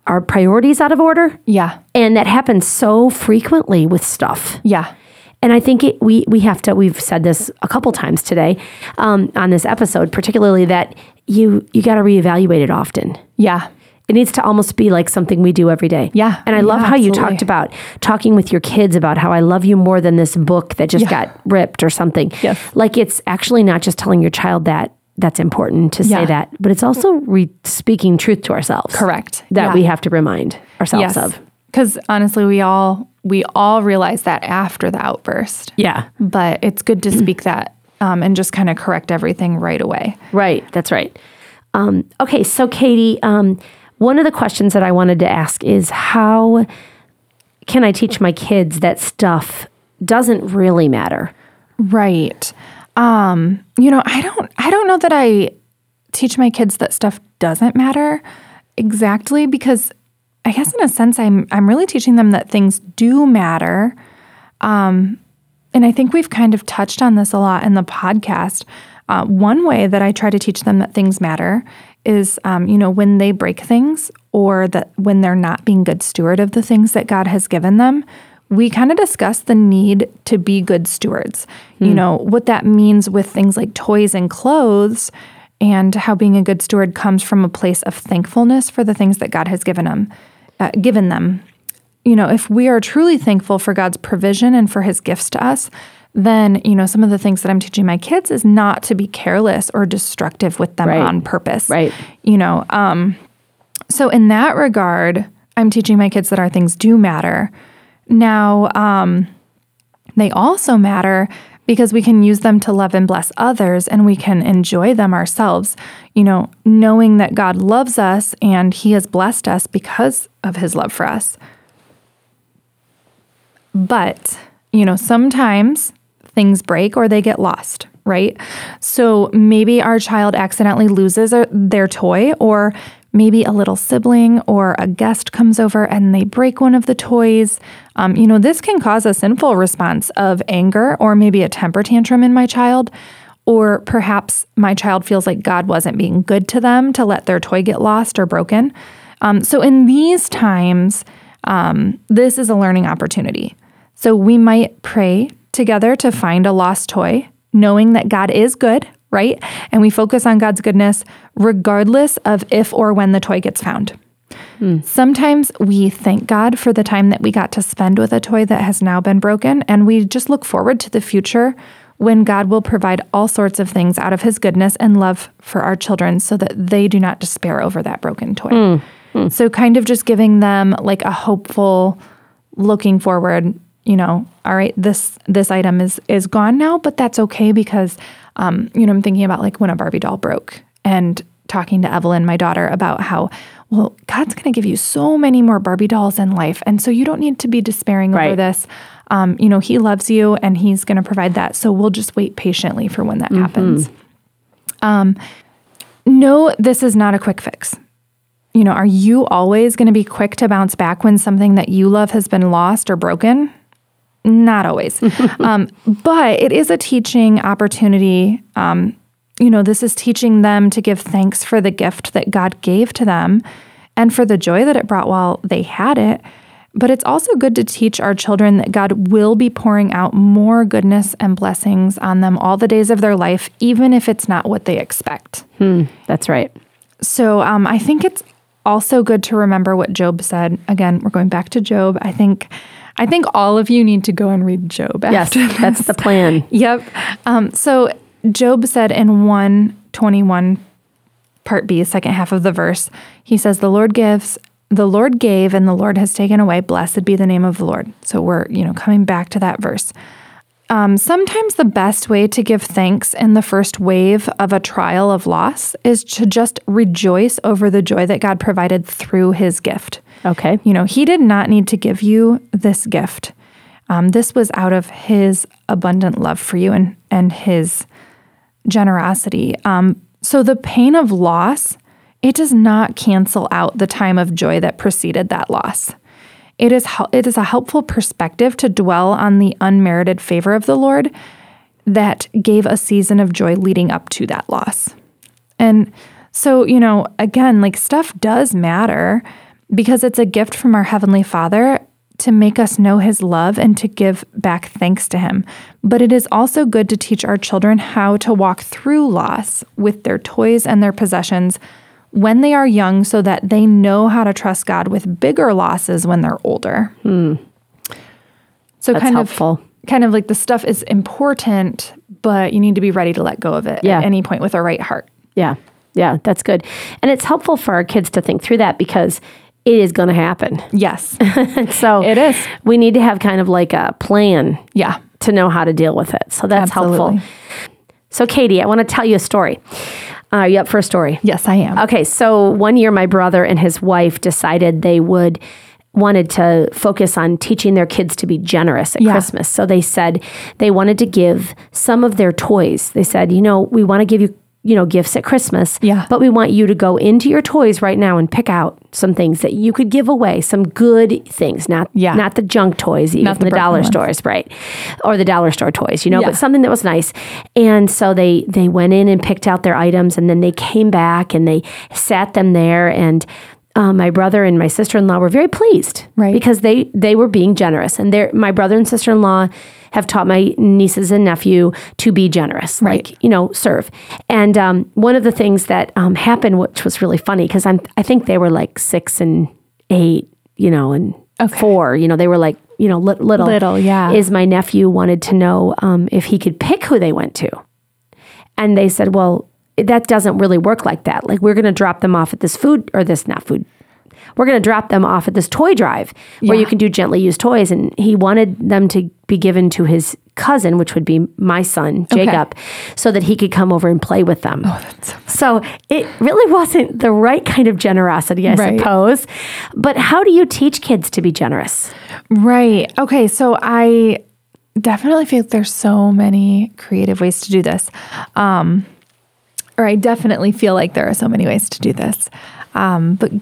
our priorities out of order, Yeah. and that happens so frequently with stuff. Yeah. And I think it, we we have to. We've said this a couple times today um, on this episode, particularly that you you got to reevaluate it often. Yeah. It needs to almost be like something we do every day. Yeah. And I love Yeah, how you talked about talking with your kids about how I love you more than this book that just Yeah. got ripped or something. Yes. Like it's actually not just telling your child that that's important to say that, but it's also re- speaking truth to ourselves. Correct. That Yeah. we have to remind ourselves yes. of. Because honestly, we all we all realize that after the outburst, Yeah. but it's good to speak that um, and just kind of correct everything right away. Right. That's right. Um, okay. So, Katie, um, one of the questions that I wanted to ask is how can I teach my kids that stuff doesn't really matter? Right. Um, you know, I don't I don't know that I teach my kids that stuff doesn't matter exactly because I guess in a sense I'm I'm really teaching them that things do matter. Um, and I think we've kind of touched on this a lot in the podcast. Uh, one way that I try to teach them that things matter is, um, you know, when they break things or that when they're not being good steward of the things that God has given them, we kind of discuss the need to be good stewards. You know, what that means with things like toys and clothes and how being a good steward comes from a place of thankfulness for the things that God has given them, uh, given them you know, if we are truly thankful for God's provision and for his gifts to us, then, you know, some of the things that I'm teaching my kids is not to be careless or destructive with them Right. on purpose. Right. You know, um, so in that regard, I'm teaching my kids that our things do matter. Now, um, they also matter because we can use them to love and bless others and we can enjoy them ourselves, you know, knowing that God loves us and he has blessed us because of his love for us. But, you know, sometimes things break or they get lost, right? So maybe our child accidentally loses a- their toy, or maybe a little sibling or a guest comes over and they break one of the toys. Um, you know, this can cause a sinful response of anger or maybe a temper tantrum in my child. Or perhaps my child feels like God wasn't being good to them to let their toy get lost or broken. Um, so, in these times, um, this is a learning opportunity. So we might pray together to find a lost toy, knowing that God is good, right? And we focus on God's goodness regardless of if or when the toy gets found. Hmm. Sometimes we thank God for the time that we got to spend with a toy that has now been broken, and we just look forward to the future when God will provide all sorts of things out of his goodness and love for our children so that they do not despair over that broken toy. Hmm. Hmm. So, kind of just giving them like a hopeful, looking forward, you know, all right, this this item is is gone now, but that's okay because, um, you know, I'm thinking about like when a Barbie doll broke and talking to Evelyn, my daughter, about how well God's going to give you so many more Barbie dolls in life, and so you don't need to be despairing over this. Um, you know, He loves you and He's going to provide that. So we'll just wait patiently for when that happens. Um, no, this is not a quick fix you know, are you always going to be quick to bounce back when something that you love has been lost or broken? Not always. um, but it is a teaching opportunity. Um, you know, this is teaching them to give thanks for the gift that God gave to them and for the joy that it brought while they had it. But it's also good to teach our children that God will be pouring out more goodness and blessings on them all the days of their life, even if it's not what they expect. That's right. So um, I think it's also good to remember what Job said. Again, we're going back to Job. I think, I think all of you need to go and read Job. Yes, this. that's the plan. Yep. Um, so Job said in 121 part B, second half of the verse, he says, The Lord gives, the Lord gave, and the Lord has taken away. Blessed be the name of the Lord. So we're, you know, coming back to that verse. Um, sometimes the best way to give thanks in the first wave of a trial of loss is to just rejoice over the joy that God provided through his gift. Okay. You know, he did not need to give you this gift. Um, this was out of his abundant love for you and, and his generosity. Um, so the pain of loss, it does not cancel out the time of joy that preceded that loss. It is, it is a helpful perspective to dwell on the unmerited favor of the Lord that gave a season of joy leading up to that loss. And so, you know, again, like stuff does matter because it's a gift from our Heavenly Father to make us know His love and to give back thanks to Him. But it is also good to teach our children how to walk through loss with their toys and their possessions when they are young so that they know how to trust God with bigger losses when they're older. Hmm. So, That's kind helpful. of kind of like the stuff is important, but you need to be ready to let go of it Yeah. at any point with a right heart. Yeah. Yeah, that's good. And it's helpful for our kids to think through that because it is going to happen. Yes. so It is. We need to have kind of like a plan yeah. to know how to deal with it. So that's Absolutely. helpful. So, Katie, I want to tell you a story. Uh, are you up for a story? Yes, I am. Okay, so one year my brother and his wife decided they would wanted to focus on teaching their kids to be generous at Yeah. Christmas. So they said they wanted to give some of their toys. They said, "You know, we want to give you, you know, gifts at Christmas, Yeah. but we want you to go into your toys right now and pick out some things that you could give away, some good things, not Yeah. not the junk toys even, Not the the dollar ones. stores, right? Or the dollar store toys, you know, Yeah. but something that was nice. And so they they went in and picked out their items, and then they came back and they sat them there. And uh, my brother and my sister in law were very pleased, Right. Because they they were being generous, and they my brother and sister in law have taught my nieces and nephew to be generous, Right. like you know, serve. And um, one of the things that um, happened, which was really funny, because I'm I think they were like six and eight, you know, and four, you know, they were like you know li- little, Little, yeah. Is my nephew wanted to know um, if he could pick who they went to, and they said, well, that doesn't really work like that. Like we're going to drop them off at this food or this not food. We're going to drop them off at this toy drive where you can do gently used toys. And he wanted them to be given to his cousin, which would be my son, Jacob, so that he could come over and play with them. Oh, so it really wasn't the right kind of generosity, I Right. suppose. But how do you teach kids to be generous? Right. Okay. So I definitely feel like there's so many creative ways to do this. Um, or I definitely feel like there are so many ways to do this. Um, but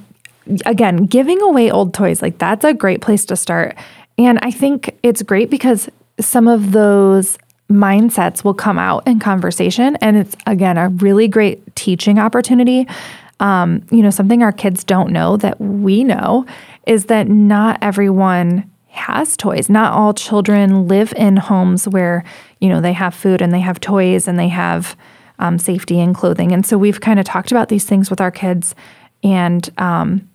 again, giving away old toys, like that's a great place to start. And I think it's great because some of those mindsets will come out in conversation. And it's, again, a really great teaching opportunity. Um, you know, something our kids don't know that we know is that not everyone has toys. Not all children live in homes where, you know, they have food and they have toys and they have um, safety and clothing. And so we've kind of talked about these things with our kids and um,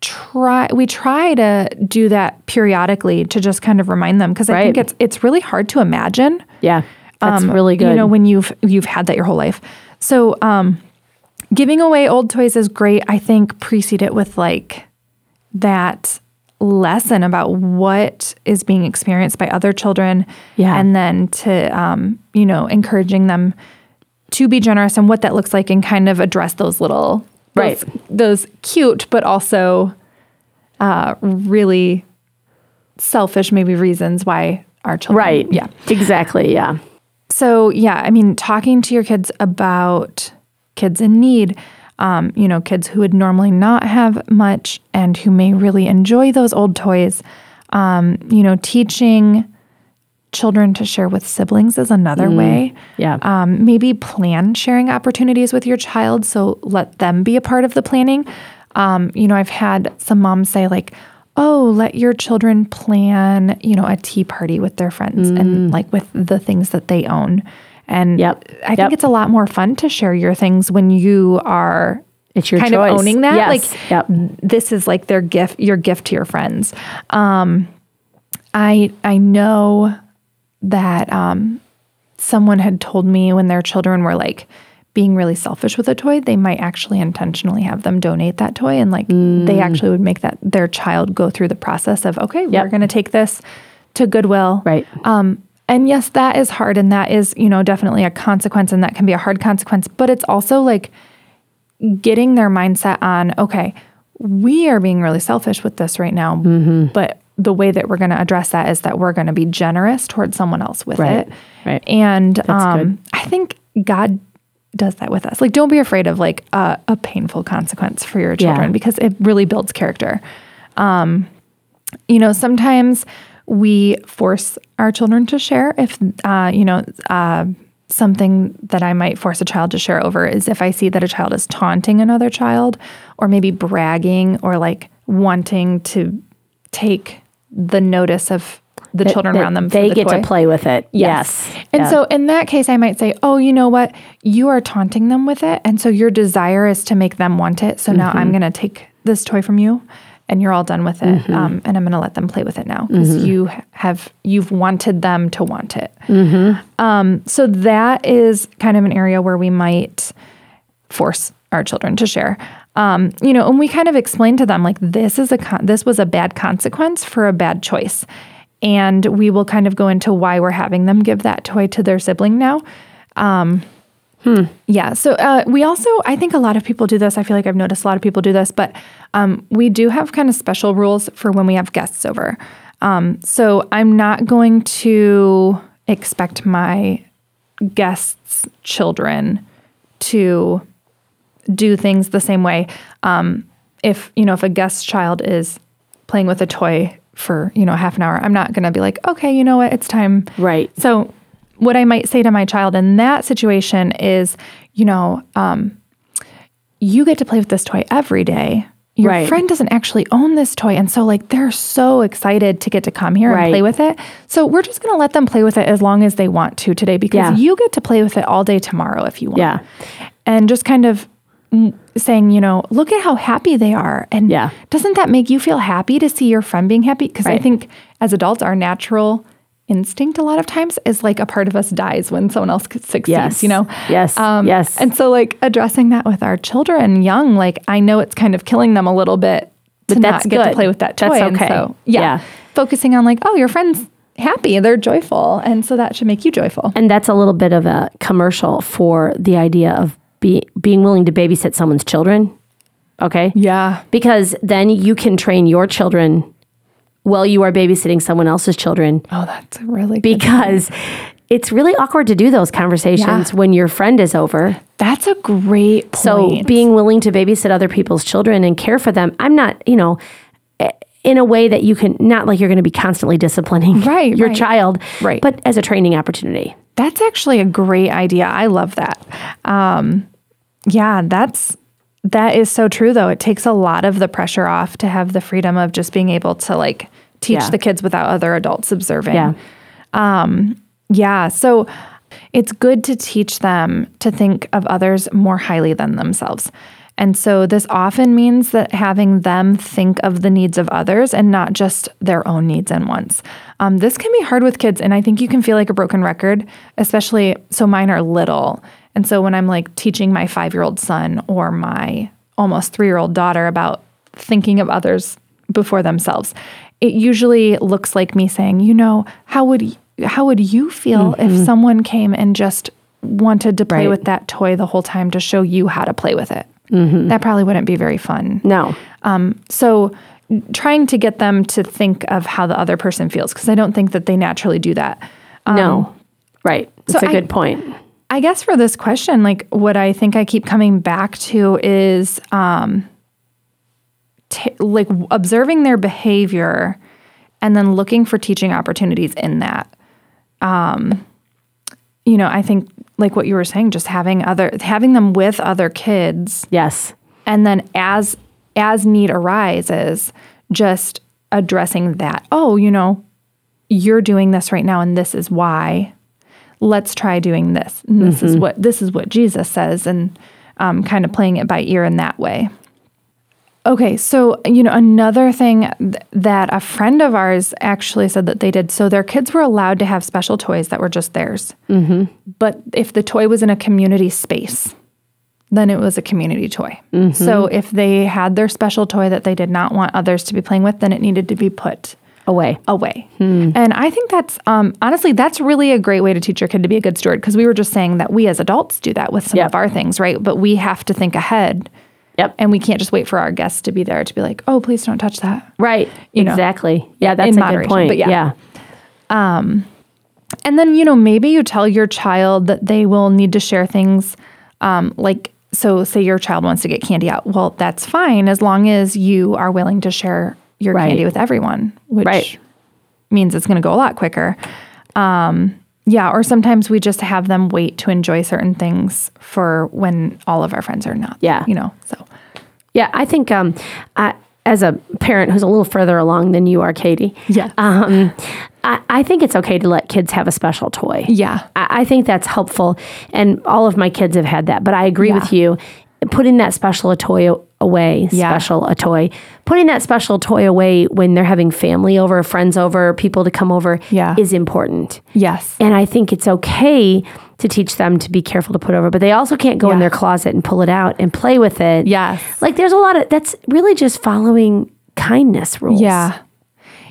try we try to do that periodically to just kind of remind them because I think it's it's really hard to imagine Yeah, that's um, really good. You know, when you've you've had that your whole life. So, um, giving away old toys is great. I think precede it with like that lesson about what is being experienced by other children. Yeah. And then to um, you know, encouraging them to be generous and what that looks like and kind of address those little Right. those, cute but also uh, really selfish maybe reasons why our children right. yeah exactly. Yeah. so yeah, I mean, talking to your kids about kids in need, um, you know, kids who would normally not have much and who may really enjoy those old toys. Um, you know, teaching children to share with siblings is another way. Yeah. Um, maybe plan sharing opportunities with your child. So let them be a part of the planning. Um, you know, I've had some moms say, like, oh, let your children plan, you know, a tea party with their friends and like with the things that they own. And Mm. Yep. I think Yep. it's a lot more fun to share your things when you are It's your kind choice. of owning that. Yes. Like, Yep. this is like their gift, your gift to your friends. Um, I I know that um, someone had told me when their children were like being really selfish with a toy, they might actually intentionally have them donate that toy, and like Mm. they actually would make that their child go through the process of okay, Yep. we're going to take this to Goodwill, Right. um, and yes, that is hard, and that is you know definitely a consequence, and that can be a hard consequence. But it's also like getting their mindset on okay, we are being really selfish with this right now, Mm-hmm. but the way that we're going to address that is that we're going to be generous towards someone else with Right, it, right. And um. I think God does that with us. Like, don't be afraid of like a, a painful consequence for your children Yeah. because it really builds character you know, sometimes we force our children to share. If, uh, you know, uh, something that I might force a child to share over is if I see that a child is taunting another child or maybe bragging or like wanting to take the notice of the children That around them. They the get toy. to play with it. Yes. And Yeah. so in that case, I might say, oh, you know what? You are taunting them with it. And so your desire is to make them want it. So now Mm-hmm. I'm going to take this toy from you and you're all done with it. Um, and I'm going to let them play with it now because you have you've wanted them to want it. Um, so that is kind of an area where we might force our children to share. Um, you know, and we kind of explain to them like this is a con- this was a bad consequence for a bad choice, and we will kind of go into why we're having them give that toy to their sibling now. Um, Yeah. So uh, we also, I think a lot of people do this. I feel like I've noticed a lot of people do this, but um, we do have kind of special rules for when we have guests over. Um, so I'm not going to expect my guests' children to do things the same way. Um, if you know, if a guest child is playing with a toy for you know half an hour, I'm not going to be like, okay, you know what, it's time. Right. So, what I might say to my child in that situation is, you know, um, you get to play with this toy every day. Your Right. friend doesn't actually own this toy. And so, like, they're so excited to get to come here Right. and play with it. So, we're just going to let them play with it as long as they want to today because Yeah. you get to play with it all day tomorrow if you want. Yeah. And just kind of saying, you know, look at how happy they are. And Yeah. doesn't that make you feel happy to see your friend being happy? Because I think as adults, our natural instinct a lot of times is like a part of us dies when someone else succeeds, Yes. you know? Yes. Um, yes. And so, like, addressing that with our children young, like, I know it's kind of killing them a little bit to that's not get to play with that toy. That's And okay. so, yeah, Yeah. Focusing on, like, oh, your friend's happy, they're joyful. And so that should make you joyful. And that's a little bit of a commercial for the idea of be, being willing to babysit someone's children. Okay. Yeah. Because then you can train your children while you are babysitting someone else's children Oh, that's really good. because it's really awkward to do those conversations Yeah. when your friend is over. That's a great point. So being willing to babysit other people's children and care for them, I'm not, you know, eh, in a way that you can not like you're going to be constantly disciplining Right, your right. child, Right. But as a training opportunity. That's actually a great idea. I love that. Um, yeah, that's that is so true though. It takes a lot of the pressure off to have the freedom of just being able to like teach Yeah. the kids without other adults observing. Yeah. Yeah. So it's good to teach them to think of others more highly than themselves. And so this often means that having them think of the needs of others and not just their own needs and wants. Um, this can be hard with kids, and I think you can feel like a broken record, especially so mine are little. And so when I'm like teaching my five year old son or my almost three year old daughter about thinking of others before themselves, it usually looks like me saying, you know, how would how would you feel if someone came and just wanted to play Right. with that toy the whole time to show you how to play with it? That probably wouldn't be very fun. No. So, trying to get them to think of how the other person feels, because I don't think that they naturally do that. no. Right. That's so a I- good point. I guess for this question, like what I think I keep coming back to is um, t- like observing their behavior and then looking for teaching opportunities in that. Um, you know, I think like what you were saying, just having other having them with other kids. Yes. and then as as need arises just addressing that. Oh you know you're doing this right now and this is why. Let's try doing this. And this is what this is what jesus says and um, kind of playing it by ear in that way okay so you know another thing th- that a friend of ours actually said that they did so their kids were allowed to have special toys that were just theirs mm-hmm. but if the toy was in a community space then it was a community toy. So if they had their special toy that they did not want others to be playing with, then it needed to be put Away. away. And I think that's um, honestly that's really a great way to teach your kid to be a good steward because we were just saying that we as adults do that with some Yep. of our things, right? But we have to think ahead. Yep. And we can't just wait for our guests to be there to be like, "Oh, please don't touch that." Right. You know, exactly. Yeah, that's a good point. but yeah. yeah. Um, And then, you know, maybe you tell your child that they will need to share things um, like, so say your child wants to get candy out. Well, that's fine as long as you are willing to share your Right. candy with everyone, which Right. means it's going to go a lot quicker. Um, yeah, or sometimes we just have them wait to enjoy certain things for when all of our friends are not. Yeah. You know, so. Yeah, I think um, I, as a parent who's a little further along than you are, Katie. Yeah. Um, I, I think it's okay to let kids have a special toy. Yeah. I, I think that's helpful, and all of my kids have had that. But I agree Yeah. with you. Putting that special a toy away, Yeah. special a toy, putting that special toy away when they're having family over, friends over, people to come over Yeah. is important. Yes. And I think it's okay to teach them to be careful to put over, but they also can't go in their closet and pull it out and play with it. Yes. Like there's a lot of that's really just following kindness rules. Yeah.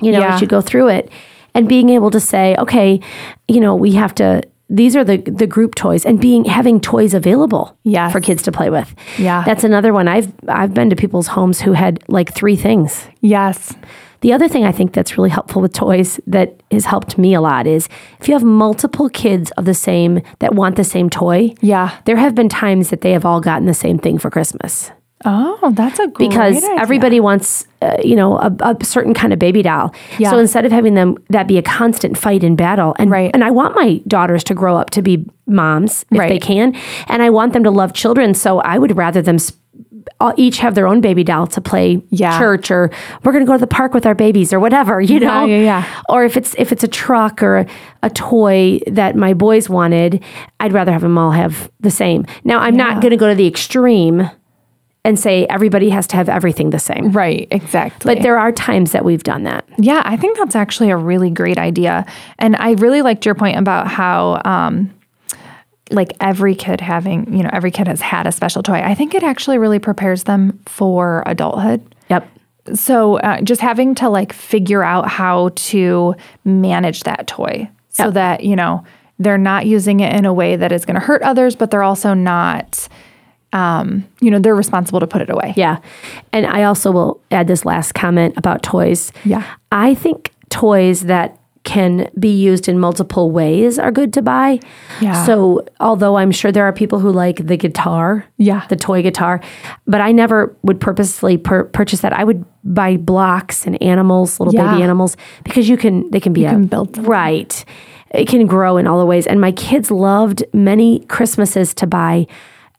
You know, Yeah. as you go through it and being able to say, okay, you know, we have to these are the the group toys and being having toys available Yes. for kids to play with. Yeah. That's another one. I've I've been to people's homes who had like three things. Yes. The other thing I think that's really helpful with toys that has helped me a lot is if you have multiple kids of the same that want the same toy, Yeah. there have been times that they have all gotten the same thing for Christmas Oh, that's a great idea because idea. everybody wants, uh, you know, a, a certain kind of baby doll. Yeah. So instead of having them that be a constant fight and battle, and Right. and I want my daughters to grow up to be moms if they can, and I want them to love children. So I would rather them. Sp- all, each have their own baby doll to play Yeah. church or we're going to go to the park with our babies or whatever you know yeah, yeah. or if it's if it's a truck or a, a toy that my boys wanted i'd rather have them all have the same now i'm Yeah. not going to go to the extreme and say everybody has to have everything the same Right, exactly. but there are times that we've done that Yeah, I think that's actually a really great idea. And I really liked your point about how um like every kid having, you know, every kid has had a special toy. I think it actually really prepares them for adulthood. yep So uh, just having to like figure out how to manage that toy so Yep. that, you know, they're not using it in a way that is going to hurt others, but they're also not um, you know, they're responsible to put it away. yeah and i also will add this last comment about toys Yeah. i think toys that can be used in multiple ways are good to buy Yeah. so although i'm sure there are people who like the guitar Yeah. the toy guitar but i never would purposely pur- purchase that i would buy blocks and animals little Yeah. baby animals because you can they can be a, can build something. right it can grow in all the ways and my kids loved many christmases to buy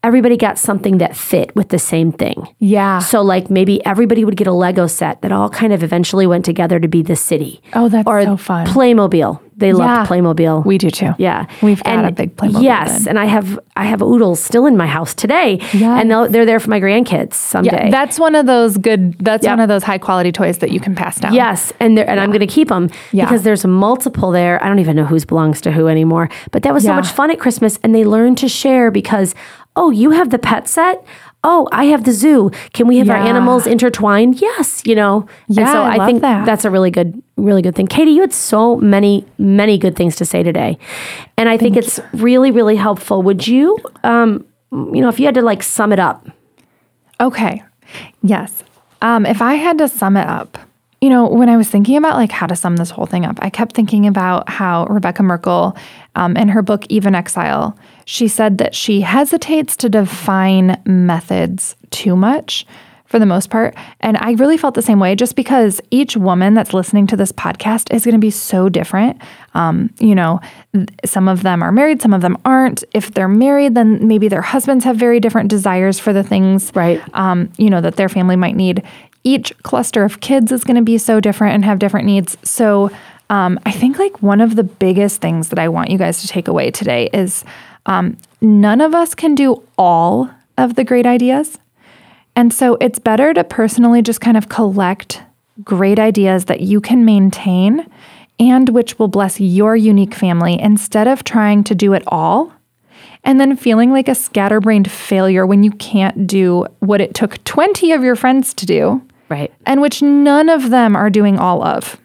everybody got something that fit with the same thing Yeah. so like maybe everybody would get a Lego set that all kind of eventually went together to be the city. Oh, that's or so fun. Playmobil. They Yeah. loved Playmobil. We do too. yeah, We've got a big Playmobil Yes, bin. and I have I have oodles still in my house today. Yes. and they'll, they're there for my grandkids someday. Yeah, that's one of those good. That's Yep. one of those high quality toys that you can pass down. Yes, and and I'm going to keep them Yeah. because there's multiple there. I don't even know whose belongs to who anymore. But that was so much fun at Christmas, and they learned to share because oh, you have the pet set. Oh, I have the zoo. Can we have our animals intertwined? Yes, you know. and Yeah, so I I, love think that. that's a really good, really good thing. Katie, you had so many, many good things to say today, and I think it's really, really helpful. Would you, um, you know, if you had to like sum it up? Okay. Yes. Um, if I had to sum it up, you know, when I was thinking about like how to sum this whole thing up, I kept thinking about how Rebecca Merkel, um, in her book Even Exile, she said that she hesitates to define methods too much for the most part. And I really felt the same way just because each woman that's listening to this podcast is going to be so different. Um, you know, th- some of them are married, some of them aren't. If they're married, then maybe their husbands have very different desires for the things, Right. um, you know, that their family might need. Each cluster of kids is going to be so different and have different needs. So um, I think like one of the biggest things that I want you guys to take away today is um, none of us can do all of the great ideas. And so it's better to personally just kind of collect great ideas that you can maintain and which will bless your unique family instead of trying to do it all and then feeling like a scatterbrained failure when you can't do what it took 20 of your friends to do Right. and which none of them are doing all of.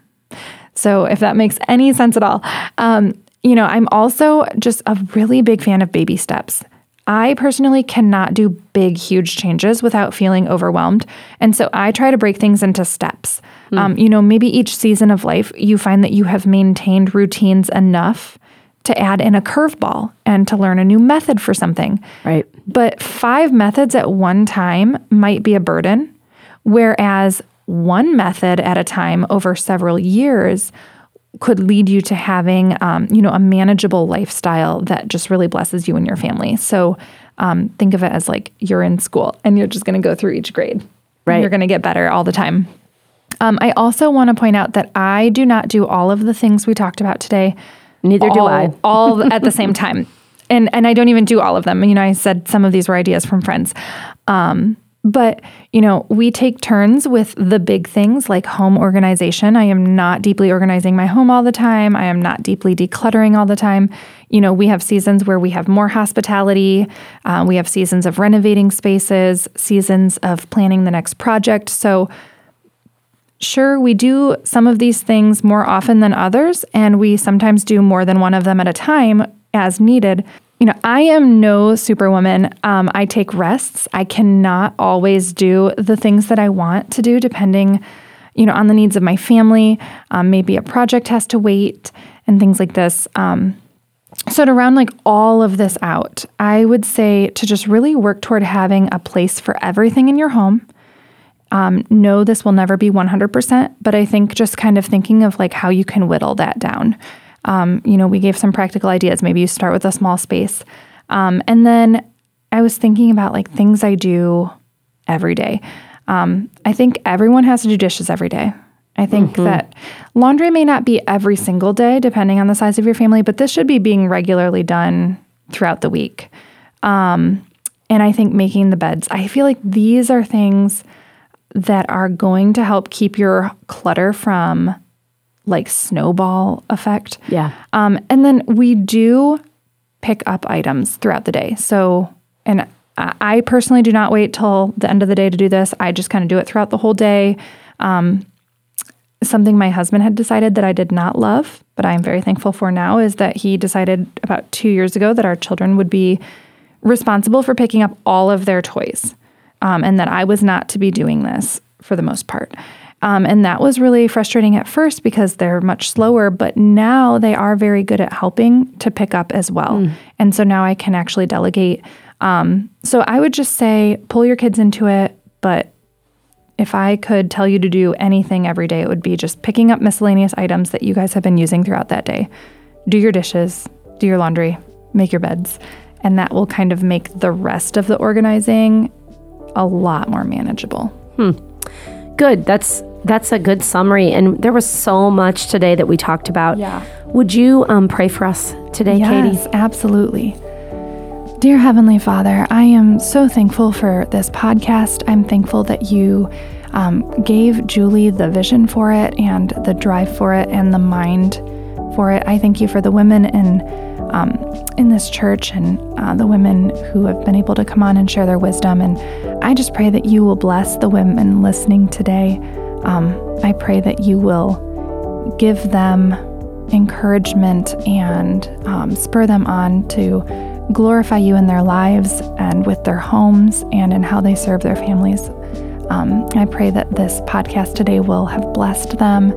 So, if that makes any sense at all, um, you know, I'm also just a really big fan of baby steps. I personally cannot do big, huge changes without feeling overwhelmed. And so I try to break things into steps. Um, you know, maybe each season of life, you find that you have maintained routines enough to add in a curveball and to learn a new method for something. Right. But five methods at one time might be a burden, whereas one method at a time over several years could lead you to having, um, you know, a manageable lifestyle that just really blesses you and your family. So um, think of it as like you're in school and you're just going to go through each grade. Right. You're going to get better all the time. Um, I also want to point out that I do not do all of the things we talked about today. Neither do I. all at the same time. and and I don't even do all of them. You know, I said some of these were ideas from friends. Um, but, you know, we take turns with the big things like home organization. I am not deeply organizing my home all the time. I am not deeply decluttering all the time. You know, we have seasons where we have more hospitality. Uh, we have seasons of renovating spaces, seasons of planning the next project. So, sure, we do some of these things more often than others, and we sometimes do more than one of them at a time as needed you know, I am no superwoman. Um, I take rests. I cannot always do the things that I want to do, depending, you know, on the needs of my family. Um, maybe a project has to wait and things like this. Um, so to round like all of this out, I would say to just really work toward having a place for everything in your home. Um, no, this will never be 100%, but I think just kind of thinking of like how you can whittle that down. Um, you know, we gave some practical ideas. Maybe you start with a small space. Um, and then I was thinking about like things I do every day. Um, I think everyone has to do dishes every day. I think mm-hmm. that laundry may not be every single day, depending on the size of your family, but this should be being regularly done throughout the week. Um, and I think making the beds, I feel like these are things that are going to help keep your clutter from like snowball effect. Yeah. Um, and then we do pick up items throughout the day. So, and I personally do not wait till the end of the day to do this. I just kind of do it throughout the whole day. Um, something my husband had decided that I did not love, but I am very thankful for now is that he decided about two years ago that our children would be responsible for picking up all of their toys um, and that I was not to be doing this for the most part. Um, and that was really frustrating at first because they're much slower, but now they are very good at helping to pick up as well. Mm. And so now I can actually delegate. Um, so I would just say pull your kids into it, but if I could tell you to do anything every day, it would be just picking up miscellaneous items that you guys have been using throughout that day. Do your dishes, do your laundry, make your beds, and that will kind of make the rest of the organizing a lot more manageable. Hmm. Good. That's that's a good summary. And there was so much today that we talked about. Yeah. Would you um, pray for us today, yes, Katie? absolutely. Dear Heavenly Father, I am so thankful for this podcast. I'm thankful that you um, gave Julie the vision for it and the drive for it and the mind for it. I thank you for the women in um, in this church and uh, the women who have been able to come on and share their wisdom. And I just pray that you will bless the women listening today. Um, I pray that you will give them encouragement and um, spur them on to glorify you in their lives and with their homes and in how they serve their families. Um, I pray that this podcast today will have blessed them,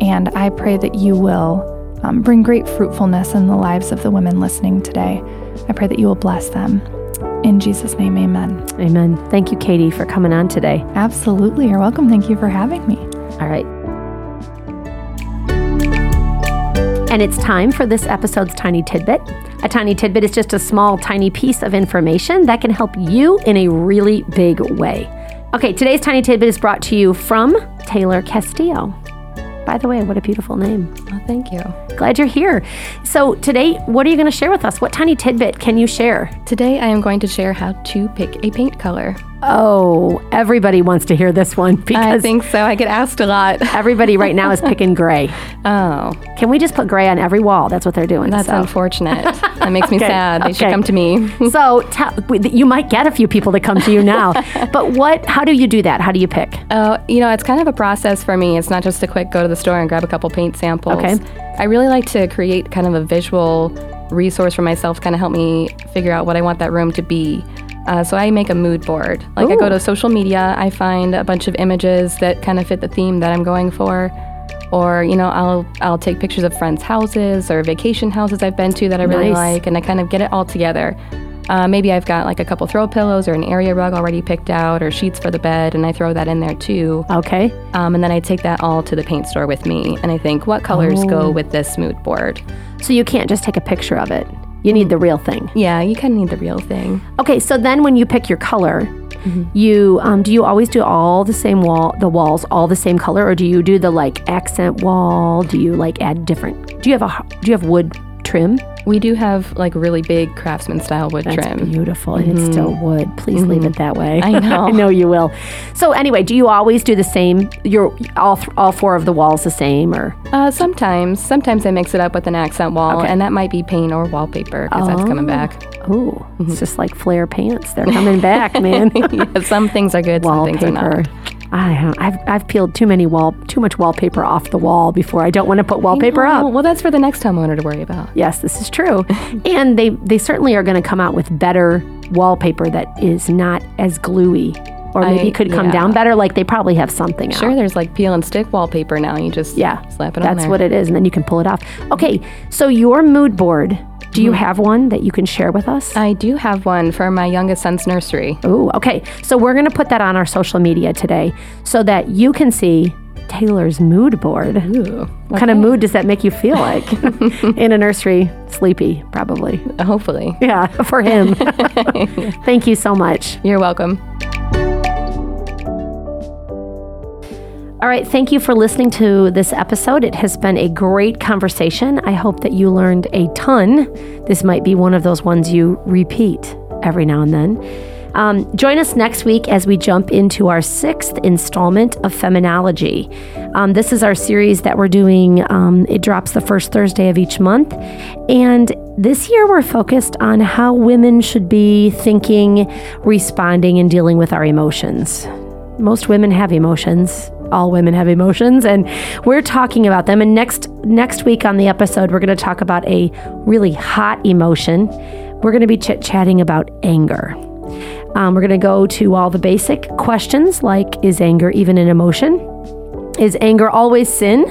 and I pray that you will um, bring great fruitfulness in the lives of the women listening today. I pray that you will bless them. In Jesus' name, amen. Amen. Thank you, Katie, for coming on today. Absolutely. You're welcome. Thank you for having me. All right. And it's time for this episode's tiny tidbit. A tiny tidbit is just a small, tiny piece of information that can help you in a really big way. Okay, today's tiny tidbit is brought to you from Taylor Castillo. By the way, what a beautiful name. Well, thank you. Glad you're here. So, today, what are you going to share with us? What tiny tidbit can you share? Today, I am going to share how to pick a paint color. Oh, everybody wants to hear this one because I think so. I get asked a lot. everybody right now is picking gray. Oh. Can we just put gray on every wall? That's what they're doing. That's so. unfortunate. that makes me sad. They okay. should come to me. so you might get a few people to come to you now. but what? How do you do that? How do you pick? Oh, you know, it's kind of a process for me. It's not just a quick go to the store and grab a couple paint samples. Okay. I really like to create kind of a visual resource for myself, kind of help me figure out what I want that room to be. Uh, so I make a mood board. Like Ooh. I go to social media, I find a bunch of images that kind of fit the theme that I'm going for. Or you know, I'll I'll take pictures of friends' houses or vacation houses I've been to that I really nice. like, and I kind of get it all together. Uh, maybe I've got like a couple throw pillows or an area rug already picked out, or sheets for the bed, and I throw that in there too. Okay. Um, and then I take that all to the paint store with me, and I think what colors oh. go with this mood board. So you can't just take a picture of it. You need the real thing. Yeah, you kind of need the real thing. Okay, so then when you pick your color, mm-hmm. you um, do you always do all the same wall, the walls all the same color, or do you do the like accent wall? Do you like add different? Do you have a do you have wood trim? We do have like really big craftsman style wood That's trim. beautiful, and it's still wood. Please leave it that way. Mm-hmm. I know. I know you will. So anyway, do you always do the same? Your all th- all four of the walls the same, or Uh, sometimes, sometimes I mix it up with an accent wall, and that might be paint or wallpaper because that's coming back. oh, Mm-hmm. it's just like flare pants. They're coming back, man. Yeah, some things are good, some things are not. I don't, I've I've peeled too many wall too much wallpaper off the wall before. I don't want to put wallpaper up. well, that's for the next homeowner to worry about. Yes, this is true. and they they certainly are going to come out with better wallpaper that is not as gluey or maybe I- could come yeah. down better like they probably have something out. Sure, there's like peel and stick wallpaper now. You just Yeah. slap it on That's what it is and then you can pull it off. Okay, so your mood board, do you have one that you can share with us? I do have one for my youngest son's nursery. Ooh, okay. So we're going to put that on our social media today so that you can see Taylor's mood board. Ooh. What kind of mood does that make you feel like? In a nursery, sleepy, probably. Hopefully. Yeah, for him. Thank you so much. You're welcome. All right, thank you for listening to this episode. It has been a great conversation. I hope that you learned a ton. This might be one of those ones you repeat every now and then. Um, join us next week as we jump into our sixth installment of Feminology. Um, this is our series that we're doing. Um, it drops the first Thursday of each month. And this year we're focused on how women should be thinking, responding, and dealing with our emotions most women have emotions all women have emotions and we're talking about them. And next next week on the episode we're going to talk about a really hot emotion. We're going to be chit-chatting about anger. Um, we're going to go to all the basic questions like is anger even an emotion? Is anger always sin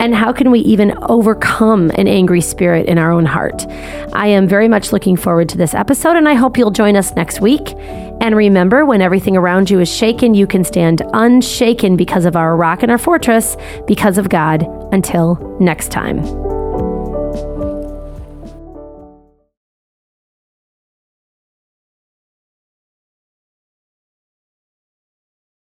and how can we even overcome an angry spirit in our own heart? I am very much looking forward to this episode, and I hope you'll join us next week. And remember, when everything around you is shaken, you can stand unshaken because of our rock and our fortress, because of God. Until next time.